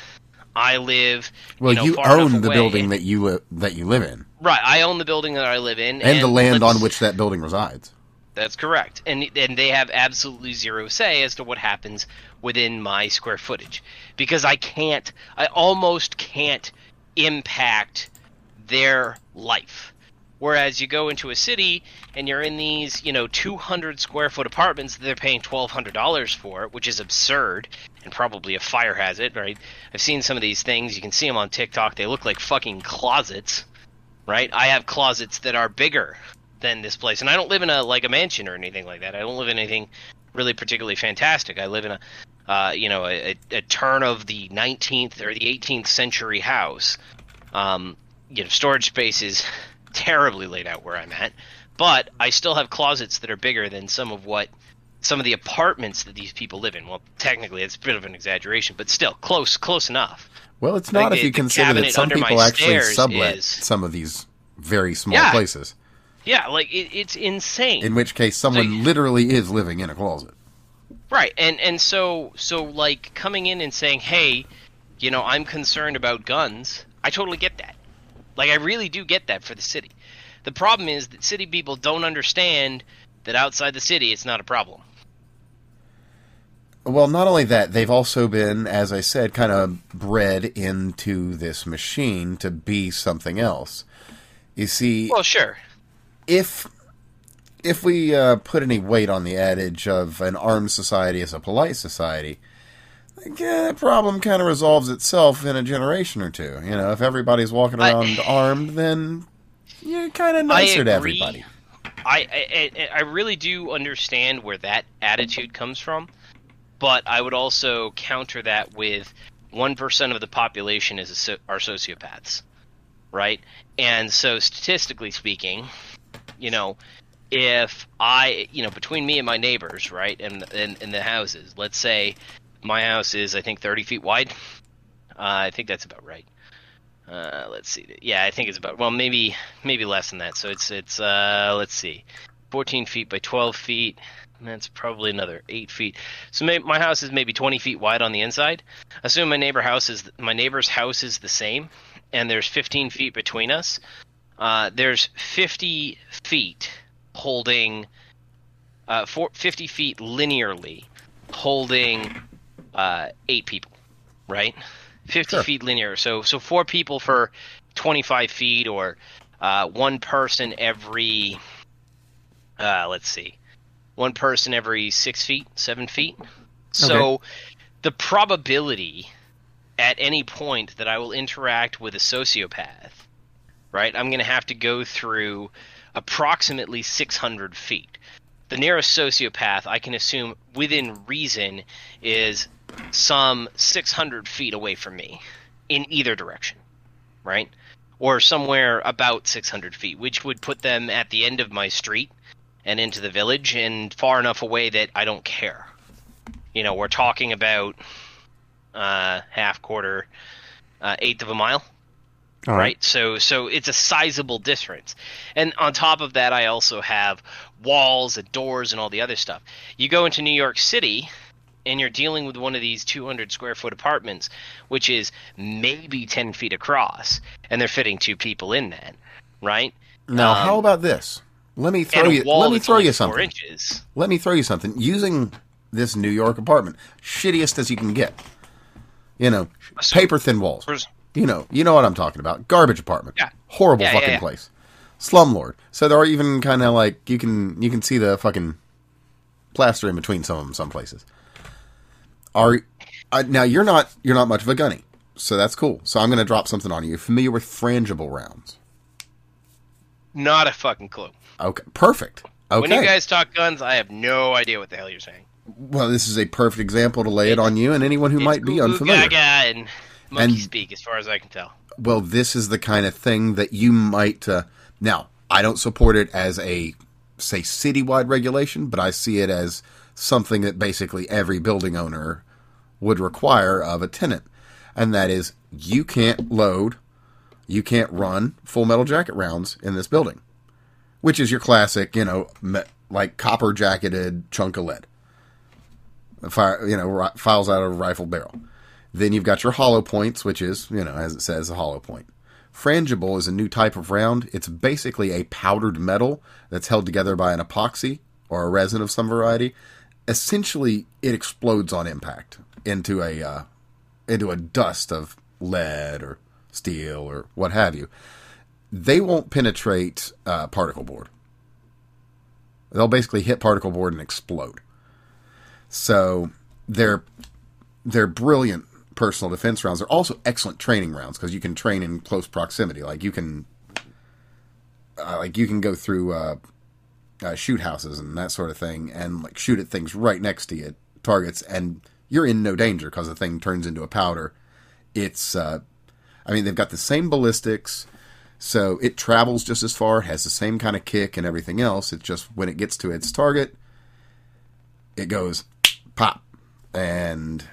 Speaker 3: I live,
Speaker 1: well,
Speaker 3: you, know,
Speaker 1: you own the
Speaker 3: away-
Speaker 1: building that you li- that you live in,
Speaker 3: right. I own the building that I live in,
Speaker 1: and, the land on which that building resides.
Speaker 3: That's correct, and and they have absolutely zero say as to what happens within my square footage because I can't, I almost can't impact their life. Whereas you go into a city and you're in these, you know, 200 square foot apartments that they're paying $1,200 for, which is absurd and probably a fire hazard, right? I've seen some of these things. You can see them on TikTok. They look like fucking closets, right? I have closets that are bigger than this place, and I don't live in a like a mansion or anything like that. I don't live in anything really particularly fantastic. I live in a uh, you know a, a turn of the 19th or the 18th century house. Um, you know, storage space is terribly laid out where I'm at, but I still have closets that are bigger than some of what some of the apartments that these people live in. Well, technically, it's a bit of an exaggeration, but still close, close enough.
Speaker 1: Well, it's not
Speaker 3: Like,
Speaker 1: if
Speaker 3: the-
Speaker 1: you consider that some people actually sublet
Speaker 3: is-
Speaker 1: some of these very small
Speaker 3: Yeah.
Speaker 1: places.
Speaker 3: Yeah, like it, it's insane.
Speaker 1: In which case, someone
Speaker 3: So-
Speaker 1: literally is living in a closet.
Speaker 3: Right, and and so so like coming in and saying, "Hey, you know, I'm concerned about guns." I totally get that. Like I really do get that for the city. The problem is that city people don't understand that outside the city it's not a problem.
Speaker 1: Well, not only that, they've also been, as I said, kind of bred into this machine to be something else. You see,
Speaker 3: Well, sure.
Speaker 1: if if we uh, put any weight on the adage of an armed society is a polite society, like, yeah, that problem kind of resolves itself in a generation or two. You know, if everybody's walking
Speaker 3: I-
Speaker 1: around armed, then you're kind of nicer to everybody.
Speaker 3: I, I I- I really do understand where that attitude comes from, but I would also counter that with one percent of the population is are sociopaths, right? And so statistically speaking, you know, if I, you know, between me and my neighbors, right, and and, and the houses, let's say my house is I think thirty feet wide. Uh, I think that's about right. Uh, let's see. Yeah, I think it's about well, maybe maybe less than that. So it's it's uh, let's see, 14 feet by 12 feet. And that's probably another eight feet. So may, my house is maybe 20 feet wide on the inside. Assume my neighbor house is my neighbor's house is the same, and there's 15 feet between us. Uh, there's 50 feet holding, uh, four, 50 feet linearly holding uh, eight people, right? 50
Speaker 1: Sure.
Speaker 3: feet linear. So so four people for 25 feet, or uh, one person every. Uh, let's see, one person every six feet, seven feet. So the probability at any point that I will interact with a sociopath, right? I'm going to have to go through approximately 600 feet. The nearest sociopath I can assume within reason is some 600 feet away from me in either direction, right? Or somewhere about 600 feet, which would put them at the end of my street and into the village and far enough away that I don't care. You know, we're talking about uh, half, quarter, uh, eighth of a mile
Speaker 1: All
Speaker 3: right? So so it's a sizable difference. And on top of that, I also have walls and doors and all the other stuff. You go into New York City and you're dealing with one of these 200 square foot apartments, which is maybe 10 feet across, and they're fitting two people in that, right?
Speaker 1: Now,
Speaker 3: Um,
Speaker 1: how about this? Let me throw you. Let me throw you something. Let me throw you something. Using this New York apartment, shittiest as you can get. You know, paper thin walls. You know, you know what I'm talking about. Garbage apartment.
Speaker 3: Yeah.
Speaker 1: Horrible
Speaker 3: Yeah, yeah,
Speaker 1: fucking
Speaker 3: yeah.
Speaker 1: place. Slumlord. So there are even kind of like you can you can see the fucking plaster in between some of them some places. Are uh, now you're not you're not much of a gunny, so that's cool. So I'm going to drop something on you. You're familiar with frangible rounds?
Speaker 3: Not a fucking clue.
Speaker 1: Okay, perfect. Okay.
Speaker 3: When you guys talk guns, I have no idea what the hell you're saying.
Speaker 1: well, this is a perfect example to lay it on you and anyone who might be unfamiliar.
Speaker 3: gaga and monkey
Speaker 1: And-
Speaker 3: speak, as far as I can tell.
Speaker 1: well, this is the kind of thing that you might. Uh, now, I don't support it as a, say, citywide regulation, but I see it as something that basically every building owner would require of a tenant. And that is, you can't load, you can't run full metal jacket rounds in this building, which is your classic, you know, me- like copper jacketed chunk of lead. Fire, you know, ri- files out of a rifle barrel. Then you've got your hollow points, which is, you know, as it says, a hollow point. Frangible is a new type of round. It's basically a powdered metal that's held together by an epoxy or a resin of some variety. Essentially, it explodes on impact into a uh, into a dust of lead or steel or what have you. They won't penetrate uh, particle board. They'll basically hit particle board and explode. So they're they're brilliant personal defense rounds. They're also excellent training rounds because you can train in close proximity. Like you can, uh, like you can go through uh, uh, shoot houses and that sort of thing, and like shoot at things right next to you, targets, and you're in no danger because the thing turns into a powder. It's, uh, I mean, they've got the same ballistics, so it travels just as far, has the same kind of kick and everything else. It's just when it gets to its target, it goes pop and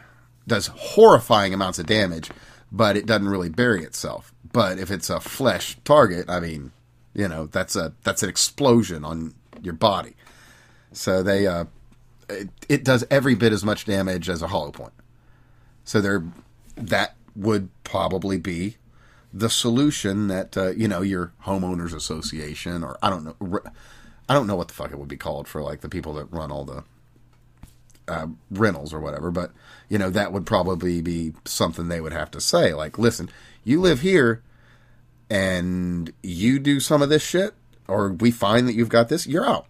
Speaker 1: does horrifying amounts of damage, but it doesn't really bury itself. But if it's a flesh target, I mean, you know, that's a that's an explosion on your body. So they uh, it, it does every bit as much damage as a hollow point. So there, that would probably be the solution that uh, you know your homeowners association or I don't know, I don't know what the fuck it would be called for like the people that run all the uh, rentals or whatever. But you know that would probably be something they would have to say. Like, listen, you live here, and you do some of this shit, or we find that you've got this, you're out.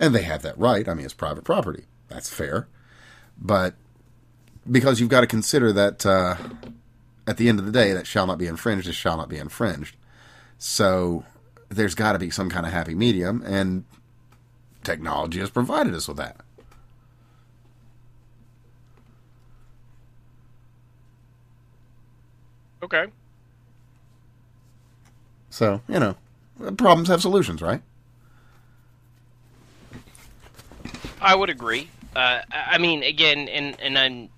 Speaker 1: And they have that right. I mean, it's private property. That's fair. But because you've got to consider that uh, at the end of the day, that shall not be infringed is shall not be infringed. So there's got to be some kind of happy medium, and technology has provided us with that.
Speaker 3: Okay.
Speaker 1: So, you know, problems have solutions, right?
Speaker 3: I would agree. Uh, I mean, again, and, and I'm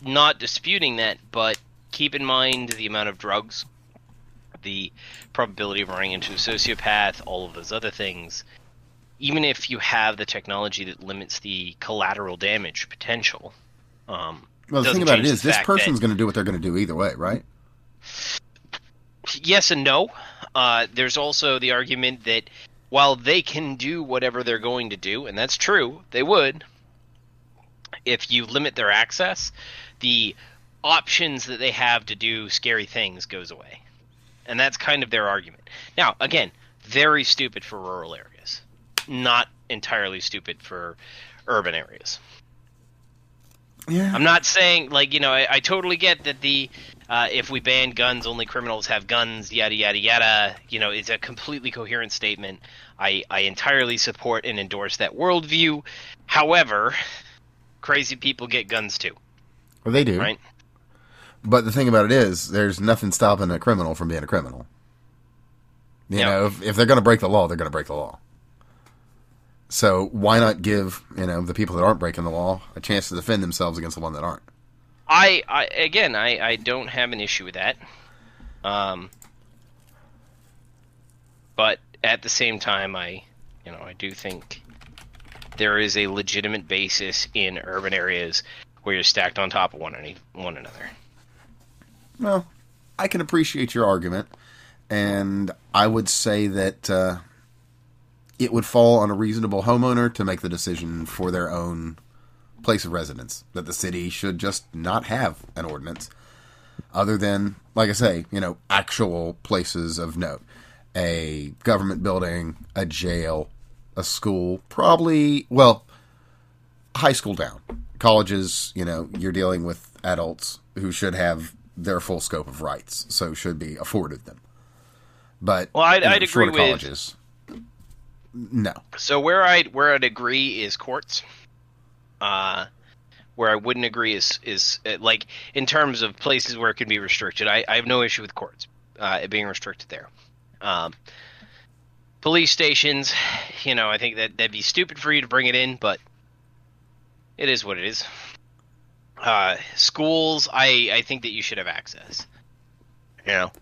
Speaker 3: not disputing that, but keep in mind the amount of drugs, the probability of running into a sociopath, all of those other things. Even if you have the technology that limits the collateral damage potential, um,
Speaker 1: well, the thing about it is, this person's going to do what they're going to do either way, right?
Speaker 3: yes and no. Uh, there's also the argument that while they can do whatever they're going to do, and that's true, they would, if you limit their access, the options that they have to do scary things goes away. And that's kind of their argument. Now, again, very stupid for rural areas, not entirely stupid for urban areas.
Speaker 1: Yeah.
Speaker 3: I'm not saying like you know I, I totally get that the uh, if we ban guns, only criminals have guns, yada yada yada. You know, it's a completely coherent statement. I I entirely support and endorse that worldview. However, crazy people get guns too,
Speaker 1: Well, they do.
Speaker 3: right?
Speaker 1: But the thing about it is, there's nothing stopping a criminal from being a criminal. You
Speaker 3: Yeah.
Speaker 1: know, if, if they're going to break the law, they're going to break the law. So why not give you know the people that aren't breaking the law a chance to defend themselves against the one that aren't?
Speaker 3: I, I again, I, I don't have an issue with that. Um, but at the same time, I, you know, I do think there is a legitimate basis in urban areas where you're stacked on top of one one another.
Speaker 1: Well, I can appreciate your argument, and I would say that uh, it would fall on a reasonable homeowner to make the decision for their own place of residence. That the city should just not have an ordinance, other than, like I say, you know, actual places of note. A government building, a jail, a school, probably, well, high school down. Colleges, you know, you're dealing with adults who should have their full scope of rights, so should be afforded them. But
Speaker 3: Well, I'd-
Speaker 1: you know,
Speaker 3: I'd agree with-
Speaker 1: colleges. No,
Speaker 3: So where I where I'd agree is courts. Uh, where I wouldn't agree is is uh, like in terms of places where it can be restricted. I, I have no issue with courts uh, it being restricted there. Um, police stations, you know, I think that that'd be stupid for you to bring it in, but it is what it is. Uh, schools, I I think that you should have access. You know,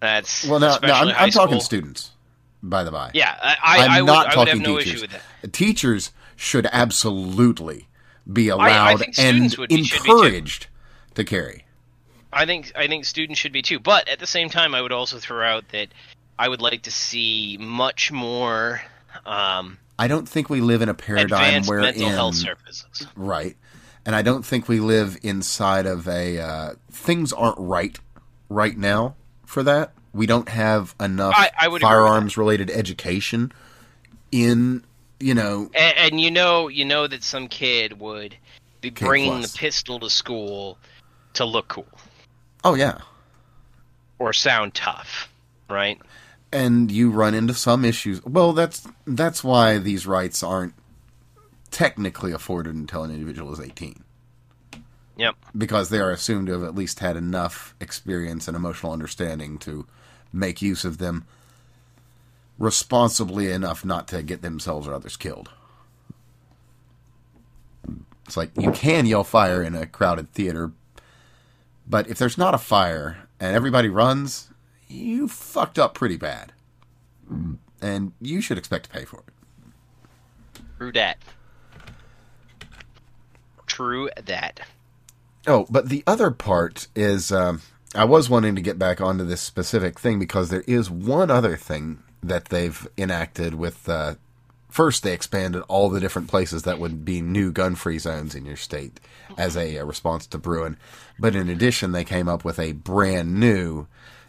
Speaker 3: that's
Speaker 1: well, no, no, I'm, I'm talking students. By the by,
Speaker 3: Yeah, I, I,
Speaker 1: I'm
Speaker 3: I would,
Speaker 1: not
Speaker 3: I would have
Speaker 1: talking
Speaker 3: no
Speaker 1: teachers.
Speaker 3: issue with that.
Speaker 1: Teachers should absolutely be
Speaker 3: I
Speaker 1: allowed and
Speaker 3: be- should be
Speaker 1: encouraged to carry.
Speaker 3: I think I think students should be too, but at the same time, I would also throw out that I would like to see much more um,
Speaker 1: I don't think we live in a paradigm
Speaker 3: advanced
Speaker 1: where
Speaker 3: mental
Speaker 1: in,
Speaker 3: health services.
Speaker 1: right, and I don't think we live inside of a uh, things aren't right right now for that. We don't have enough
Speaker 3: I- I would agree with
Speaker 1: firearms related education in you know
Speaker 3: And, and you know, you know that some kid would be
Speaker 1: K
Speaker 3: bringing
Speaker 1: plus.
Speaker 3: the pistol to school to look cool
Speaker 1: oh yeah
Speaker 3: or sound tough, right?
Speaker 1: and you run into some issues. Well, that's that's why these rights aren't technically afforded until an individual is 18
Speaker 3: Yep.
Speaker 1: because they are assumed to have at least had enough experience and emotional understanding to make use of them responsibly enough not to get themselves or others killed. It's like you can yell fire in a crowded theater, but if there's not a fire and everybody runs, you fucked up pretty bad. And you should expect to pay for it.
Speaker 3: That. True that.
Speaker 1: Oh, but the other part is um, I was wanting to get back onto this specific thing because there is one other thing that they've enacted with. Uh, first, they expanded all the different places that would be new gun free zones in your state as a, a response to Bruen. But in addition, they came up with a brand new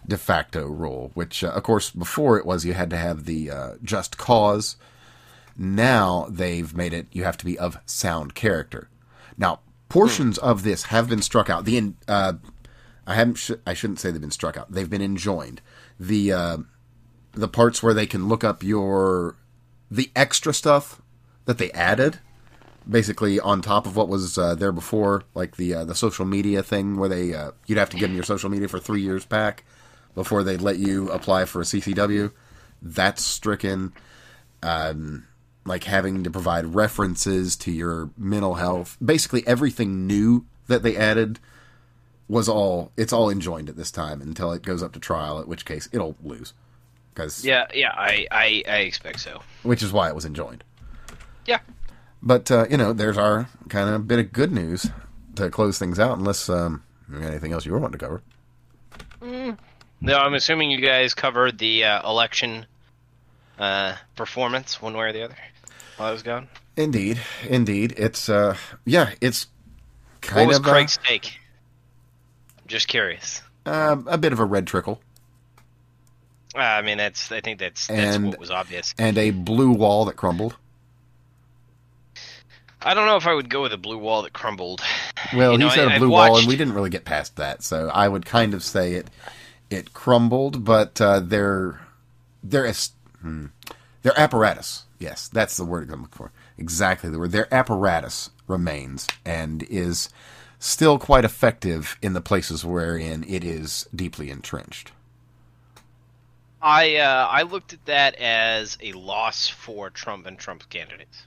Speaker 1: de facto rule, which, uh, of course, before it was you had to have the uh, just cause. Now they've made it you have to be of sound character. Now, portions of this have been struck out. The uh, I haven't. Sh- I shouldn't say they've been struck out. They've been enjoined. The uh, the parts where they can look up your the extra stuff that they added, basically on top of what was uh, there before, like the uh, the social media thing where they uh, you'd have to give them your social media for three years back before they'd let you apply for a CCW. That's stricken. Um, like having to provide references to your mental health. Basically, everything new that they added was all it's all enjoined at this time until it goes up to trial. At which case, it'll lose. Because
Speaker 3: Yeah, yeah, I, I, I expect so.
Speaker 1: which is why it was enjoined.
Speaker 3: Yeah.
Speaker 1: But uh, you know, there's our kind of bit of good news to close things out. Unless um, anything else you were wanting to cover.
Speaker 3: No, I'm assuming you guys covered the uh, election uh, performance one way or the other while I was gone.
Speaker 1: Indeed, indeed, it's uh, yeah, it's
Speaker 3: What was
Speaker 1: of uh,
Speaker 3: Craig's take? Just curious.
Speaker 1: uh, a bit of a red trickle
Speaker 3: Uh, I mean, that's I think that's that's
Speaker 1: And-
Speaker 3: what was obvious.
Speaker 1: and a blue wall that crumbled.
Speaker 3: I don't know if I would go with a blue wall that crumbled.
Speaker 1: Well,
Speaker 3: You know,
Speaker 1: he said
Speaker 3: I-
Speaker 1: a blue wall, and we didn't really get past that. So I would kind of say it it crumbled, but uh, their their hmm, their apparatus, yes, that's the word I'm looking for. Exactly the word. Their apparatus remains and is still quite effective in the places wherein it is deeply entrenched.
Speaker 3: I uh, I looked at that as a loss for Trump and Trump's candidates.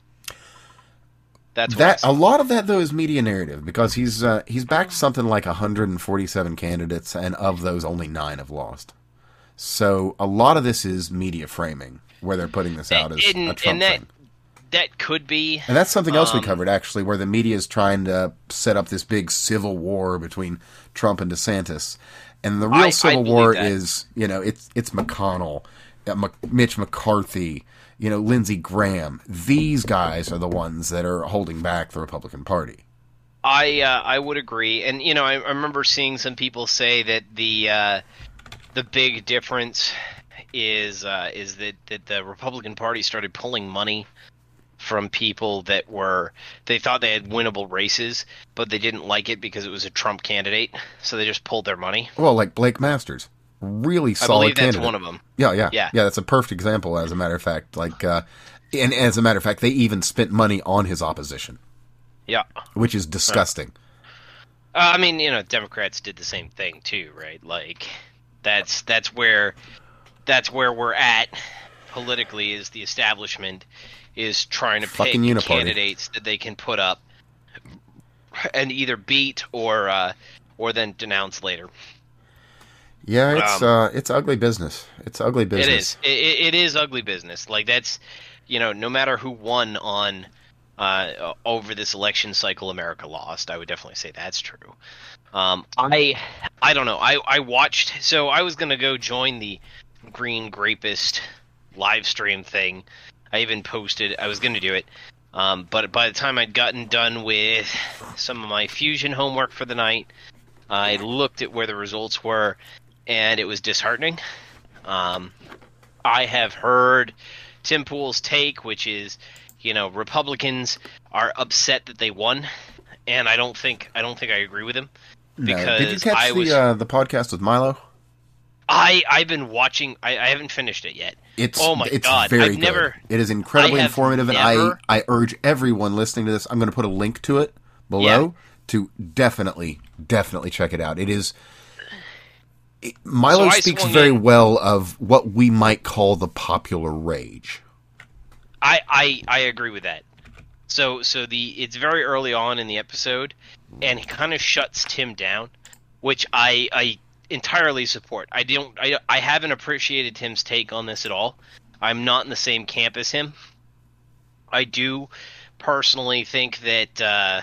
Speaker 3: That's
Speaker 1: That a lot of that though is media narrative because he's uh, he's backed something like 147 candidates, and of those, only nine have lost. So a lot of this is media framing, where they're putting this out as
Speaker 3: And-
Speaker 1: a Trump
Speaker 3: and that-
Speaker 1: thing,
Speaker 3: that could be.
Speaker 1: and that's something else we
Speaker 3: um,
Speaker 1: covered actually, where the media is trying to set up this big civil war between Trump and DeSantis, and the real
Speaker 3: I- I
Speaker 1: civil
Speaker 3: believe
Speaker 1: war
Speaker 3: that.
Speaker 1: is you know it's it's McConnell, uh, Mitch McCarthy. You know, Lindsey Graham. These guys are the ones that are holding back the Republican Party.
Speaker 3: I uh, I would agree, and you know I, I remember seeing some people say that the uh, the big difference is uh, is that, that the Republican Party started pulling money from people that were they thought they had winnable races, but they didn't like it because it was a Trump candidate, so they just pulled their money.
Speaker 1: Well, like Blake Masters, really solid.
Speaker 3: I believe that's
Speaker 1: candidate.
Speaker 3: one of them.
Speaker 1: Yeah, yeah,
Speaker 3: Yeah.
Speaker 1: yeah. That's a perfect example. As a matter of fact, like, uh, and as a matter of fact, they even spent money on his opposition,
Speaker 3: Yeah.
Speaker 1: which is disgusting.
Speaker 3: Uh, I mean, you know, Democrats did the same thing too, right? Like that's that's where that's where we're at politically is the establishment is trying to
Speaker 1: Fucking
Speaker 3: pick
Speaker 1: uniparty.
Speaker 3: candidates that they can put up and either beat or uh, or then denounce later.
Speaker 1: Yeah, it's
Speaker 3: Um,
Speaker 1: uh, it's ugly business. It's ugly business.
Speaker 3: It is. It, it, it is ugly business. Like that's, you know, no matter who won on uh, over this election cycle, America lost. I would definitely say that's true. Um, I, I don't know. I, I watched. So I was gonna go join the Green Grapist live stream thing. I even posted. I was gonna do it. Um, but by the time I'd gotten done with some of my fusion homework for the night, I looked at where the results were, and it was disheartening. Um, I have heard Tim Pool's take, which is, you know, Republicans are upset that they won, and I don't think I don't think I agree with him.
Speaker 1: No. Did you catch
Speaker 3: I
Speaker 1: the
Speaker 3: was-
Speaker 1: uh, the podcast with Milo?
Speaker 3: I I've been watching. I, I haven't finished it yet.
Speaker 1: It's
Speaker 3: Oh my
Speaker 1: it's
Speaker 3: God,
Speaker 1: very
Speaker 3: I've
Speaker 1: good.
Speaker 3: never-
Speaker 1: it is incredibly informative, and
Speaker 3: never-
Speaker 1: I I urge everyone listening to this. I'm going to put a link to it below to definitely definitely check it out. It is. it- Milo
Speaker 3: So
Speaker 1: speaks very
Speaker 3: in-
Speaker 1: well of what we might call the popular rage.
Speaker 3: I, I I agree with that. So so the it's very early on in the episode, and he kind of shuts Tim down, which I I entirely support. I don't I I haven't appreciated Tim's take on this at all. I'm not in the same camp as him. I do personally think that uh,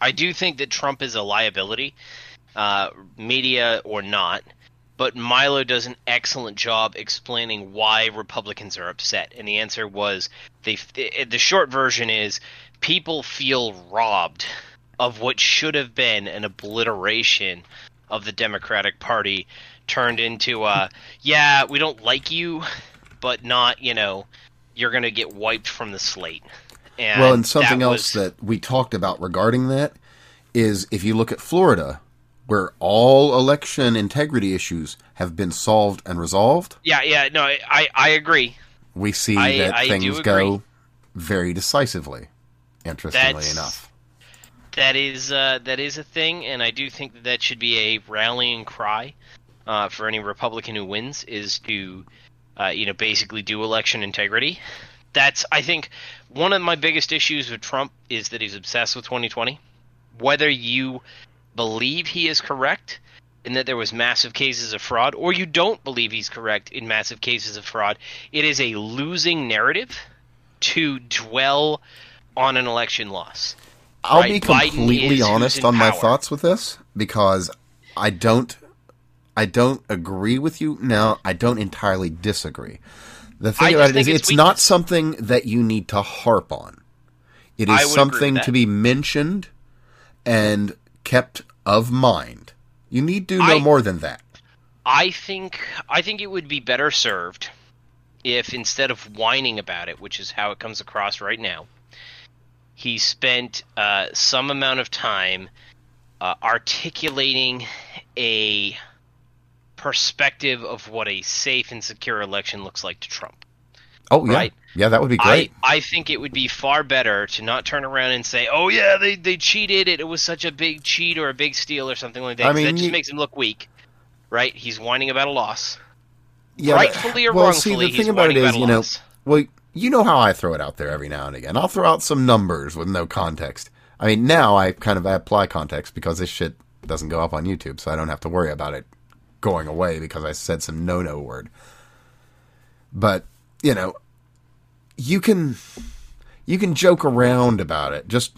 Speaker 3: I do think that Trump is a liability, uh, media or not. But Milo does an excellent job explaining why Republicans are upset, and the answer was they. The short version is people feel robbed of what should have been an obliteration of the Democratic Party, turned into a yeah we don't like you, but not you know you're gonna get wiped from the slate. And
Speaker 1: well, and something
Speaker 3: that
Speaker 1: else
Speaker 3: was-
Speaker 1: that we talked about regarding that is if you look at Florida, where all election integrity issues have been solved and resolved,
Speaker 3: yeah yeah no I I agree.
Speaker 1: we see
Speaker 3: I-
Speaker 1: that
Speaker 3: I
Speaker 1: things go very decisively. Interestingly
Speaker 3: That's-
Speaker 1: enough,
Speaker 3: That is uh, that is a thing, and I do think that that should be a rallying cry uh, for any Republican who wins is to, uh, you know, basically do election integrity. That's I think one of my biggest issues with Trump is that he's obsessed with 2020. Whether you believe he is correct in that there was massive cases of fraud, or you don't believe he's correct in massive cases of fraud, it is a losing narrative to dwell on an election loss.
Speaker 1: I'll
Speaker 3: right,
Speaker 1: be completely honest on my thoughts with this because I don't, I don't agree with you. Now I don't entirely disagree. The thing
Speaker 3: just
Speaker 1: about it is,
Speaker 3: it's
Speaker 1: it's not something that you need to harp on. It
Speaker 3: I
Speaker 1: is
Speaker 3: would agree with
Speaker 1: something to be mentioned and kept of mind. You need to know
Speaker 3: I-
Speaker 1: more than that.
Speaker 3: I think I think it would be better served if instead of whining about it, which is how it comes across right now, he spent uh, some amount of time uh, articulating a perspective of what a safe and secure election looks like to Trump.
Speaker 1: Oh yeah,
Speaker 3: Right.
Speaker 1: yeah, that would be great.
Speaker 3: I, I think it would be far better to not turn around and say, "Oh yeah, they they cheated. It, it was such a big cheat or a big steal or something like that."
Speaker 1: I mean,
Speaker 3: that just
Speaker 1: you-
Speaker 3: makes him look weak, right? He's whining about a loss,
Speaker 1: yeah, but-
Speaker 3: rightfully or
Speaker 1: well,
Speaker 3: wrongfully.
Speaker 1: see, the
Speaker 3: he's
Speaker 1: thing about it
Speaker 3: whining about
Speaker 1: you know. Well, you know how I throw it out there every now and again. I'll throw out some numbers with no context. I mean, now I kind of apply context because this shit doesn't go up on YouTube, so I don't have to worry about it going away because I said some no-no word. But, you know, you can you can joke around about it. Just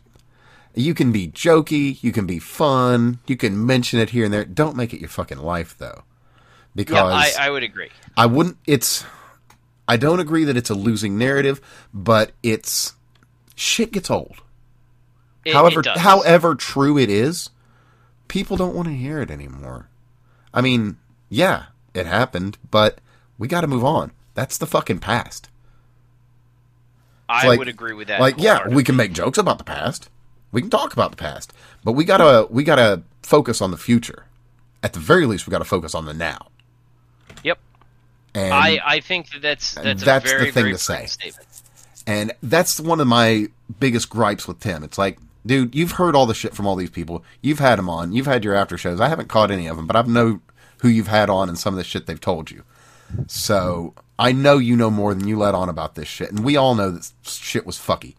Speaker 1: you can be jokey, you can be fun, you can mention it here and there. Don't make it your fucking life though. Because
Speaker 3: yeah, I, I would agree.
Speaker 1: I wouldn't. It's. I don't agree that it's a losing narrative, but it's shit gets old.
Speaker 3: It,
Speaker 1: however,
Speaker 3: it
Speaker 1: however true it is, people don't want to hear it anymore. I mean, yeah, it happened, but we got to move on. That's the fucking past.
Speaker 3: I
Speaker 1: like-
Speaker 3: would agree with that.
Speaker 1: Like, yeah, we can make jokes about the past. We can talk about the past, but we gotta we gotta focus on the future. At the very least, we gotta focus on the now. And
Speaker 3: I, I think that that's that's,
Speaker 1: that's
Speaker 3: a
Speaker 1: the thing
Speaker 3: very
Speaker 1: to say.
Speaker 3: statement.
Speaker 1: And that's one of my biggest gripes with Tim. It's like, dude, you've heard all the shit from all these people. You've had them on. You've had your after shows. I haven't caught any of them, but I've know who you've had on and some of the shit they've told you. So I know you know more than you let on about this shit. And we all know that shit was fucky.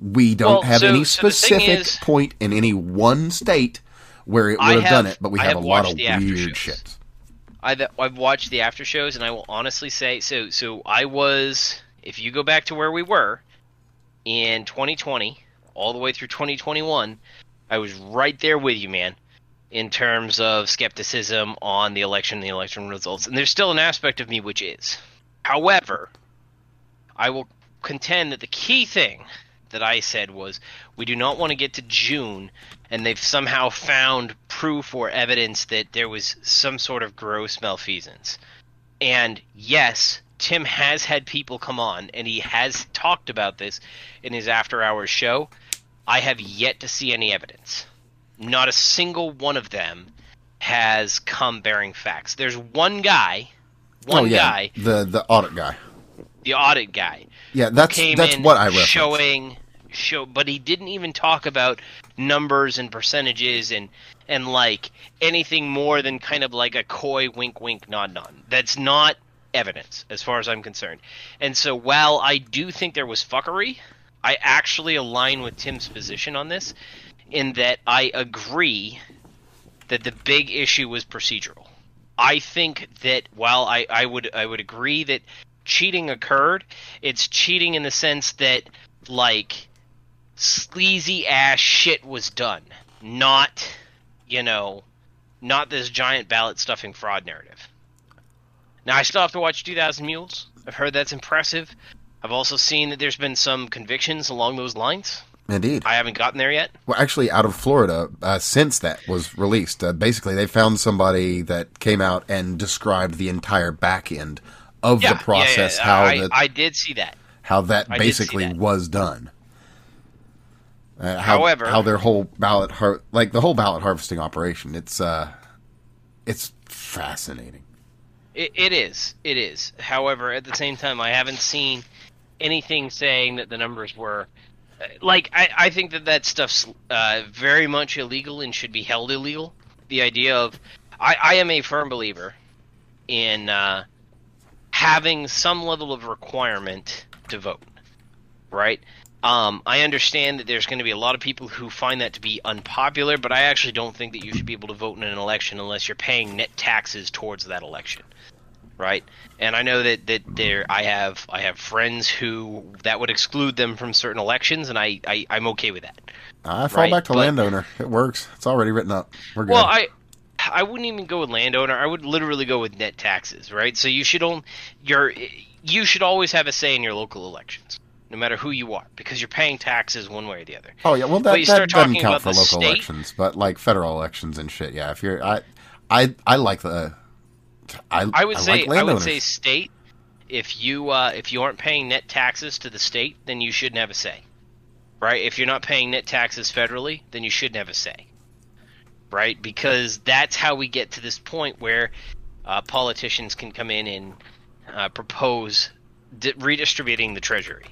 Speaker 1: We don't
Speaker 3: Well,
Speaker 1: have
Speaker 3: so-
Speaker 1: any
Speaker 3: so
Speaker 1: specific
Speaker 3: is-
Speaker 1: point in any one state where it would have, done it, but we have,
Speaker 3: have
Speaker 1: a lot of
Speaker 3: watched the after
Speaker 1: weird
Speaker 3: shows.
Speaker 1: shit.
Speaker 3: I've I've watched the after shows, and I will honestly say so. So I was, if you go back to where we were in 2020, all the way through 2021, I was right there with you, man, in terms of skepticism on the election and the election results. And there's still an aspect of me which is. However, I will contend that the key thing that I said was we do not want to get to June and they've somehow found proof or evidence that there was some sort of gross malfeasance. And yes, Tim has had people come on and he has talked about this in his after hours show. I have yet to see any evidence. Not a single one of them has come bearing facts. There's one guy, one
Speaker 1: oh yeah,
Speaker 3: guy,
Speaker 1: the the audit guy.
Speaker 3: the audit guy,
Speaker 1: Yeah, that's that's what I referenced.
Speaker 3: showing show but he didn't even talk about numbers and percentages and and like anything more than kind of like a coy wink wink nod nod. That's not evidence as far as i'm concerned. And so while i do think there was fuckery i actually align with tim's position on this in that i agree that the big issue was procedural. I think that while i, I would i would agree that cheating occurred it's cheating in the sense that like sleazy ass shit was done, not, you know, not this giant ballot stuffing fraud narrative. Now, I still have to watch 2000 Mules. I've heard that's impressive. I've also seen that there's been some convictions along those lines.
Speaker 1: Indeed.
Speaker 3: I haven't gotten there yet.
Speaker 1: Well, actually, out of Florida, uh, since that was released, uh, basically they found somebody that came out and described the entire back end of
Speaker 3: Yeah,
Speaker 1: the process,
Speaker 3: yeah, yeah.
Speaker 1: how
Speaker 3: I,
Speaker 1: the,
Speaker 3: I did see that.
Speaker 1: how that
Speaker 3: I
Speaker 1: basically
Speaker 3: that.
Speaker 1: was done. Uh, how,
Speaker 3: However-
Speaker 1: how their whole ballot har- like the whole ballot harvesting operation, it's uh, it's fascinating.
Speaker 3: It, it is. It is. However, at the same time, I haven't seen anything saying that the numbers were. uh, Like, I, I think that that stuff's uh, very much illegal and should be held illegal. The idea of. I, I am a firm believer in uh, having some level of requirement to vote, right? Um, I understand that there's going to be a lot of people who find that to be unpopular, but I actually don't think that you should be able to vote in an election unless you're paying net taxes towards that election, right? And I know that, that there I have I have friends who that would exclude them from certain elections, and I, I I'm okay with that.
Speaker 1: I fall
Speaker 3: Right,
Speaker 1: back to
Speaker 3: but-
Speaker 1: landowner. It works. It's already written up. We're good.
Speaker 3: Well, I I wouldn't even go with landowner. I would literally go with net taxes, right? So you should own your you should always have a say in your local elections, no matter who you are, because you're paying taxes one way or the other.
Speaker 1: oh yeah, well that,
Speaker 3: you
Speaker 1: that
Speaker 3: start
Speaker 1: doesn't
Speaker 3: talking
Speaker 1: count
Speaker 3: about
Speaker 1: for local
Speaker 3: state-
Speaker 1: elections, but like federal elections and shit. Yeah, if you're I I I like the I
Speaker 3: I would
Speaker 1: I
Speaker 3: say
Speaker 1: like
Speaker 3: I would say state. If you uh, if you aren't paying net taxes to the state, then you shouldn't have a say, right? If you're not paying net taxes federally, then you shouldn't have a say, right? Because that's how we get to this point where uh, politicians can come in and uh, propose di- redistributing the treasury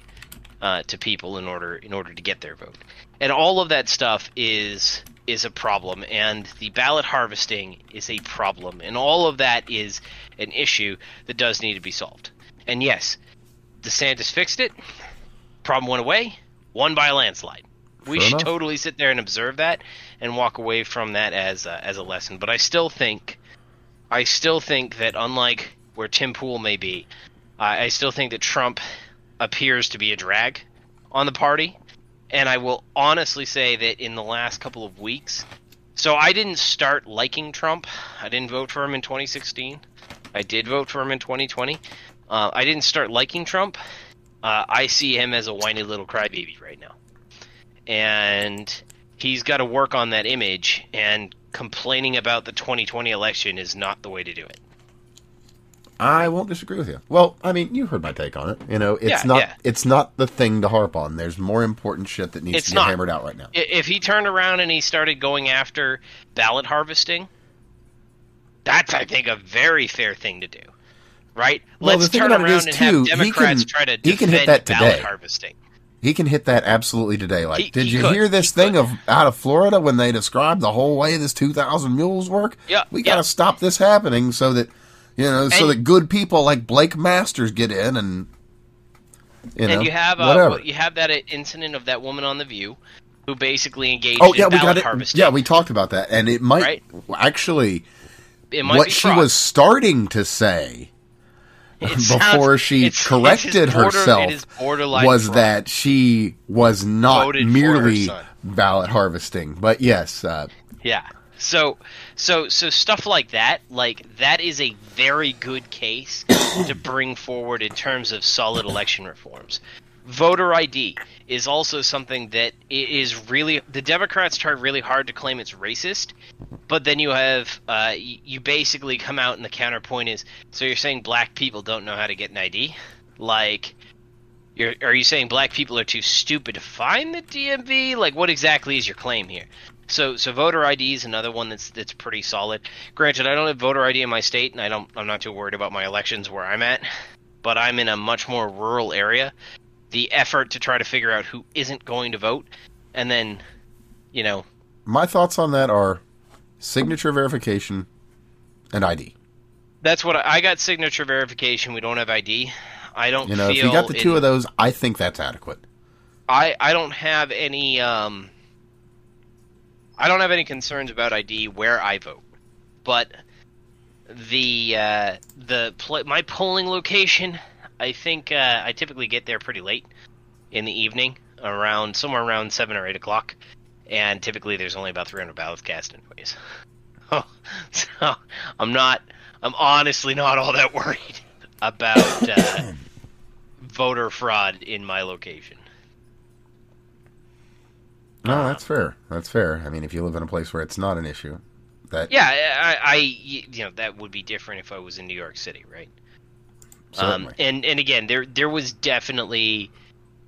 Speaker 3: uh, to people in order in order to get their vote, and all of that stuff is is a problem, and the ballot harvesting is a problem, and all of that is an issue that does need to be solved. And yes, DeSantis fixed it. Problem went away. Won by a landslide. We
Speaker 1: Fair
Speaker 3: should
Speaker 1: enough.
Speaker 3: totally sit there and observe that and walk away from that as a, as a lesson. But I still think, I still think that unlike where Tim Pool may be, I I still think that Trump appears to be a drag on the party. And I will honestly say that in the last couple of weeks, so I didn't start liking Trump. I didn't vote for him in 2016. I did vote for him in 2020. Uh, I didn't start liking Trump. Uh, I see him as a whiny little crybaby right now, and he's got to work on that image. And complaining about the 2020 election is not the way to do it.
Speaker 1: I won't disagree with you. Well, I mean, you heard my take on it. You know, it's
Speaker 3: Yeah,
Speaker 1: not
Speaker 3: yeah.
Speaker 1: it's not the thing to harp on. There's more important shit that needs
Speaker 3: It's
Speaker 1: to be
Speaker 3: not.
Speaker 1: hammered out right now.
Speaker 3: If he turned around and he started going after ballot harvesting, that's I think a very fair thing to do. Right?
Speaker 1: Well,
Speaker 3: Let's turn around
Speaker 1: is,
Speaker 3: and
Speaker 1: too,
Speaker 3: have
Speaker 1: he
Speaker 3: Democrats
Speaker 1: can-
Speaker 3: try to defend
Speaker 1: can hit that
Speaker 3: ballot
Speaker 1: today.
Speaker 3: harvesting.
Speaker 1: He can hit that absolutely today. Like,
Speaker 3: He-
Speaker 1: did
Speaker 3: he
Speaker 1: you
Speaker 3: could.
Speaker 1: hear this
Speaker 3: He
Speaker 1: thing
Speaker 3: could.
Speaker 1: of out of Florida when they described the whole way this 2,000 mules work?
Speaker 3: Yeah,
Speaker 1: we got to stop this happening so that you know, so that good people like Blake Masters get in and you know,
Speaker 3: and you have uh,
Speaker 1: whatever.
Speaker 3: you have that incident of that woman on the View who basically engaged
Speaker 1: Oh yeah, we got it.
Speaker 3: harvesting.
Speaker 1: Yeah, we talked about that, and it might
Speaker 3: Right?
Speaker 1: actually
Speaker 3: it might
Speaker 1: what she
Speaker 3: fraud.
Speaker 1: was starting to say
Speaker 3: It
Speaker 1: before
Speaker 3: sounds-
Speaker 1: she
Speaker 3: it's- it's
Speaker 1: corrected
Speaker 3: border-
Speaker 1: herself
Speaker 3: it is borderline
Speaker 1: was
Speaker 3: fraud.
Speaker 1: that she was not
Speaker 3: Voted
Speaker 1: merely ballot harvesting, but yes, uh,
Speaker 3: Yeah. So so so stuff like that, like that is a very good case to bring forward in terms of solid election reforms. Voter ID is also something that is really the Democrats try really hard to claim it's racist, but then you have uh, you basically come out and the counterpoint is so you're saying black people don't know how to get an ID, like. You're, are you saying black people are too stupid to find the DMV? Like, what exactly is your claim here? So so voter ID is another one that's that's pretty solid. Granted, I don't have voter ID in my state, and I don't I'm not too worried about my elections where I'm at, but I'm in a much more rural area. The effort to try to figure out who isn't going to vote, and then, you know,
Speaker 1: My thoughts on that are signature verification and ID.
Speaker 3: that's what I, I got. Signature verification. We don't have ID. I don't
Speaker 1: You know,
Speaker 3: feel
Speaker 1: if you got the two of those, I think that's adequate.
Speaker 3: I I don't have any um I don't have any concerns about ID where I vote, but the uh, the pl- my polling location, I think uh, I typically get there pretty late in the evening, around somewhere around seven or eight o'clock, and typically there's only about 300 ballots cast anyways. so I'm not, I'm honestly not all that worried about uh, voter fraud in my location.
Speaker 1: No, that's fair. That's fair. I mean, if you live in a place where it's not an issue, that
Speaker 3: Yeah, I, I you know that would be different if I was in New York City, right? Um,
Speaker 1: certainly.
Speaker 3: and and again, there there was definitely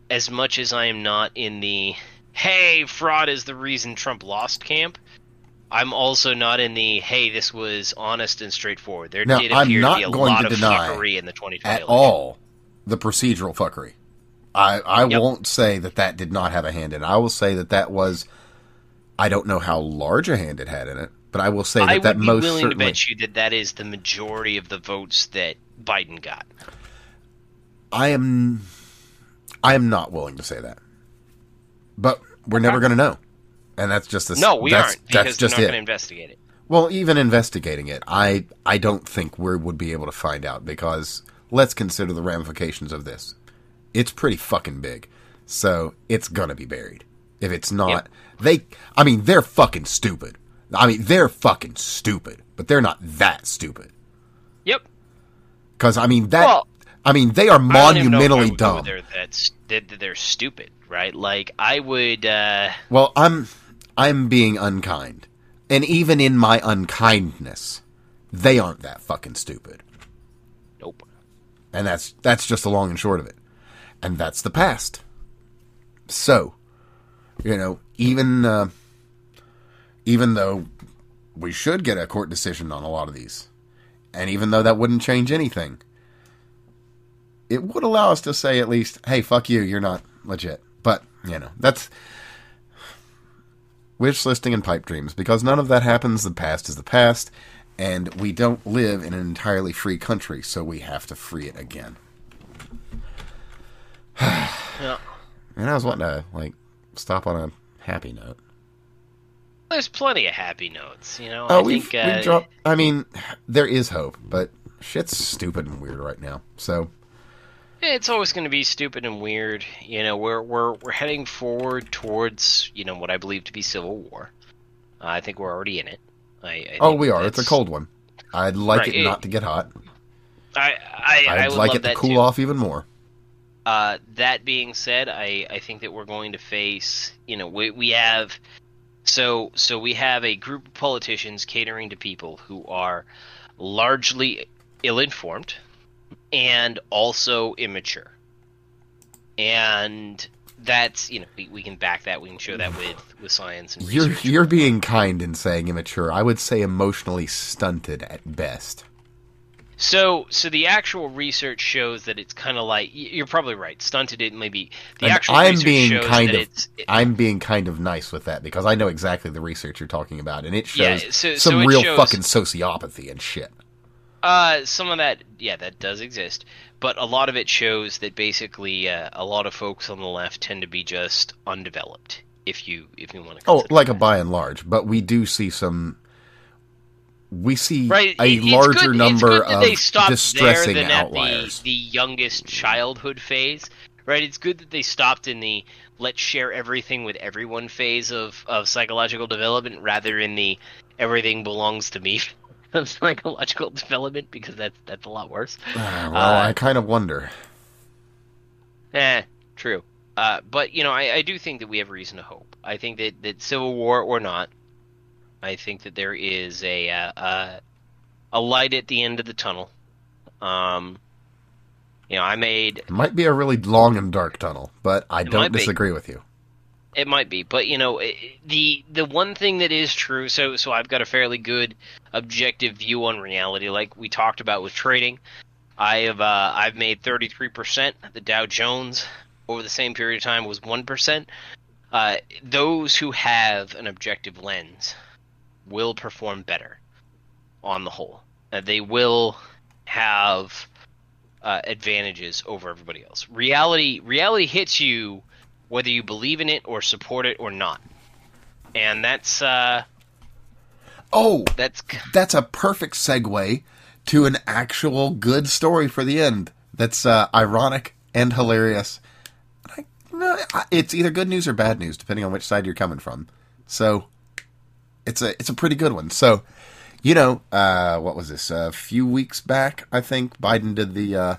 Speaker 3: as much as I am not in the hey fraud is the reason Trump lost camp. I'm also not in the hey this was honest and straightforward. There
Speaker 1: Now,
Speaker 3: did
Speaker 1: I'm
Speaker 3: appear
Speaker 1: not
Speaker 3: to be a
Speaker 1: going
Speaker 3: lot
Speaker 1: to
Speaker 3: of
Speaker 1: deny
Speaker 3: fuckery in the 2020
Speaker 1: at
Speaker 3: election.
Speaker 1: all the procedural fuckery. I I
Speaker 3: Yep.
Speaker 1: won't say that that did not have a hand in it. I will say that that was. I don't know how large a hand it had in it, but I will say that
Speaker 3: I
Speaker 1: that most
Speaker 3: willing
Speaker 1: certainly.
Speaker 3: to bet you that that is the majority of the votes that Biden got.
Speaker 1: I am. I am not willing to say that, but we're never going to know, and that's just the.
Speaker 3: No, we
Speaker 1: that's,
Speaker 3: aren't because
Speaker 1: That's just
Speaker 3: not going to investigate it.
Speaker 1: Well, even investigating it, I I don't think we would be able to find out because let's consider the ramifications of this. It's pretty fucking big, so it's gonna be buried. If it's not,
Speaker 3: Yep.
Speaker 1: they. I mean, they're fucking stupid. I mean, they're fucking stupid, but they're not that stupid.
Speaker 3: Yep.
Speaker 1: Because I mean that.
Speaker 3: Well,
Speaker 1: I mean, they are
Speaker 3: I don't even know if I
Speaker 1: monumentally dumb.
Speaker 3: that's that that they're stupid, right? Like I would. uh
Speaker 1: Well, I'm I'm being unkind. And even in my unkindness, they aren't that fucking stupid.
Speaker 3: Nope.
Speaker 1: And that's that's just the long and short of it. And that's the past. So, you know, even uh, even though we should get a court decision on a lot of these, and even though that wouldn't change anything, it would allow us to say at least, "Hey, fuck you, you're not legit." But you know, that's wish listing and pipe dreams because none of that happens. The past is the past, and we don't live in an entirely free country, so we have to free it again.
Speaker 3: Yeah.
Speaker 1: And I was wanting to like stop on a happy note.
Speaker 3: There's plenty of happy notes, you know.
Speaker 1: Oh,
Speaker 3: I
Speaker 1: we've,
Speaker 3: think uh,
Speaker 1: we've dropped. I mean, there is hope, but shit's stupid and weird right now. So
Speaker 3: it's always going to be stupid and weird. You know, we're we're we're heading forward towards you know what I believe to be civil war. Uh, I think we're already in it. I, I
Speaker 1: oh, we are. It's a cold one. I'd like
Speaker 3: Right,
Speaker 1: it
Speaker 3: it-
Speaker 1: not to get hot.
Speaker 3: I I, I
Speaker 1: I'd
Speaker 3: would
Speaker 1: like it to cool
Speaker 3: too.
Speaker 1: off even more.
Speaker 3: Uh, that being said, I, I think that we're going to face, you know, we, we have, so so we have a group of politicians catering to people who are largely ill-informed and also immature, and that's you know we, we can back that we can show that with with science and
Speaker 1: You're you're being kind in saying immature. I would say emotionally stunted at best.
Speaker 3: So, so the actual research shows that it's kind of like you're probably right. Stunted, it maybe the
Speaker 1: And
Speaker 3: actual
Speaker 1: I'm
Speaker 3: research
Speaker 1: being
Speaker 3: shows
Speaker 1: kind
Speaker 3: that
Speaker 1: of
Speaker 3: it's it-
Speaker 1: I'm being kind of nice with that because I know exactly the research you're talking about, and it
Speaker 3: Yeah,
Speaker 1: shows
Speaker 3: so-
Speaker 1: some
Speaker 3: so it
Speaker 1: real
Speaker 3: shows-
Speaker 1: fucking sociopathy and shit.
Speaker 3: uh some of that. Yeah, that does exist, but a lot of it shows that basically uh, a lot of folks on the left tend to be just undeveloped. If you if you want to.
Speaker 1: Oh, like a by and large, but we do see some. We see
Speaker 3: Right,
Speaker 1: a
Speaker 3: it's
Speaker 1: larger
Speaker 3: good-
Speaker 1: number of
Speaker 3: they
Speaker 1: distressing
Speaker 3: there than
Speaker 1: outliers.
Speaker 3: At the, the youngest childhood phase, right? It's good that they stopped in the let's share everything with everyone phase of, of psychological development rather in the everything belongs to me of psychological development because that's that's a lot worse.
Speaker 1: Ah, well,
Speaker 3: uh,
Speaker 1: I kind of wonder.
Speaker 3: Eh, true. Uh, but you know, I, I do think that we have reason to hope. I think that, that civil war or not, I think that there is a uh, uh, a light at the end of the tunnel. Um, you know, I made
Speaker 1: It might be a really long and dark tunnel, but I don't
Speaker 3: might be.
Speaker 1: disagree with you.
Speaker 3: It might be, but you know, it, the the one thing that is true. So so I've got a fairly good objective view on reality, like we talked about with trading. I have uh, I've made thirty three percent. The Dow Jones over the same period of time was one percent. Uh, those who have an objective lens will perform better on the whole. Uh, they will have uh, advantages over everybody else. Reality reality hits you whether you believe in it or support it or not, and that's uh,
Speaker 1: Oh,
Speaker 3: that's
Speaker 1: that's a perfect segue to an actual good story for the end. That's uh, ironic and hilarious. I, it's either good news or bad news, depending on which side you're coming from. So, it's a it's a pretty good one. So, you know, uh, what was this? A few weeks back, I think Biden did the uh,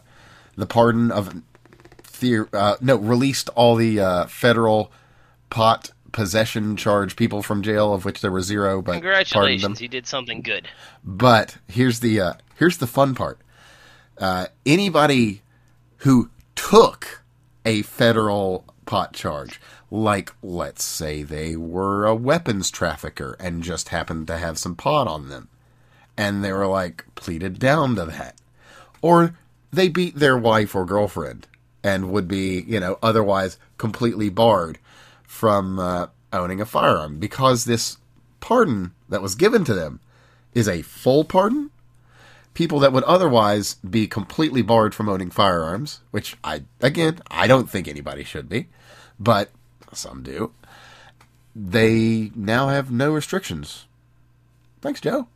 Speaker 1: the pardon of the uh, no released all the uh, federal pot possession charge people from jail, of which there were zero. But
Speaker 3: congratulations, you did something good.
Speaker 1: But here's the uh, here's the fun part. Uh, anybody who took a federal pot charge, like let's say they were a weapons trafficker and just happened to have some pot on them, and they were like pleaded down to that, or they beat their wife or girlfriend and would be you know otherwise completely barred from uh, owning a firearm. Because this pardon that was given to them is a full pardon. People that would otherwise be completely barred from owning firearms, which I, again, I don't think anybody should be, but some do. They now have no restrictions. Thanks, Joe.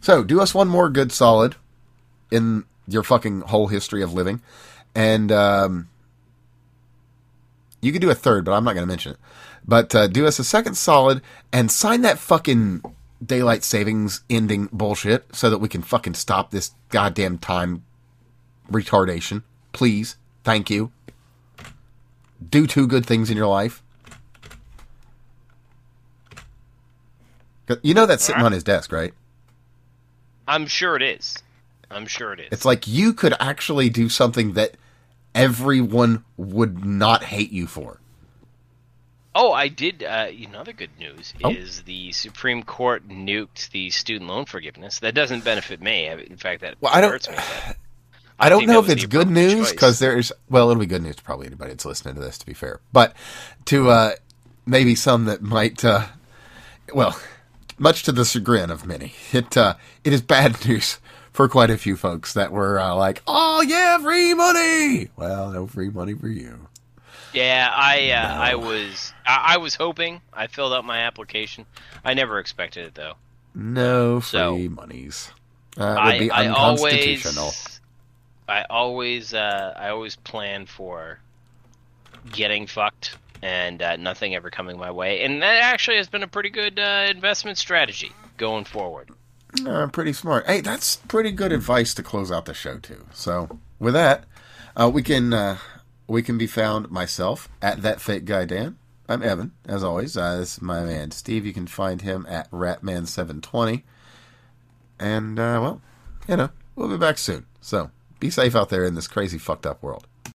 Speaker 1: So, do us one more good solid in your fucking whole history of living. And, um, you could do a third, but I'm not going to mention it. But uh, do us a second solid and sign that fucking daylight savings ending bullshit so that we can fucking stop this goddamn time retardation. Please. Thank you. Do two good things in your life. You know that's sitting on his desk, right?
Speaker 3: I'm sure it is. I'm sure it is.
Speaker 1: It's like you could actually do something that everyone would not hate you for.
Speaker 3: Oh, I did. Uh, another good news
Speaker 1: Oh.
Speaker 3: is the Supreme Court nuked the student loan forgiveness. That doesn't benefit me. In fact, that
Speaker 1: Well, I don't-
Speaker 3: hurts me.
Speaker 1: I don't know if it's good news because there's well, it'll be good news to probably anybody that's listening to this. To be fair, but to uh, maybe some that might, uh, well, much to the chagrin of many, it uh, it is bad news for quite a few folks that were uh, like, "Oh yeah, free money." Well, no free money for you.
Speaker 3: Yeah, I uh, I was I, I was hoping. I filled out my application. I never expected it though.
Speaker 1: No free
Speaker 3: So-
Speaker 1: monies. That would
Speaker 3: I,
Speaker 1: be
Speaker 3: I
Speaker 1: unconstitutional.
Speaker 3: always I always uh, I always plan for getting fucked and uh, nothing ever coming my way, and that actually has been a pretty good uh, investment strategy going forward.
Speaker 1: Uh, pretty smart. Hey, that's pretty good advice to close out the show too. So with that, uh, we can uh, we can be found myself at that fake guy Dan. I'm Evan, as always. Uh, this is my man Steve. You can find him at Ratman720. And well, you know, we'll be back soon. So be safe out there in this crazy fucked up world.